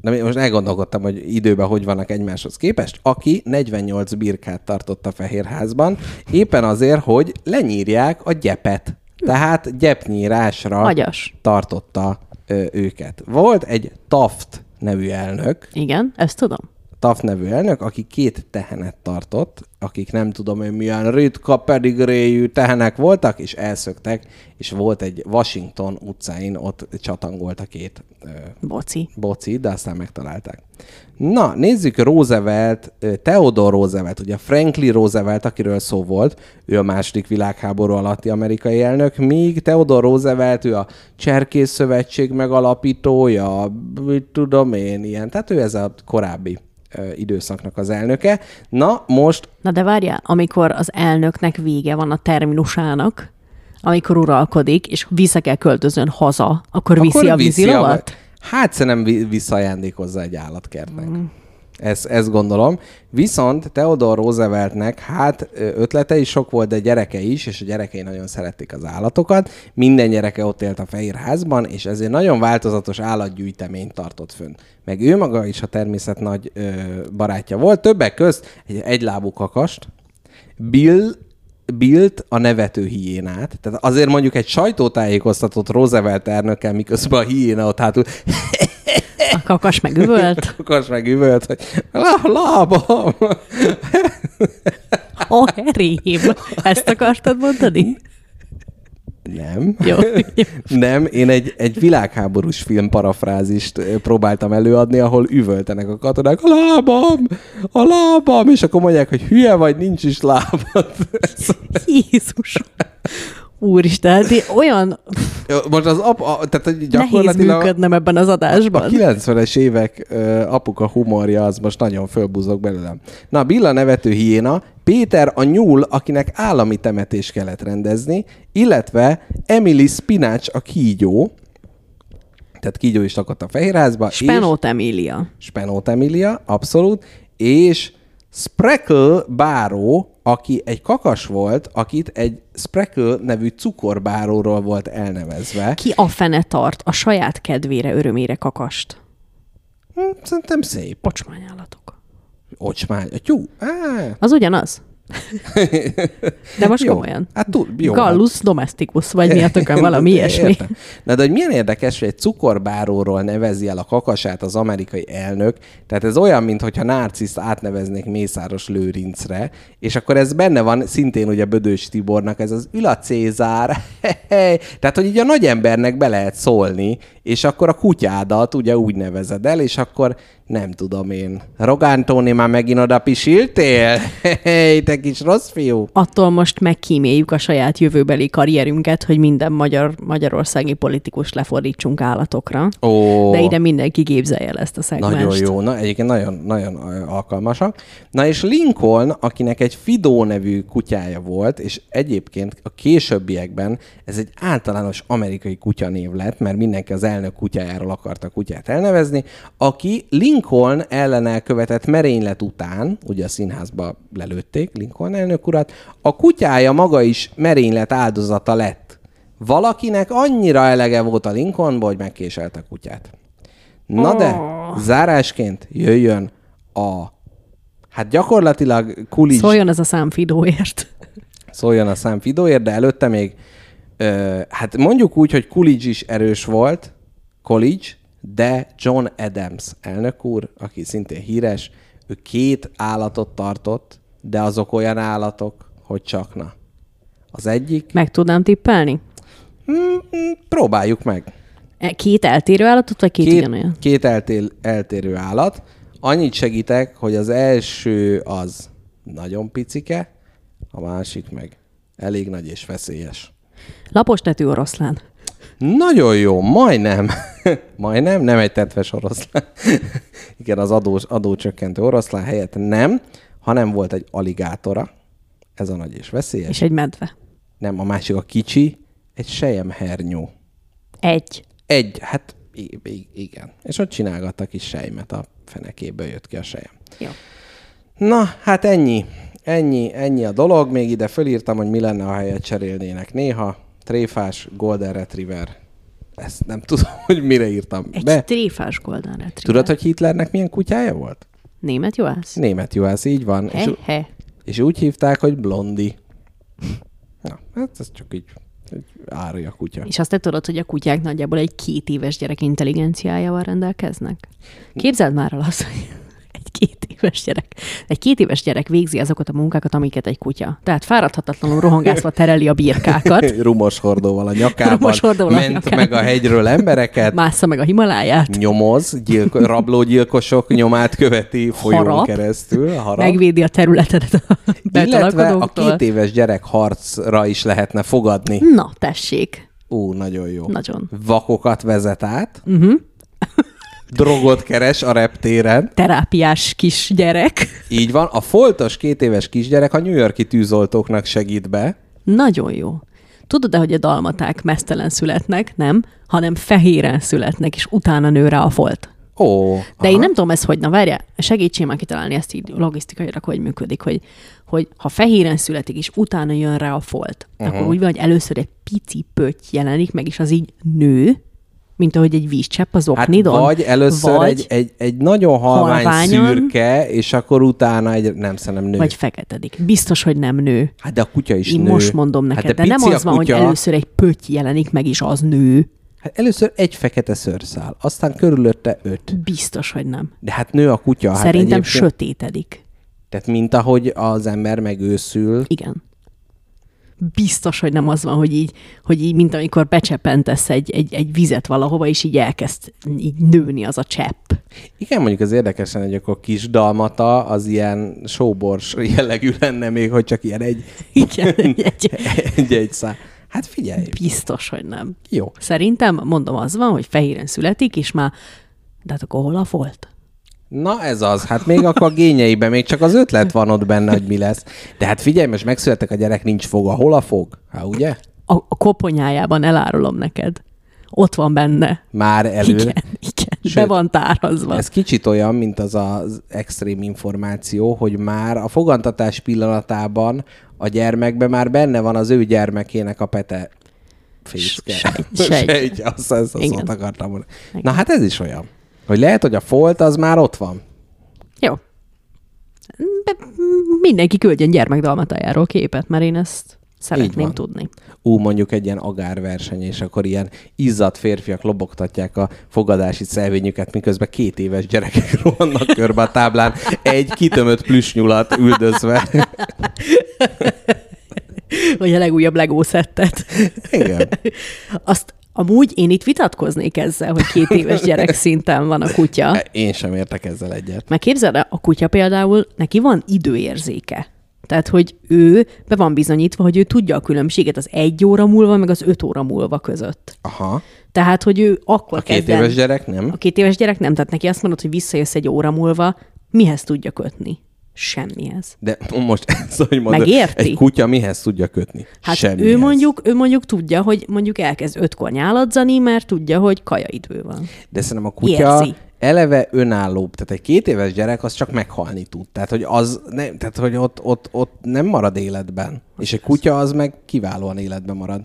Nem, most elgondolkodtam, hogy időben hogy vannak egymáshoz képest. Aki 48 birkát tartott a Fehérházban, éppen azért, hogy lenyírják a gyepet. Tehát gyepnyírásra Agyas. tartotta ö, őket. Volt egy Taft nevű elnök, Igen, ezt tudom. Taft nevű elnök, aki két tehenet tartott, akik nem tudom én milyen ritka pedigréjű tehenek voltak, és elszöktek, és volt egy Washington utcáin, ott csatangolt a két ö, Boci. boci, de aztán megtalálták. Na, nézzük Roosevelt, Theodore Roosevelt, ugye Franklin Roosevelt, akiről szó volt, ő a második világháború alatti amerikai elnök, míg Theodore Roosevelt, ő a Cserkész Szövetség megalapítója, tudom én, ilyen, tehát ő ez a korábbi időszaknak az elnöke. Na, most Na de várjál, amikor az elnöknek vége van a terminusának, amikor uralkodik, és vissza kell költözön haza, akkor viszi a vízilovat? Hát szerintem vi- visszaajándékozza egy állatkertnek. Mm. Ezt, ezt gondolom. Viszont Theodore Rooseveltnek hát ötlete is sok volt, de gyereke is, és a gyerekei nagyon szerették az állatokat. Minden gyereke ott élt a Fehér Házban, és ezért nagyon változatos állatgyűjteményt tartott fönn. Meg ő maga is a természet nagy ö, barátja volt. Többek közt egy egylábú kakast, Bill Bilt a nevető hiénát. Tehát azért mondjuk egy sajtótájékoztatott Roosevelt elnökkel, miközben a hiéna ott hátul [LAUGHS] A kakas meg üvölt. kakas meg üvölt, hogy lá, lábam. A herém. Ezt akartad mondani? Nem. Jó. Nem, én egy, egy világháborús film parafrázist próbáltam előadni, ahol üvöltenek a katonák, a lábam, a lábam, és akkor mondják, hogy hülye vagy, nincs is lábad. Jézus. Úristen, hát én olyan Most az ap, a, tehát hogy nehéz gyakorlatilag működnem ebben az a adásban. 90-es évek ö, apuka humorja az most nagyon fölbúzok belőlem. Na, Billa nevető hiéna, Péter a nyúl, akinek állami temetést kellett rendezni, illetve Emily Spinach a kígyó, tehát kígyó is lakott a Fehérházba. Spenót Emília. Spenót Emilia, abszolút, és Spreckle báró, aki egy kakas volt, akit egy Spreckle nevű cukorbáróról volt elnevezve. Ki a fene tart a saját kedvére, örömére kakast? Hm, Szerintem szép. Pocsmányállatok. Ocsmány. Tyú. Á, Az ugyanaz? De most jó. komolyan. Hát túl, jó. Gallus domesticus, vagy mi a tökön, [LAUGHS] valami ilyesmi. Értem. Na de hogy milyen érdekes, hogy egy cukorbáróról nevezi el a kakasát az amerikai elnök, tehát ez olyan, mintha narciszt átneveznék Mészáros Lőrincre, és akkor ez benne van szintén ugye Bödős Tibornak, ez az Üla Cézár, tehát hogy így a nagy embernek be lehet szólni, és akkor a kutyádat ugye úgy nevezed el, és akkor nem tudom én. Rogán Tóni, már megint oda pisiltél? Te kis rossz fiú. Attól most megkíméljük a saját jövőbeli karrierünket, hogy minden magyar, magyarországi politikus lefordítsunk állatokra. Ó. De ide mindenki képzelje el ezt a szegmást. Nagyon jó, na egyébként nagyon, nagyon alkalmasak. Na és Lincoln, akinek egy Fidó nevű kutyája volt, és egyébként a későbbiekben ez egy általános amerikai kutyanév lett, mert mindenki az elnök kutyájáról akarta kutyát elnevezni, aki Lincoln ellen elkövetett merénylet után, ugye a színházba lelőtték Lincoln elnök urat, a kutyája maga is merénylet áldozata lett. Valakinek annyira elege volt a Lincolnból, hogy megkéselt a kutyát. Na de, zárásként jöjjön a... Hát gyakorlatilag Kulics Szóljon ez a szám Fidóért. szóljon a szám Fidóért, de előtte még, ö, hát mondjuk úgy, hogy Coolidge is erős volt, College, de John Adams elnök úr, aki szintén híres, ő két állatot tartott, de azok olyan állatok, hogy csak na. Az egyik, Meg tudnám tippelni? próbáljuk meg. E, Két eltérő állatot, vagy két, két Két, ugyanolyan? két eltér, eltérő állat. Annyit segítek, hogy az első az nagyon picike, a másik meg elég nagy és veszélyes. Lapos tetű oroszlán. Nagyon jó, majdnem. [LAUGHS] majdnem, nem egy tetves oroszlán. [LAUGHS] Igen, az adó, adócsökkentő oroszlán helyett nem, hanem volt egy aligátora. Ez a nagy és veszélyes. És egy medve. Nem, a másik a kicsi, egy sejemhernyó. Egy. Egy, hát igen. És ott csinálgattak kis sejmet a fenekéből jött ki a sejem. Jó. Na, hát ennyi. Ennyi, ennyi a dolog. Még ide fölírtam, hogy mi lenne, ha helyet cserélnének néha. Tréfás, Golden Retriever. Ezt nem [LAUGHS] tudom, hogy mire írtam Egy be. tréfás golden retriever. Tudod, hogy Hitlernek milyen kutyája volt? Német juhász? Német juhász, így van. És, He, he. és úgy hívták, hogy Blondi. Na, hát ez csak így, így árja a kutya. És azt te tudod, hogy a kutyák nagyjából egy két éves gyerek intelligenciájával rendelkeznek? Képzeld már el azt, hogy egy két éves gyerek. Egy két éves gyerek végzi azokat a munkákat, amiket egy kutya. Tehát fáradhatatlanul rohangászva tereli a birkákat, [LAUGHS] Rumos hordóval a nyakában. Rumos hordóval a ment nyakában. meg a hegyről embereket. mássza meg a Himaláját, nyomoz, gyilko, rablógyilkosok nyomát követi folyón Harap. keresztül, harap. megvédi a területedet a Illetve a két éves gyerek harcra is lehetne fogadni. Na, tessék. Ú, nagyon jó. Nagyon. Vakokat vezet át. Uh-huh. Drogot keres a reptéren. Terápiás kisgyerek. Így van. A foltos két éves kisgyerek a New Yorki tűzoltóknak segít be. Nagyon jó. Tudod-e, hogy a dalmaták mesztelen születnek, nem, hanem fehéren születnek, és utána nő rá a folt. Ó, De aha. én nem tudom ezt, hogy, na várjál, segítsél már kitalálni ezt így logisztikailag, hogy működik, hogy, hogy ha fehéren születik, és utána jön rá a folt, uh-huh. akkor úgy van, hogy először egy pici pötty jelenik meg, és az így nő, mint ahogy egy vízcsepp az Hát oknidon. vagy először vagy, egy, egy, egy nagyon halvány halványan, szürke, és akkor utána egy, nem szerintem nő. vagy feketedik. Biztos, hogy nem nő. Hát de a kutya is Én nő. most mondom neked, hát de, de nem az van, hogy először egy pötty jelenik meg, és az nő. Hát először egy fekete szőrszál, aztán körülötte öt. Biztos, hogy nem. De hát nő a kutya. Hát Szerintem egyébként- sötétedik. Tehát mint ahogy az ember megőszül. Igen. Biztos, hogy nem az van, hogy így, hogy így mint amikor becsepentesz egy, egy, egy vizet valahova, és így elkezd így nőni az a csepp. Igen, mondjuk az érdekesen, hogy akkor kis dalmata az ilyen sóbors jellegű lenne még, hogy csak ilyen egy, [LAUGHS] Igen, egy, [LAUGHS] egy, egy, egy szá. Hát figyelj, biztos, hogy nem. jó. Szerintem, mondom, az van, hogy fehéren születik, és már, de hát akkor hol a volt? Na ez az, hát még akkor a gényeiben még csak az ötlet van ott benne, hogy mi lesz. De hát figyelj, most megszülettek a gyerek, nincs foga. Hol a fog? Hát ugye? A, a koponyájában elárulom neked. Ott van benne. Már elő. Igen, igen. Be van tárazva. Ez kicsit olyan, mint az az extrém információ, hogy már a fogantatás pillanatában a gyermekben már benne van az ő gyermekének a pete fészke. Sejt, sejt. [LAUGHS] Sejt, azt, azt, azt akartam mondani. Na hát ez is olyan. Hogy lehet, hogy a folt az már ott van. Jó. Be, mindenki küldjön gyermekdalmatájáról képet, mert én ezt szeretném tudni. Ú, mondjuk egy ilyen agárverseny, és akkor ilyen izzadt férfiak lobogtatják a fogadási szelvényüket, miközben két éves gyerekek [LAUGHS] rohannak körbe a táblán, egy kitömött plüsnyulat üldözve. Vagy a legújabb Lego szettet. Igen. Azt amúgy én itt vitatkoznék ezzel, hogy két éves [LAUGHS] gyerek szinten van a kutya. Én sem értek ezzel egyet. Mert képzeld el, a kutya például, neki van időérzéke. Tehát, hogy ő be van bizonyítva, hogy ő tudja a különbséget az egy óra múlva, meg az öt óra múlva között. Aha. Tehát, hogy ő akkor A két kezd el- éves gyerek nem? A két éves gyerek nem, tehát neki azt mondod, hogy visszajössz egy óra múlva, mihez tudja kötni? Semmihez. De [LAUGHS] most ez, [LAUGHS] hogy mondod, Megérti? egy kutya mihez tudja kötni? Hát Semmihez. ő mondjuk, ő mondjuk tudja, hogy mondjuk elkezd ötkor nyáladzani, mert tudja, hogy kajaidő van. De szerintem a kutya Érzi. eleve önálló. Tehát egy két éves gyerek az csak meghalni tud. Tehát, hogy, az ne, tehát, hogy ott, ott, ott nem marad életben. És egy kutya az meg kiválóan életben marad.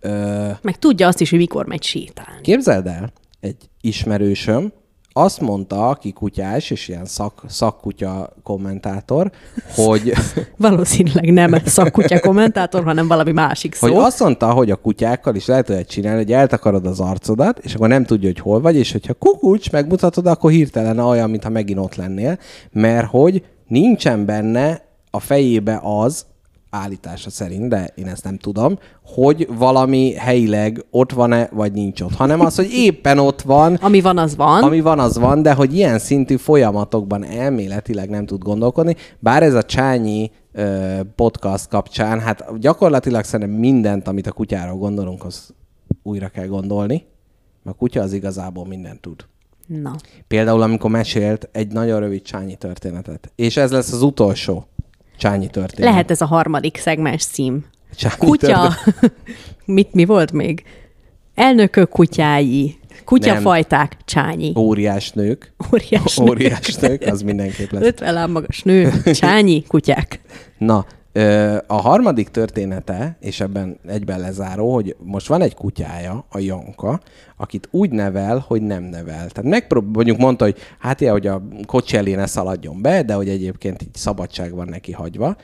Ö, Meg tudja azt is, hogy mikor megy sétálni. Képzeld el, egy ismerősöm azt mondta, aki kutyás, és ilyen szak, szakkutya kommentátor, hogy, [LAUGHS] Valószínűleg nem szakkutya kommentátor, hanem valami másik szó. hogy azt mondta, hogy a kutyákkal is lehet olyat csinálni, hogy eltakarod az arcodat, és akkor nem tudja, hogy hol vagy, és hogyha kukucs megmutatod, akkor hirtelen olyan, mintha megint ott lennél, mert hogy nincsen benne a fejébe az, állítása szerint, de én ezt nem tudom, hogy valami helyileg ott van-e, vagy nincs ott, hanem az, hogy éppen ott van, [LAUGHS] Ami van, az van. ami van, az van, de hogy ilyen szintű folyamatokban elméletileg nem tud gondolkodni. Bár ez a Csányi ö, podcast kapcsán, hát gyakorlatilag szerintem mindent, amit a kutyáról gondolunk, az újra kell gondolni. Mert a kutya az igazából mindent tud. Na. Például, amikor mesélt egy nagyon rövid Csányi történetet. És ez lesz az utolsó Csányi történet. Lehet ez a harmadik szegmens cím. Csányi Kutya. [LAUGHS] Mit, mi volt még? Elnökök kutyái. Kutyafajták. Csányi. Óriás nők. Óriás. Óriás nők, az mindenképp lesz. 50 láb magas nő. Csányi. Kutyák. Na, a harmadik története, és ebben egyben lezáró, hogy most van egy kutyája, a Janka, akit úgy nevel, hogy nem nevel. Tehát megprób- mondjuk mondta, hogy hát ilyen, hogy a kocsi elé ne szaladjon be, de hogy egyébként így szabadság van neki hagyva.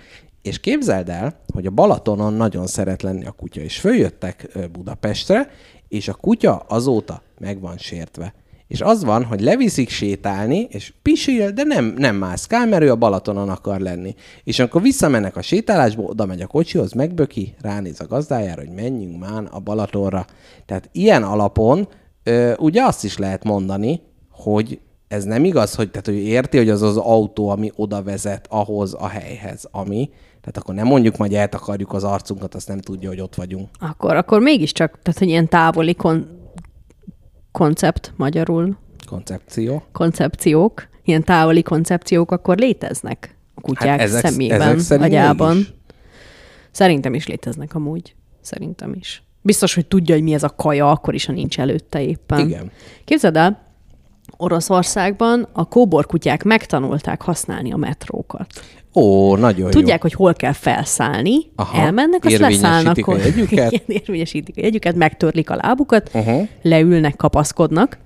És képzeld el, hogy a Balatonon nagyon szeret lenni a kutya, és följöttek Budapestre, és a kutya azóta meg van sértve. És az van, hogy leviszik sétálni, és pisil, de nem, nem mászkál, mert ő a Balatonon akar lenni. És amikor visszamennek a sétálásba, oda megy a kocsihoz, megböki, ránéz a gazdájára, hogy menjünk már a Balatonra. Tehát ilyen alapon ö, ugye azt is lehet mondani, hogy ez nem igaz, hogy, tehát, hogy érti, hogy az az autó, ami oda vezet ahhoz a helyhez, ami. Tehát akkor nem mondjuk, majd eltakarjuk az arcunkat, azt nem tudja, hogy ott vagyunk. Akkor, akkor mégiscsak, tehát hogy ilyen távoli kon- koncept magyarul, Koncepció. koncepciók, ilyen távoli koncepciók akkor léteznek a kutyák Hát ezek- szemében, ezek agyában. mégis. Szerintem is léteznek amúgy. Szerintem is. Biztos, hogy tudja, hogy mi ez a kaja, akkor is, ha nincs előtte éppen. Igen. Képzeld el, Oroszországban a kóborkutyák megtanulták használni a metrókat. Ó, nagyon Tudják, jó. hogy hol kell felszállni, Aha. elmennek, azt leszállnak. a hol- jegyüket. [LAUGHS] Igen, érvényesítik a jegyüket, megtörlik a lábukat, Uh-huh. leülnek, kapaszkodnak,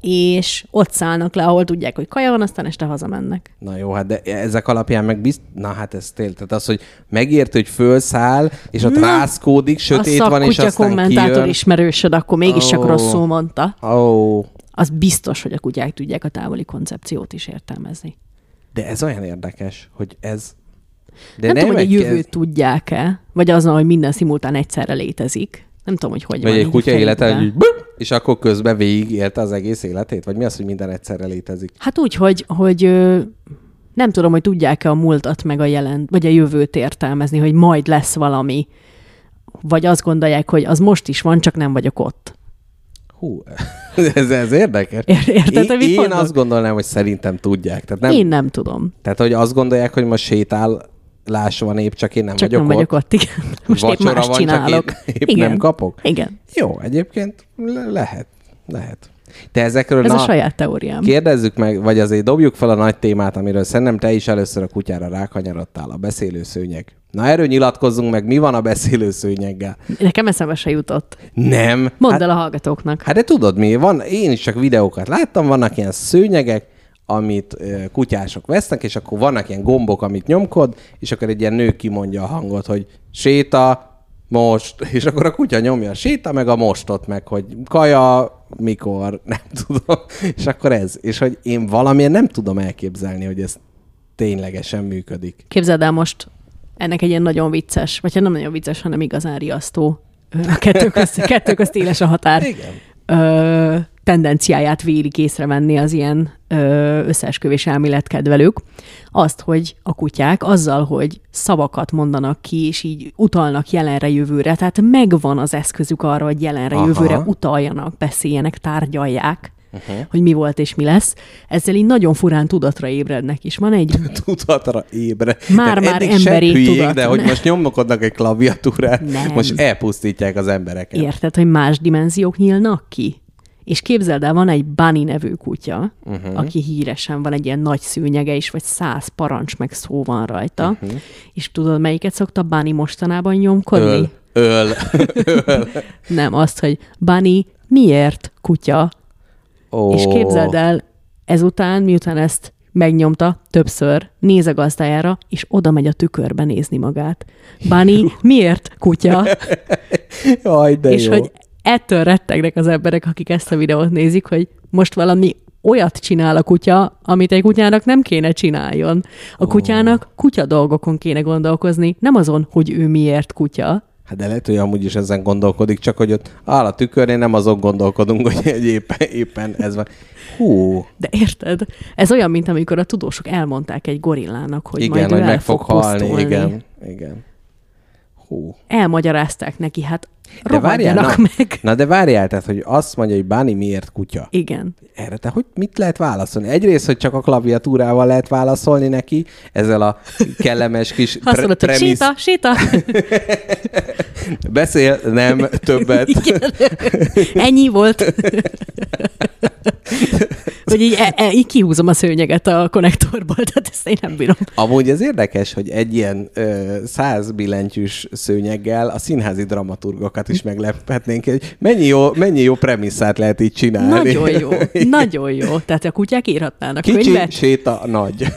és ott szállnak le, ahol tudják, hogy kaja van, aztán este hazamennek. Na jó, hát de ezek alapján meg bizt... Na hát ez tényleg, tehát az, hogy megért, hogy fölszáll, és ott Na, rászkódik, sötét a van, és aztán kommentátor kijön. ismerősöd, akkor mégis csak Ó. rosszul mondta. Ó, Az biztos, hogy a kutyák tudják a távoli koncepciót is értelmezni. De ez olyan érdekes, hogy ez... De De nem, tudom, hogy a egy- jövőt tudják-e, vagy azon, hogy minden szimultán egyszerre létezik. Nem tudom, hogy hogy Vagy van egy így kutya élete, hogy és akkor közben végig élte az egész életét? Vagy mi az, hogy minden egyszerre létezik? Hát úgy, hogy, hogy nem tudom, hogy tudják-e a múltat meg a jelent, vagy a jövőt értelmezni, hogy majd lesz valami, vagy azt gondolják, hogy az most is van, csak nem vagyok ott. Hú, [LAUGHS] ez, ez érdekes. Ér- érted, én, én azt gondolnám, hogy szerintem tudják. Tehát nem, Én nem tudom. Tehát, hogy azt gondolják, hogy most sétálás van épp, csak én nem Csak vagyok nem ott. vagyok ott, igen. [LAUGHS] Most épp Vacsora más van, csak csinálok. épp- épp igen. nem kapok? Igen. Jó, egyébként le- lehet. Lehet. Te ezekről Ez na, a saját teóriám. kérdezzük meg, vagy azért dobjuk fel a nagy témát, amiről szerintem te is először a kutyára rákanyarodtál, a beszélő szőnyeg. Na erről nyilatkozzunk meg, mi van a beszélő szőnyeggel? Nekem eszembe se jutott. Nem. Mondd hát, el a hallgatóknak. hát de tudod mi, van, én is csak videókat láttam, vannak ilyen szőnyegek, amit kutyások vesznek, és akkor vannak ilyen gombok, amit nyomkod, és akkor egy ilyen nő kimondja a hangot, hogy séta, most, [LAUGHS] és akkor a kutya nyomja a séta, meg a mostot, meg hogy kaja, mikor, [LAUGHS] nem tudom, és akkor ez. És hogy én valamilyen nem tudom elképzelni, hogy ez ténylegesen működik. Képzeld el most, ennek egy ilyen nagyon vicces, vagy hát nem nagyon vicces, hanem igazán riasztó. A kettő közt, [LAUGHS] kettő közt éles a határ. Igen. Ö, tendenciáját vélik észrevenni az ilyen összeesküvés elméletkedvelők. Azt, hogy a kutyák azzal, hogy szavakat mondanak ki, és így utalnak jelenre jövőre, tehát megvan az eszközük arra, hogy jelenre Aha. jövőre utaljanak, beszéljenek, tárgyalják, uh-huh. hogy mi volt és mi lesz. Ezzel így nagyon furán tudatra ébrednek, és van egy [LAUGHS] Tudatra ébre. Már- Tehát már emberi hülyék, tudat. De hogy most nyomkodnak egy klaviatúrát, Nem. most elpusztítják az embereket. Érted, hogy más dimenziók nyílnak ki? És képzeld el, van egy Bunny nevű kutya, uh-huh. aki híresen van, egy ilyen nagy szőnyege is, vagy száz parancs meg szó van rajta. Uh-huh. És tudod, melyiket szokta Bunny mostanában nyomkodni? Öl, öl. [LAUGHS] Nem, azt, hogy Bunny miért kutya? Ó, És képzeld el, ezután, miután ezt megnyomta többször, néz a gazdájára, és oda megy a tükörbe nézni magát. Bunny, miért kutya? [LAUGHS] Jaj, de és jó. hogy ettől rettegnek az emberek, akik ezt a videót nézik, hogy most valami olyat csinál a kutya, amit egy kutyának nem kéne csináljon. A kutyának kutya dolgokon kéne gondolkozni, nem azon, hogy ő miért kutya. Hát de lehet, hogy amúgy is ezen gondolkodik, csak hogy ott áll a tükörnél, nem azon gondolkodunk, hogy éppen, éppen ez van. Hú, De érted? Ez olyan, mint amikor a tudósok elmondták egy gorillának, hogy igen, majd hogy ő meg fog halni. pusztulni. Igen, igen. Hú. Elmagyarázták neki, hát De várjál, na, meg. na de várjál, tehát, hogy azt mondja, hogy Báni miért kutya. Igen. Erre te hogy mit lehet válaszolni? Egyrészt, hogy csak a klaviatúrával lehet válaszolni neki, ezzel a kellemes kis Azt mondod, hogy séta, séta. [LAUGHS] Beszél, nem többet. [LAUGHS] Igen. Ennyi volt. Hogy így, e, e, így kihúzom a szőnyeget a konnektorból, tehát ezt én nem bírom. Amúgy ez érdekes, hogy egy ilyen száz billentyűs szőnyeggel a színházi dramaturgokat is meglephetnénk, mennyi jó, mennyi jó premisszát lehet így csinálni. Nagyon jó, [LAUGHS] nagyon jó. Tehát a kutyák írhatnának Kicsi, könyvet, séta, nagy. [LAUGHS]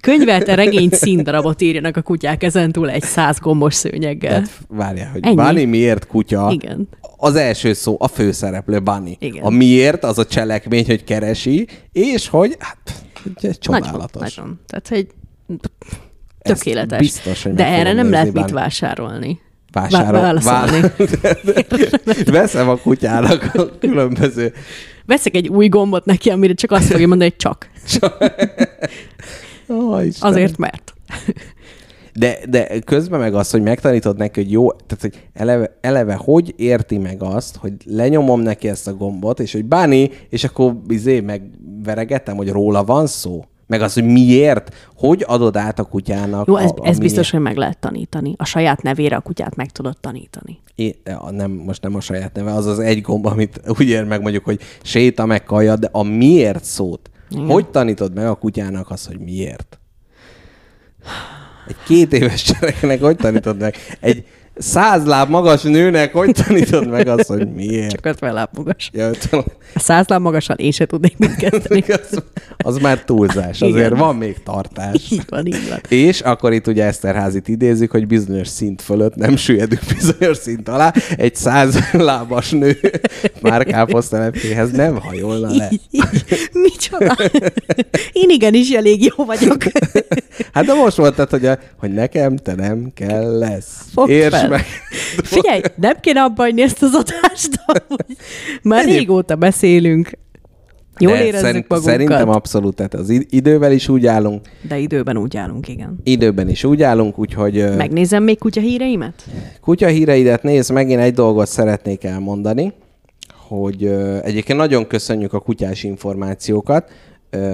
Könyvet, regényt, színdarabot írjanak a kutyák ezentúl egy száz gombos szőnyeggel. Tehát várjál, hogy Ennyi. Bunny miért kutya? Igen. Az első szó, a főszereplő Bunny. Igen. A miért, az a cselekmény, hogy keresi, és hogy, hát, ugye, Nagyon, csodálatos. nagyon. Tehát, hogy tökéletes. biztos, hogy De erre nem lehet mit vásárolni. Vásárol, Vá- [LAUGHS] [LAUGHS] Veszem a kutyának a különböző Veszek egy új gombot neki, amire csak azt fogja mondani, hogy csak. [LAUGHS] Ó, Istenem. Azért, mert. De, de közben meg az, hogy megtanítod neki, hogy jó, tehát hogy eleve, eleve hogy érti meg azt, hogy lenyomom neki ezt a gombot, és hogy báni, és akkor izé megveregetem, hogy róla van szó. Meg az, hogy miért, hogy adod át a kutyának. Jó, ez, a, a ez biztos, hogy meg lehet tanítani. A saját nevére a kutyát meg tudod tanítani. É, nem, most nem a saját neve, az az egy gomb, amit úgy ér meg mondjuk, hogy séta meg kaja, de a miért szót. Igen. Hogy tanítod meg a kutyának azt, hogy miért? Egy két éves gyereknek hogy tanítod meg? Egy száz láb magas nőnek hogy tanítod meg azt, hogy miért? Csak 50 láb magas. Ja, tudom. A száz láb magasan én se tudnék mit kezdeni. [LAUGHS] az, az már túlzás, azért Igen. van még tartás. így van, így van. És akkor itt ugye Eszterházit idézzük, hogy bizonyos szint fölött nem süllyedünk [LAUGHS] bizonyos szint alá. Egy száz lábas nő [LAUGHS] már káposztelepkéhez nem hajolna le. Micsoda? Én igenis elég jó vagyok. Hát de most mondtad, hogy, a, hogy nekem te nem kell lesz. Fogd Értsd fel. meg. [LAUGHS] Figyelj, nem kéne abba hagyni ezt az adást, amúgy. Már Egyéb- régóta beszélünk. Jól De érezzük szerint- magunkat. Szerintem abszolút, tehát az id- idővel is úgy állunk, De időben úgy állunk, igen. időben is úgy állunk, úgyhogy Megnézem még kutya híreimet? kutya híreidet nézd, megint egy dolgot szeretnék elmondani, hogy egyébként nagyon köszönjük a kutyás információkat.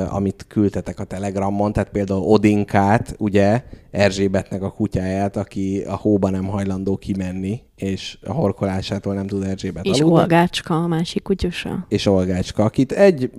Amit küldtetek a Telegramon, tehát például Odinkát, ugye, Erzsébetnek a kutyáját, aki a hóba nem hajlandó kimenni, és a horkolásától nem tud Erzsébet És aludni. Olgácska, a másik kutyusa. és Olgácska, akit egy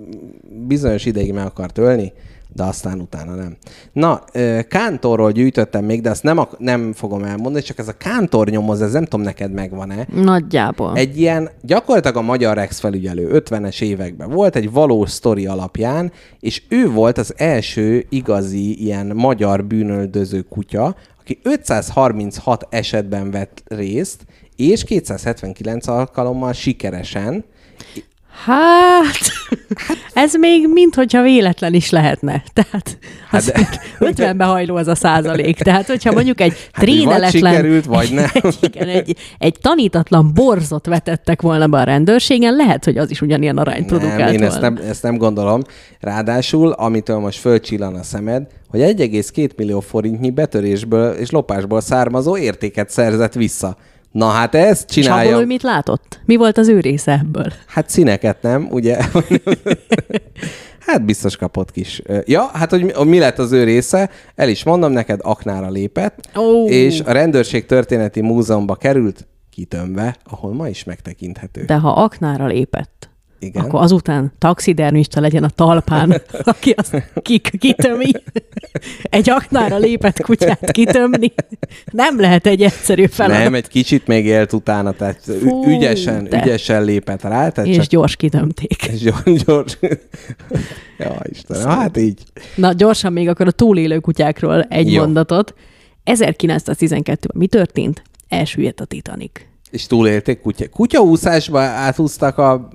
bizonyos ideig meg akart ölni, de aztán utána nem. Na, Kántorról gyűjtöttem még, de azt nem, nem fogom elmondani, csak ez a Kántor nyomoz, ez nem tudom neked megvan-e. Nagyjából. Egy ilyen, gyakorlatilag a magyar Rex felügyelő 50-es években volt, egy valós sztori alapján, és ő volt az első igazi ilyen magyar bűnöldöző kutya, aki 536 esetben vett részt, és 279 alkalommal sikeresen, Hát, ez még minthogyha véletlen is lehetne. Tehát az Hát de- 50-be hajló az a százalék. Tehát, hogyha mondjuk egy Hát, hogy vagy tréneletlen... sikerült, vagy nem. [LAUGHS] Igen, egy, egy tanítatlan borzot vetettek volna be a rendőrségen, lehet, hogy az is ugyanilyen arányt produkált Nem, én volna. ezt nem, ezt nem gondolom. Ráadásul, amitől most fölcsillan a szemed, hogy 1,2 millió forintnyi betörésből és lopásból származó értéket szerzett vissza. Na hát ezt És abból csinálja. mit látott? Mi volt az ő része ebből? Hát színeket nem, ugye? [LAUGHS] hát biztos kapott kis. Ja, hát hogy mi, lett az ő része, el is mondom neked, aknára lépett, Ó. és a rendőrség történeti múzeumba került, kitömve, ahol ma is megtekinthető. De ha aknára lépett, Igen. akkor azután taxidermista legyen a talpán, [LAUGHS] aki azt ki- kitömi. Egy aknára lépett kutyát kitömni. Nem lehet egy egyszerű feladat. Nem, egy kicsit még élt utána, tehát Fú, ügyesen, de. ügyesen lépett rá, tehát és csak gyors kitömték. és gyors, gyors. [LAUGHS] ja, Istenem, hát így. Na, gyorsan még akkor a túlélő kutyákról egy Jó. mondatot. 1912-ben mi történt? Elsüllyedt a Titanic. És túlélték kutya. Kutyaúszásba átúztak a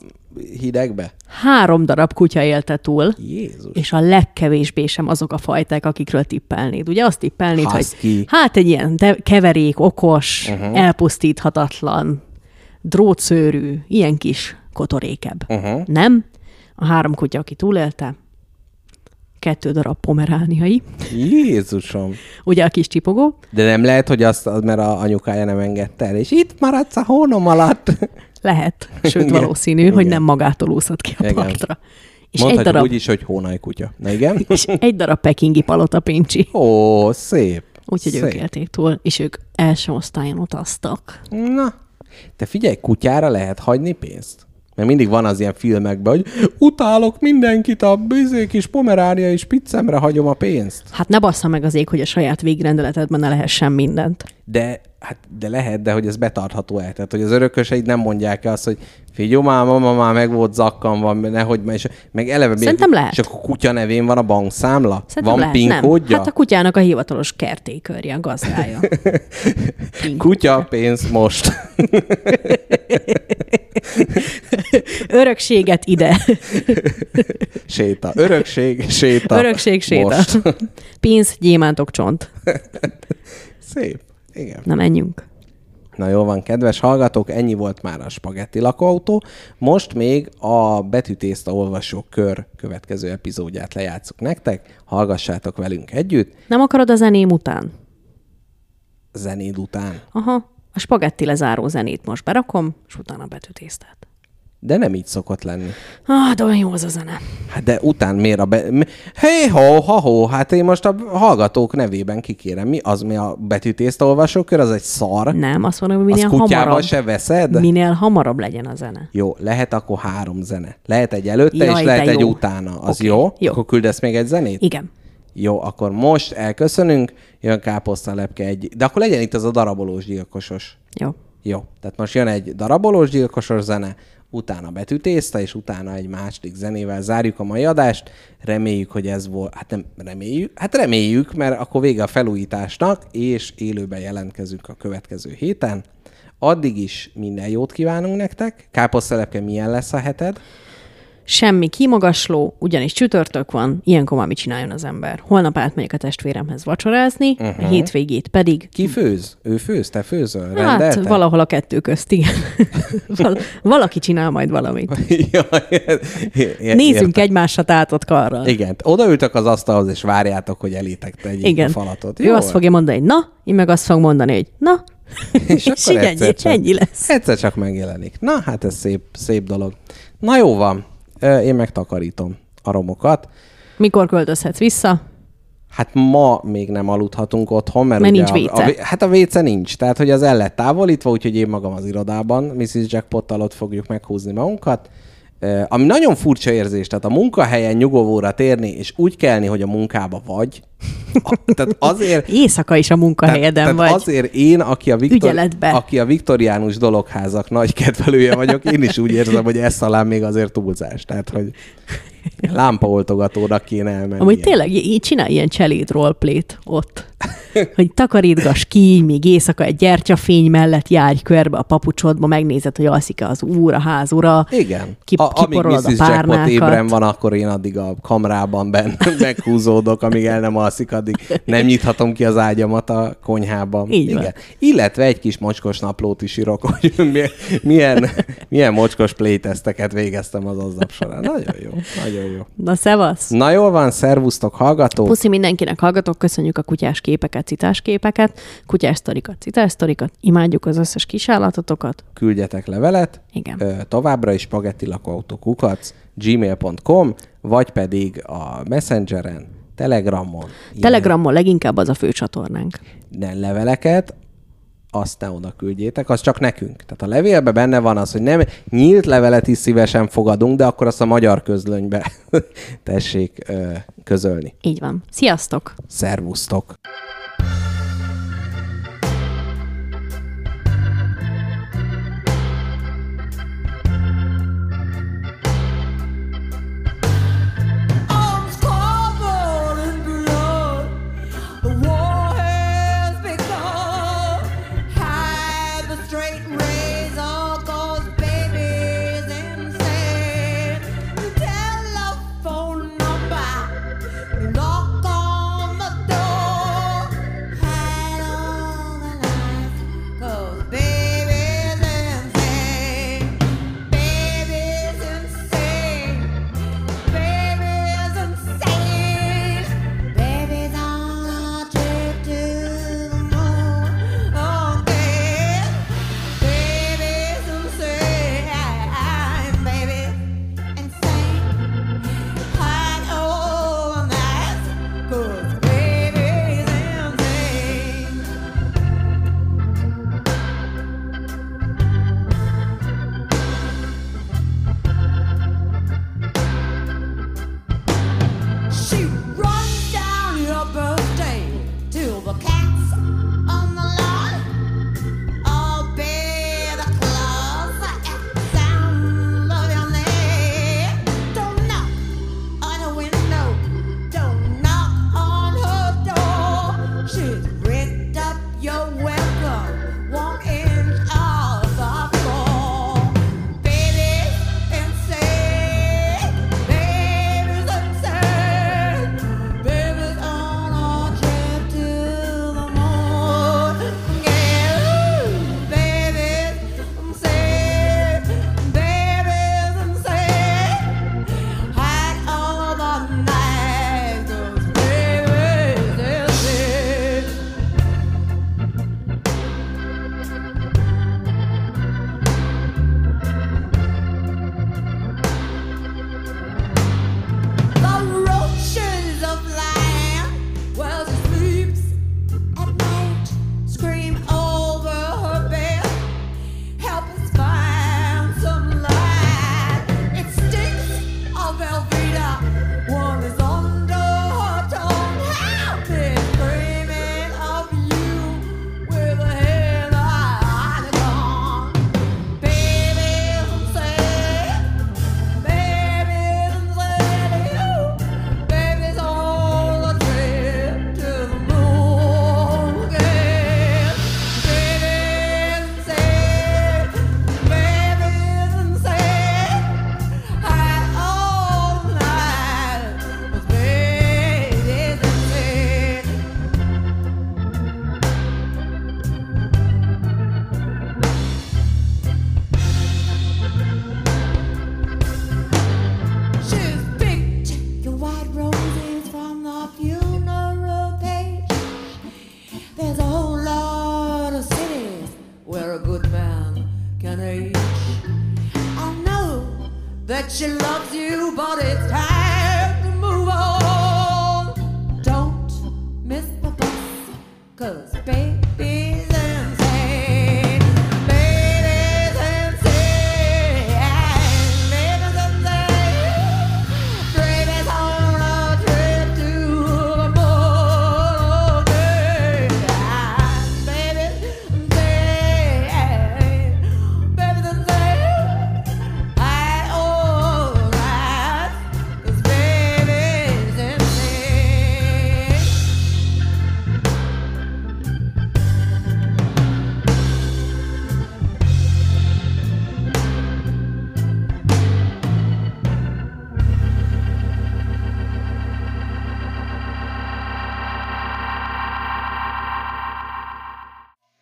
hidegbe? Három darab kutya élte túl, Jézus. és a legkevésbé sem azok a fajták, akikről tippelnéd. Ugye azt tippelnéd, Husky. hogy hát egy ilyen de keverék, okos, uh-huh. elpusztíthatatlan, drótszőrű, ilyen kis kotorékebb. Uh-huh. Nem? A három kutya, aki túlélte, kettő darab pomerániai, Jézusom. ugye a kis csipogó, De nem lehet, hogy azt, az- mert a anyukája nem engedte el, és itt maradsz a hónom alatt. Lehet, sőt Igen. valószínű, hogy Igen. nem magától úszott ki a Igen. partra. És egy, darab, úgy is, hogy hónaj kutya. Na igen? [LAUGHS] és egy darab pekingi palota pincsi. Ó, szép. Úgyhogy szép. ők élték túl, és ők első osztályon utaztak. Na, te figyelj, kutyára lehet hagyni pénzt? Mert mindig van az ilyen filmekben, hogy utálok mindenkit, a bizé kis pomeránia és piccemre hagyom a pénzt. Hát ne bassza meg az ég, hogy a saját végrendeletedben ne lehessen mindent. De, hát, de lehet, de hogy ez betartható el. Tehát, hogy az örököseid nem mondják azt, hogy figyelj, már mama már meg volt zakkan, van, nehogy már, és meg eleve Szerintem lehet. És akkor kutya nevén van a bankszámla? Szerintem van lehet, PIN nem. Hát a kutyának a hivatalos kertékörje, a gazdája. [LAUGHS] Kutya, pénz most. [LAUGHS] Örökséget ide. [LAUGHS] séta. Örökség, séta. Örökség séta. Most. Pénz, gyémántok, csont. Szép. Igen. Na menjünk. Na jó van, kedves hallgatók, ennyi volt már a spagetti lakóautó. Most még a betűtészta olvasó kör következő epizódját lejátszuk nektek. Hallgassátok velünk együtt, Nem akarod a zeném után? zenéd után. Aha, a spagetti lezáró zenét most berakom, és utána a betűtésztát. De nem így szokott lenni. Ah, de olyan jó az a zene. Hát de után miért a be... Hé, ho, ha, ho, hát én most a hallgatók nevében kikérem. Mi az, mi a betűtészta olvasókör? Az egy szar. Nem, azt mondom, hogy minél kutyával hamarabb, se veszed? minél hamarabb legyen a zene. Jó, lehet akkor három zene. Lehet egy előtte, Jaj, és lehet de egy jó. utána. Az Oké, jó? jó. Akkor küldesz még egy zenét? Igen. Jó, akkor most elköszönünk, jön káposztalepke egy... De akkor legyen itt az a darabolós gyilkosos. Jó. Jó, tehát most jön egy darabolós gyilkosos zene, utána betűtészta, és utána egy második zenével zárjuk a mai adást. Reméljük, hogy ez volt... Hát nem reméljük, hát reméljük, mert akkor vége a felújításnak, és élőben jelentkezünk a következő héten. Addig is minden jót kívánunk nektek. Káposztalepke, milyen lesz a heted? Semmi kimagasló, ugyanis csütörtök van, ilyenkor már mit csináljon az ember. Holnap átmegyek a testvéremhez vacsorázni, uh-huh. a hétvégét pedig Ki főz? Ő főz? Te főzöl? Hát Rendelte? valahol a kettő közt, igen. [LAUGHS] Val- valaki csinál majd valamit. [LAUGHS] ja, [LAUGHS] Nézzünk értem. egymásra tátott karral. Igen, odaültök az asztalhoz, és várjátok, hogy elétek tegyék Igen. a falatot. Ő Jó? azt fogja mondani, hogy na, én meg azt fogom mondani, hogy na, és és akkor így egyszer ennyi, csak, ennyi lesz. Egyszer csak megjelenik. Na, hát ez szép, szép dolog. Na jó van, én megtakarítom. aromokat. Mikor költözhetsz vissza? Hát ma még nem aludhatunk otthon, mert, Mert ugye nincs a, a, vé- hát a véce nincs, tehát hogy az el lett távolítva, úgyhogy én magam az irodában Mrs. Jackpottal ott fogjuk meghúzni magunkat. Ö, Ami nagyon furcsa érzés, tehát a munkahelyen nyugovóra térni, és úgy kelni, hogy a munkába vagy. Tehát azért, [LAUGHS] Éjszaka is a munkahelyeden tehát, vagy. tehát azért én, aki a, Viktor, aki a viktoriánus dologházak nagy kedvelője vagyok, én is úgy érzem, hogy ez talán még azért túlzás. Tehát, hogy lámpaoltogatóra kéne elmenni. Amúgy tényleg így csinálj ilyen cseléd roleplayt ott. Hogy takarítgass ki, még éjszaka egy gyertyafény mellett járj körbe a papucsodba, megnézed, hogy alszik-e az úr, a ház ura. Igen. Ki, a, amíg Mrs. a Jackpot párnákat. ébren van, akkor én addig a kamrában ben [LAUGHS] meghúzódok, amíg el nem alszik, addig nem nyithatom ki az ágyamat a konyhában. Így van. Igen. Illetve egy kis mocskos naplót is írok, hogy [LAUGHS] milyen, milyen, milyen mocskos playtesteket végeztem az aznap során. Nagyon jó, nagyon jó. Na, szevasz! Na jól van, szervusztok, hallgatók! Puszi mindenkinek hallgatók, köszönjük a kutyás képeket, citás képeket, kutyás sztorikat, citás sztorikat, imádjuk az összes kisállatotokat. Küldjetek levelet, Igen. Ö, továbbra is spagetti lakóautókukac, gmail.com, vagy pedig a Messengeren, Telegramon. ilyen- Telegramon leginkább az a fő csatornánk. nem leveleket, azt ne oda küldjétek, az csak nekünk. Tehát a levélben benne van az, hogy nem nyílt levelet is szívesen fogadunk, de akkor azt a magyar közlönybe [LAUGHS] tessék ö, közölni. Így van. Sziasztok! Szervusztok!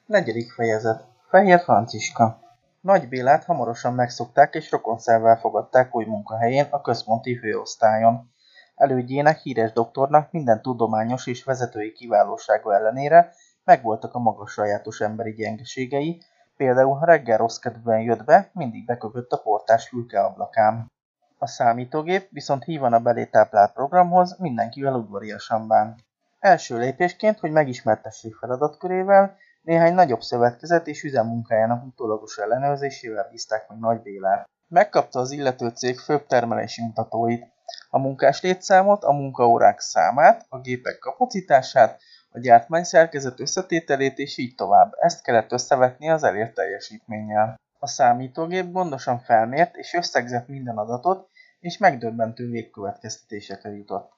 Negyedik fejezet. Fehér Franciska. Nagy Bélát hamarosan megszokták és rokonszervel fogadták új munkahelyén a központi főosztályon. Elődjének híres doktornak minden tudományos és vezetői kiválósága ellenére megvoltak a magas sajátos emberi gyengeségei, például ha reggel rossz kedvben jött be, mindig beköpött a portás fülke ablakán. A számítógép viszont hívan a belé táplált programhoz mindenkivel udvariasan bán. Első lépésként, hogy megismertessék feladatkörével, néhány nagyobb szövetkezet és üzemmunkájának utólagos ellenőrzésével bízták meg Nagy Bélát. Megkapta az illető cég főbb termelési mutatóit, a munkás létszámot, a munkaórák számát, a gépek kapacitását, a gyártmány szerkezet összetételét és így tovább. Ezt kellett összevetni az elért teljesítménnyel. A számítógép gondosan felmért és összegzett minden adatot, és megdöbbentő végkövetkeztetésekre jutott.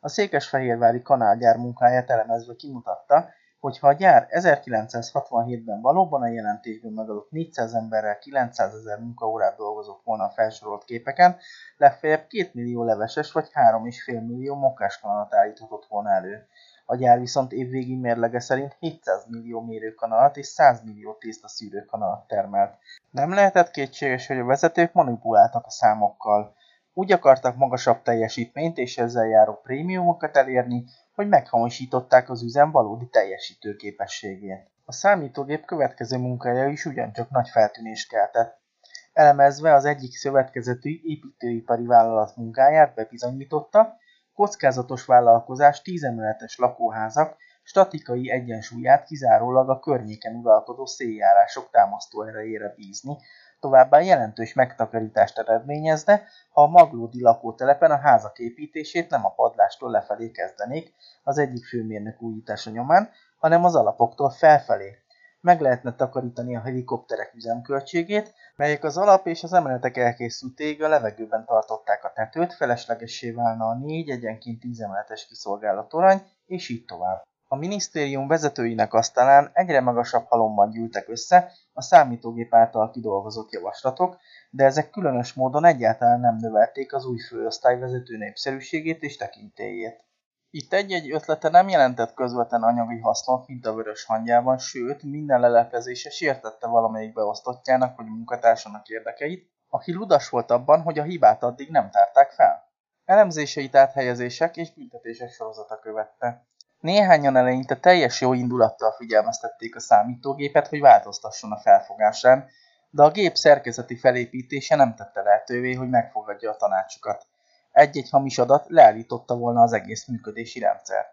A székesfehérvári kanálgyár munkáját elemezve kimutatta, hogy ha a gyár 1967-ben valóban a jelentésben megadott 400 emberrel 900 ezer munkaórát dolgozott volna a felsorolt képeken, legfeljebb 2 millió leveses vagy 3,5 millió mokáskanalat állíthatott volna elő. A gyár viszont évvégi mérlege szerint 700 millió mérőkanalat és 100 millió tészta szűrőkanalat termelt. Nem lehetett kétséges, hogy a vezetők manipuláltak a számokkal. Úgy akartak magasabb teljesítményt és ezzel járó prémiumokat elérni, hogy meghamisították az üzem valódi teljesítő képességét. A számítógép következő munkája is ugyancsak nagy feltűnést keltett. Elemezve az egyik szövetkezetű építőipari vállalat munkáját bebizonyította, kockázatos vállalkozás tízemeletes lakóházak statikai egyensúlyát kizárólag a környéken uralkodó széljárások támasztó erejére bízni, továbbá jelentős megtakarítást eredményezne, ha a maglódi lakótelepen a házak építését nem a padlástól lefelé kezdenék, az egyik főmérnök újítása nyomán, hanem az alapoktól felfelé. Meg lehetne takarítani a helikopterek üzemköltségét, melyek az alap és az emeletek elkészültéig a levegőben tartották a tetőt, feleslegessé válna a négy egyenként tíz emeletes kiszolgáló torony, és így tovább. A minisztérium vezetőinek asztalán egyre magasabb halomban gyűltek össze a számítógép által kidolgozott javaslatok, de ezek különös módon egyáltalán nem növelték az új főosztályvezető népszerűségét és tekintélyét. Itt egy-egy ötlete nem jelentett közvetlen anyagi hasznot, mint a vörös hangyában, sőt, minden leleplezése sértette valamelyik beosztottjának vagy munkatársának érdekeit, aki ludas volt abban, hogy a hibát addig nem tárták fel. Elemzéseit áthelyezések és büntetések sorozata követte. Néhányan eleinte teljes jó indulattal figyelmeztették a számítógépet, hogy változtasson a felfogásán, de a gép szerkezeti felépítése nem tette lehetővé, hogy megfogadja a tanácsukat. Egy-egy hamis adat leállította volna az egész működési rendszer.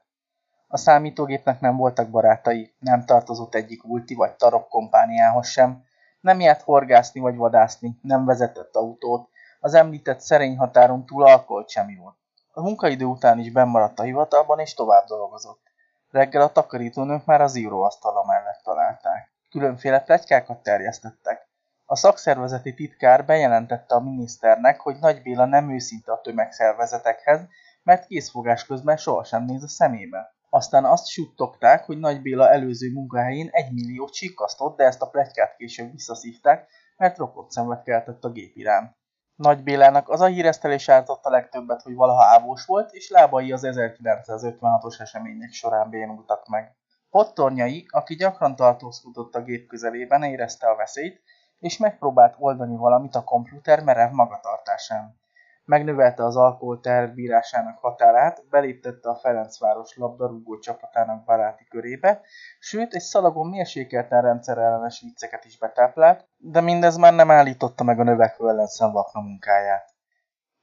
A számítógépnek nem voltak barátai, nem tartozott egyik ulti vagy tarok kompániához sem, nem járt horgászni vagy vadászni, nem vezetett autót, az említett szerény határon túl alkoholt sem volt. A munkaidő után is bennmaradt a hivatalban és tovább dolgozott. Reggel a takarítónők már az íróasztala mellett találták. Különféle pletykákat terjesztettek. A szakszervezeti titkár bejelentette a miniszternek, hogy Nagy Béla nem őszinte a tömegszervezetekhez, mert készfogás közben sohasem néz a szemébe. Aztán azt suttogták, hogy Nagy Béla előző munkahelyén egy millió csikkasztott, de ezt a pletykát később visszaszívták, mert rokott szenvet keltett a gép iránt. Nagy Bélának az a híresztelés ártott a legtöbbet, hogy valaha ávós volt, és lábai az 1956-os események során bénultak meg. Pottornyai, aki gyakran tartózkodott a gép közelében, érezte a veszélyt, és megpróbált oldani valamit a komputer merev magatartásán. Megnövelte az alkohol teherbírásának határát, beléptette a Ferencváros labdarúgó csapatának baráti körébe, sőt egy szalagon mérsékelten rendszerellenes vicceket is betáplált, de mindez már nem állította meg a növekvő ellenszen vakna munkáját.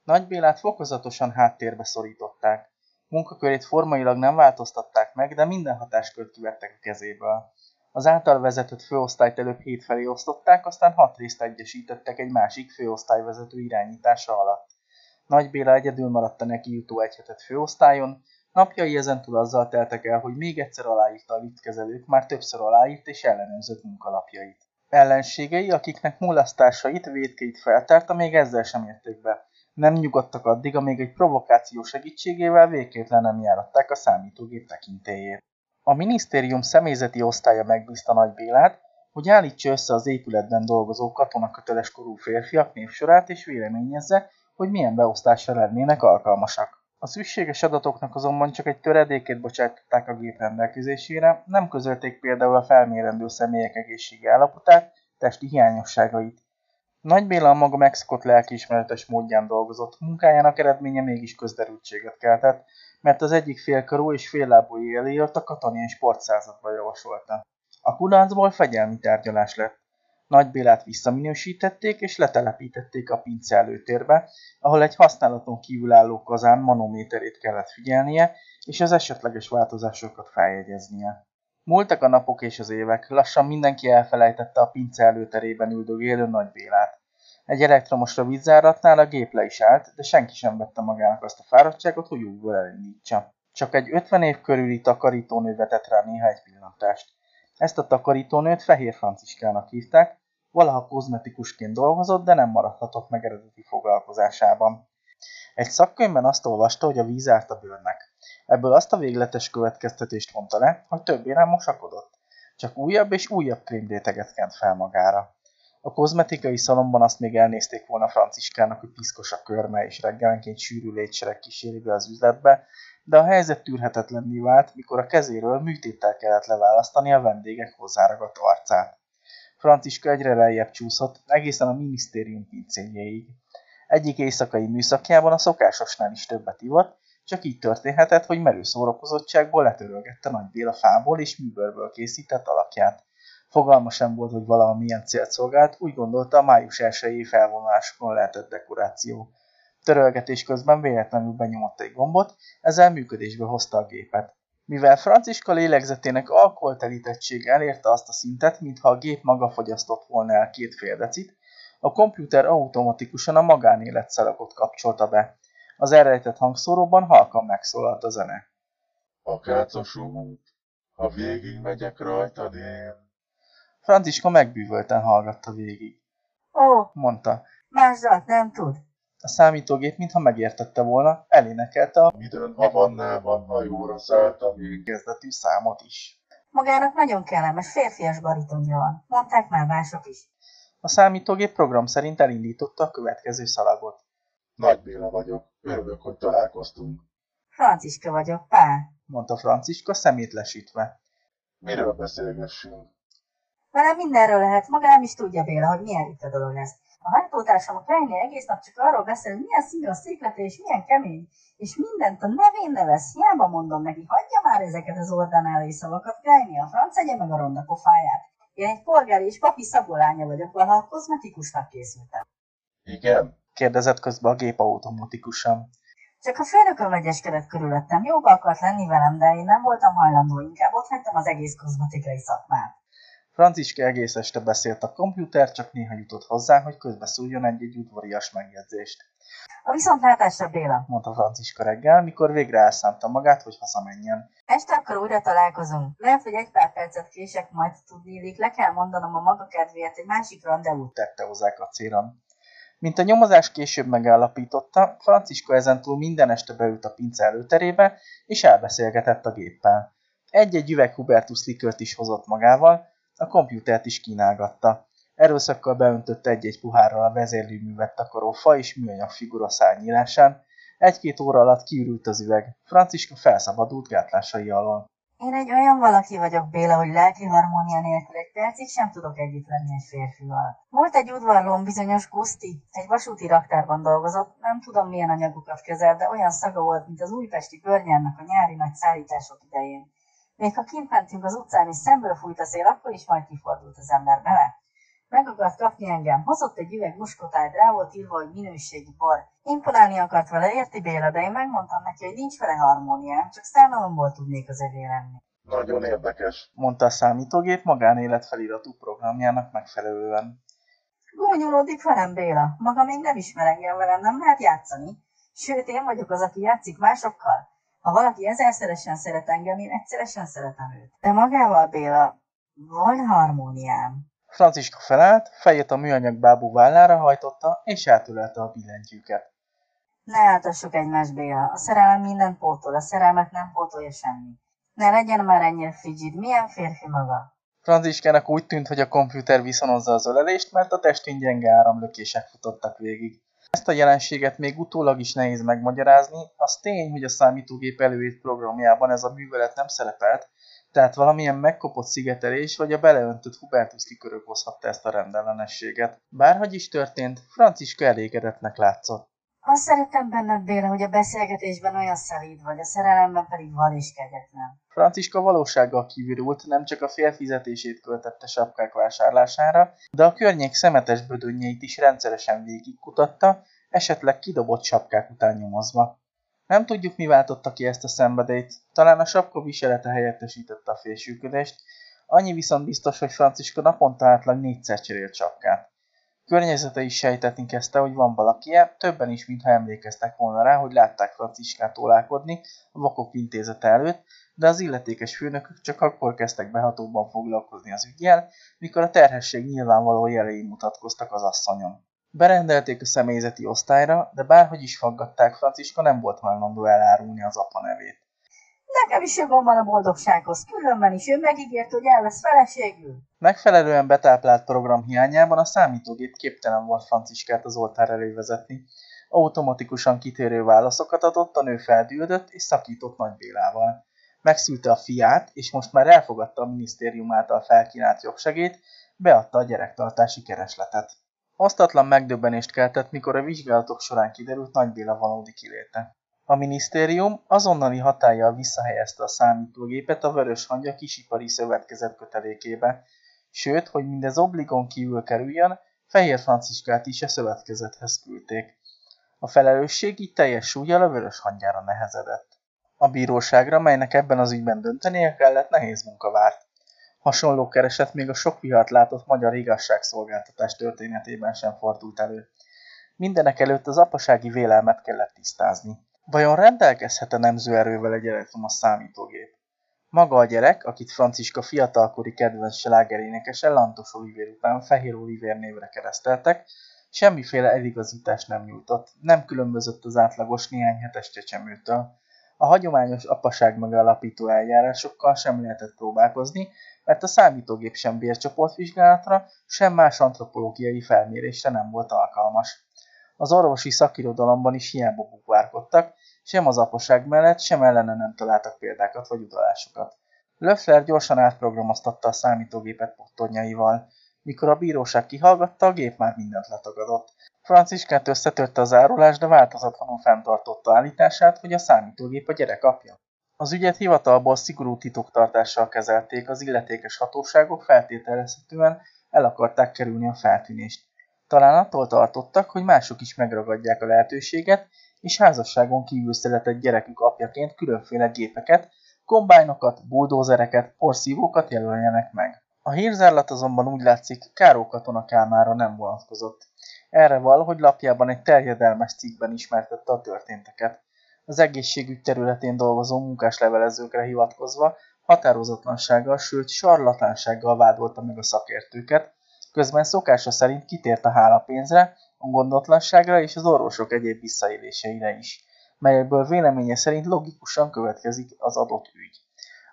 Nagy Bélát fokozatosan háttérbe szorították. Munkakörét formailag nem változtatták meg, de minden hatáskört kivettek a kezéből. Az által vezetett főosztályt előbb hét osztották, aztán hat részt egyesítettek egy másik főosztályvezető irányítása alatt. Nagy Béla egyedül maradt a neki jutó egy hetet főosztályon, napjai ezentúl azzal teltek el, hogy még egyszer aláírta a liftkezelők már többször aláírt és ellenőrzött munkalapjait. Ellenségei, akiknek mulasztásait, védkeit feltárta, még ezzel sem érték be. Nem nyugodtak addig, amíg egy provokáció segítségével végkétlen nem járatták a számítógép tekintélyét. A minisztérium személyzeti osztálya megbízta Nagy Bélát, hogy állítsa össze az épületben dolgozó katonaköteles korú férfiak névsorát és véleményezze, hogy milyen beosztásra lennének alkalmasak. A szükséges adatoknak azonban csak egy töredékét bocsátották a gép rendelkezésére, nem közölték például a felmérendő személyek egészségi állapotát, testi hiányosságait. Nagy Béla a maga megszokott lelkiismeretes módján dolgozott, munkájának eredménye mégis közderültséget keltett, mert az egyik félkarú és féllábú éléért a katonai sportszázadba javasolta. A kudarcból fegyelmi tárgyalás lett. Nagy Bélát visszaminősítették és letelepítették a pince előtérbe, ahol egy használaton kívül álló kazán manométerét kellett figyelnie, és az esetleges változásokat feljegyeznie. Múltak a napok és az évek, lassan mindenki elfelejtette a pince előterében üldögélő Nagy Bélát. Egy elektromos vízzáratnál a gép le is állt, de senki sem vette magának azt a fáradtságot, hogy újból elindítsa. Csak egy 50 év körüli takarítónő vetett rá néha egy pillantást. Ezt a takarítónőt Fehér Franciskának hívták, valaha kozmetikusként dolgozott, de nem maradhatott meg eredeti foglalkozásában. Egy szakkönyvben azt olvasta, hogy a víz árt a bőrnek. Ebből azt a végletes következtetést mondta le, hogy többé nem mosakodott. Csak újabb és újabb krémréteget kent fel magára. A kozmetikai szalomban azt még elnézték volna Franciskának, hogy piszkos a körme, és reggelenként sűrű létsereg kíséri be az üzletbe, de a helyzet tűrhetetlenné vált, mikor a kezéről műtéttel kellett leválasztani a vendégek hozzáragadt arcát. Franciska egyre lejjebb csúszott, egészen a minisztérium pincéjéig. Egyik éjszakai műszakjában a szokásosnál is többet ivott, csak így történhetett, hogy merő szórakozottságból letörölgette Nagy Béla fából és műbőrből készített alakját. Fogalma sem volt, hogy valami milyen célt szolgált, úgy gondolta a május 1 felvonulásokon lehetett dekoráció. Törölgetés közben véletlenül benyomott egy gombot, ezzel működésbe hozta a gépet. Mivel Franciska lélegzetének alkoholtelítettsége elérte azt a szintet, mintha a gép maga fogyasztott volna el két fél decit, a komputer automatikusan a magánéletszalagot kapcsolta be. Az elrejtett hangszóróban halkan megszólalt a zene. Akácos út, ha végig megyek rajtad én. Franciska megbűvölten hallgatta végig. Ó, Mondta. más dalt nem tud. A számítógép, mintha megértette volna, elénekelte a Midőn Havannában hajóra szálltam én. kezdetű számot is. Magának nagyon kellemes férfias baritonja van. Mondták már mások is. A számítógép program szerint elindította a következő szalagot. Nagy Béla vagyok. Örülök, hogy találkoztunk. Franciska vagyok, pá. Mondta Franciska szemét lesítve. Miről beszélgessünk? Velem mindenről lehet, maga nem is tudja Béla, hogy milyen ritka dolog ez. A hajtótársam a Kleinnél egész nap csak arról beszél, hogy milyen színű a széklete és milyen kemény, és mindent a nevén nevez. Hiába mondom neki, hagyja már ezeket az ordinári szavakat, Kleinné a franc egye meg a ronda pofáját. Én egy polgári és papi szabolánya vagyok, valaha kozmetikusnak készültem. Igen? Kérdezett közben a gép automatikusan. Csak a főnököm vegyeskedett körülöttem, jóba akart lenni velem, de én nem voltam hajlandó, inkább ott hagytam az egész kozmetikai szakmát. Franciska egész este beszélt a komputer, csak néha jutott hozzá, hogy közbeszúrjon egy-egy udvarias megjegyzést. A viszontlátásra Béla. Mondta Franciska reggel, mikor végre elszánta magát, hogy hazamenjen. Este akkor újra találkozunk. Lehet, hogy egy pár percet kések, majd tudnélik, le kell mondanom a maga kedvéért egy másik rendezvút. Tette hozzá kacéran. Mint a nyomozás később megállapította, Franciska ezentúl minden este beült a pince előterébe, és elbeszélgetett a géppel. Egy-egy üveg Hubertus likört is hozott magával, a komputert is kínálgatta. Erőszakkal beöntött egy-egy puhárral a vezérlőművet takaró fa és műanyag figura szárnyílásán. Egy-két óra alatt kiürült az üveg. Franciska felszabadult gátlásai alól. Én egy olyan valaki vagyok, Béla, hogy lelki harmónia nélkül egy percig sem tudok együtt lenni egy férfival. Volt egy udvarlóm bizonyos Guszti, egy vasúti raktárban dolgozott, nem tudom milyen anyagokat kezel, de olyan szaga volt, mint az újpesti környárnak a nyári nagy szállítások idején. Még ha kint mentünk az utcán és szemből fújt a szél, akkor is majd kifordult az ember bele. Meg akart kapni engem, hozott egy üveg muskotájt, rá volt írva, hogy minőségi bor. Imponálni akart vele, érti Béla, de én megmondtam neki, hogy nincs vele harmóniám, csak szánalomból tudnék az övé lenni. Nagyon érdekes. Mondta a számítógép magánélet feliratú programjának megfelelően. Gúnyolódik velem Béla, maga még nem ismer engem velem, nem lehet játszani. Sőt, én vagyok az, aki játszik másokkal. Ha valaki ezerszeresen szeret engem, én egyszeresen szeretem őt. De magával, Béla, van harmóniám. Franciska felállt, fejét a műanyag bábú vállára hajtotta, és átölelte a billentyűket. Ne áltassuk egymást, Béla. A szerelem mindent pótol, a szerelmet nem pótolja semmi. Ne legyen már ennyire frigid, milyen férfi maga? Franciskának úgy tűnt, hogy a komputer viszonozza az ölelést, mert a testén gyenge áramlökések futottak végig. Ezt a jelenséget még utólag is nehéz megmagyarázni, az tény, hogy a számítógép előírt programjában ez a művelet nem szerepelt, tehát valamilyen megkopott szigetelés vagy a beleöntött Hubertus likör okozhatta ezt a rendellenességet. Bárhogy is történt, Franciska elégedetnek látszott. Azt szerettem benned, Béla, hogy a beszélgetésben olyan szelíd vagy, a szerelemben pedig vad és kegyetlen. Franciska valósággal kivirult, nem csak a fél fizetését költette sapkák vásárlására, de a környék szemetes bödönnyeit is rendszeresen végigkutatta, esetleg kidobott sapkák után nyomozva. Nem tudjuk, mi váltotta ki ezt a szenvedélyt, talán a sapka viselete helyettesítette a fésülködést, annyi viszont biztos, hogy Franciska naponta átlag négyszer cserélt sapkát. Környezete is sejtetni kezdte, hogy van valaki, többen is, mintha emlékeztek volna rá, hogy látták Franciskát ólálkodni a vakok intézete előtt, de az illetékes főnökök csak akkor kezdtek behatóban foglalkozni az ügyjel, mikor a terhesség nyilvánvaló jelei mutatkoztak az asszonyon. Berendelték a személyzeti osztályra, de bárhogy is faggatták, Franciska nem volt hajlandó elárulni az apa nevét. Nekem is jogom van a boldogsághoz, különben is ő megígért, hogy el lesz feleségül. Megfelelően betáplált program hiányában a számítógép képtelen volt Franciskát az oltár elé vezetni. Automatikusan kitérő válaszokat adott, a nő feldüldött és szakított Nagy Bélával. Megszülte a fiát, és most már elfogadta a minisztérium által felkínált jogsegét, beadta a gyerektartási keresletet. Osztatlan megdöbbenést keltett, mikor a vizsgálatok során kiderült Nagy Béla valódi kiléte. A minisztérium azonnali hatállyal visszahelyezte a számítógépet a Vörös Hangya Kisipari Szövetkezet kötelékébe, sőt, hogy mindez obligon kívül kerüljön, Fehér Franciskát is a szövetkezethez küldték. A felelősség így teljes súlyjal a Vörös Hangyára nehezedett. A bíróságra, melynek ebben az ügyben döntenie kellett, nehéz munka várt. Hasonló kereset még a sok vihart látott magyar igazságszolgáltatás történetében sem fordult elő. Mindenek előtt az apasági vélelmet kellett tisztázni. Vajon rendelkezhet-e nemzőerővel egy elektromos számítógép? Maga a gyerek, akit Franciska fiatalkori kedvenc slágerénekese Lantos Olivér után Fehér Olivér névre kereszteltek, semmiféle eligazítást nem nyújtott, nem különbözött az átlagos néhány hetes csecsemőtől. A hagyományos apaság megalapító eljárásokkal sem lehetett próbálkozni, mert a számítógép sem bércsoportvizsgálatra, sem más antropológiai felmérésre nem volt alkalmas. Az orvosi szakirodalomban is hiába bukvárkodtak, sem az apaság mellett, sem ellene nem találtak példákat vagy utalásokat. Löffler gyorsan átprogramoztatta a számítógépet pottornyaival. Mikor a bíróság kihallgatta, a gép már mindent letagadott. Franciskát összetörte az árulás, de változatlanul fenntartotta állítását, hogy a számítógép a gyerek apja. Az ügyet hivatalból szigorú titoktartással kezelték, az illetékes hatóságok feltételezhetően el akarták kerülni a feltűnést. Talán attól tartottak, hogy mások is megragadják a lehetőséget, és házasságon kívül született gyerekük apjaként különféle gépeket, kombájnokat, buldózereket, porszívókat jelöljenek meg. A hírzárlat azonban úgy látszik, Káró katona Kálmára nem vonatkozott. Erre val, hogy lapjában egy terjedelmes cikkben ismertette a történteket. Az egészségügy területén dolgozó munkáslevelezőkre hivatkozva határozatlansággal, sőt sarlatánsággal vádolta meg a szakértőket, közben szokása szerint kitért a hálapénzre, a gondotlanságra és az orvosok egyéb visszaéléseire is, melyekből véleménye szerint logikusan következik az adott ügy.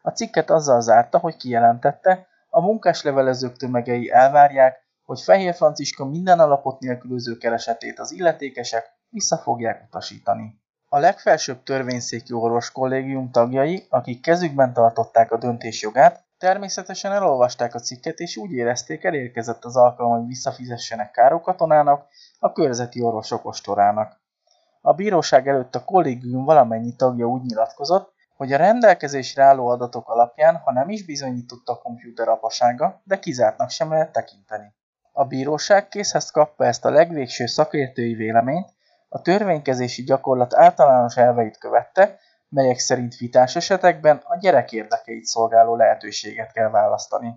A cikket azzal zárta, hogy kijelentette, a munkáslevelezők tömegei elvárják, hogy Fehér Franciska minden alapot nélkülöző keresetét az illetékesek vissza fogják utasítani. A legfelsőbb törvényszéki orvos kollégium tagjai, akik kezükben tartották a döntés jogát, természetesen elolvasták a cikket, és úgy érezték, elérkezett az alkalom, hogy visszafizessenek Káró katonának, a körzeti orvosok ostorának. A bíróság előtt a kollégium valamennyi tagja úgy nyilatkozott, hogy a rendelkezésre álló adatok alapján, ha nem is bizonyított a komputer apasága, de kizártnak sem lehet tekinteni. A bíróság készhez kapva ezt a legvégső szakértői véleményt, a törvénykezési gyakorlat általános elveit követte, melyek szerint vitás esetekben a gyerek érdekeit szolgáló lehetőséget kell választani.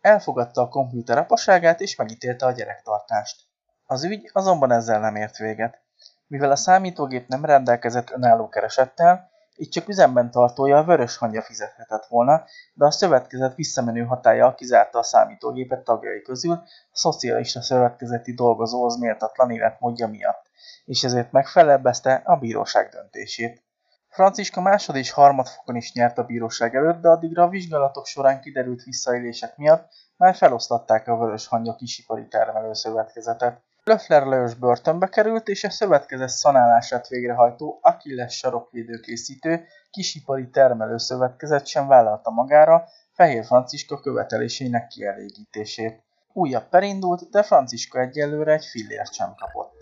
Elfogadta a komputer apaságát és megítélte a gyerektartást. Az ügy azonban ezzel nem ért véget. Mivel a számítógép nem rendelkezett önálló keresettel, így csak üzemben tartója a vörös hangja fizethetett volna, de a szövetkezet visszamenő hatája kizárta a számítógépet tagjai közül a szocialista szövetkezeti dolgozóhoz méltatlan életmódja miatt, és ezért megfelebbezte a bíróság döntését. Franciska másod és harmadfokon is nyert a bíróság előtt, de addigra a vizsgálatok során kiderült visszaélések miatt már felosztatták a Vörös Hangya kisipari termelő szövetkezetet. Löffler Lajos börtönbe került, és a szövetkezet szanálását végrehajtó Achilles sarokvédőkészítő kisipari termelő szövetkezet sem vállalta magára Fehér Franciska követelésének kielégítését. Újabb perindult, de Franciska egyelőre egy fillért sem kapott.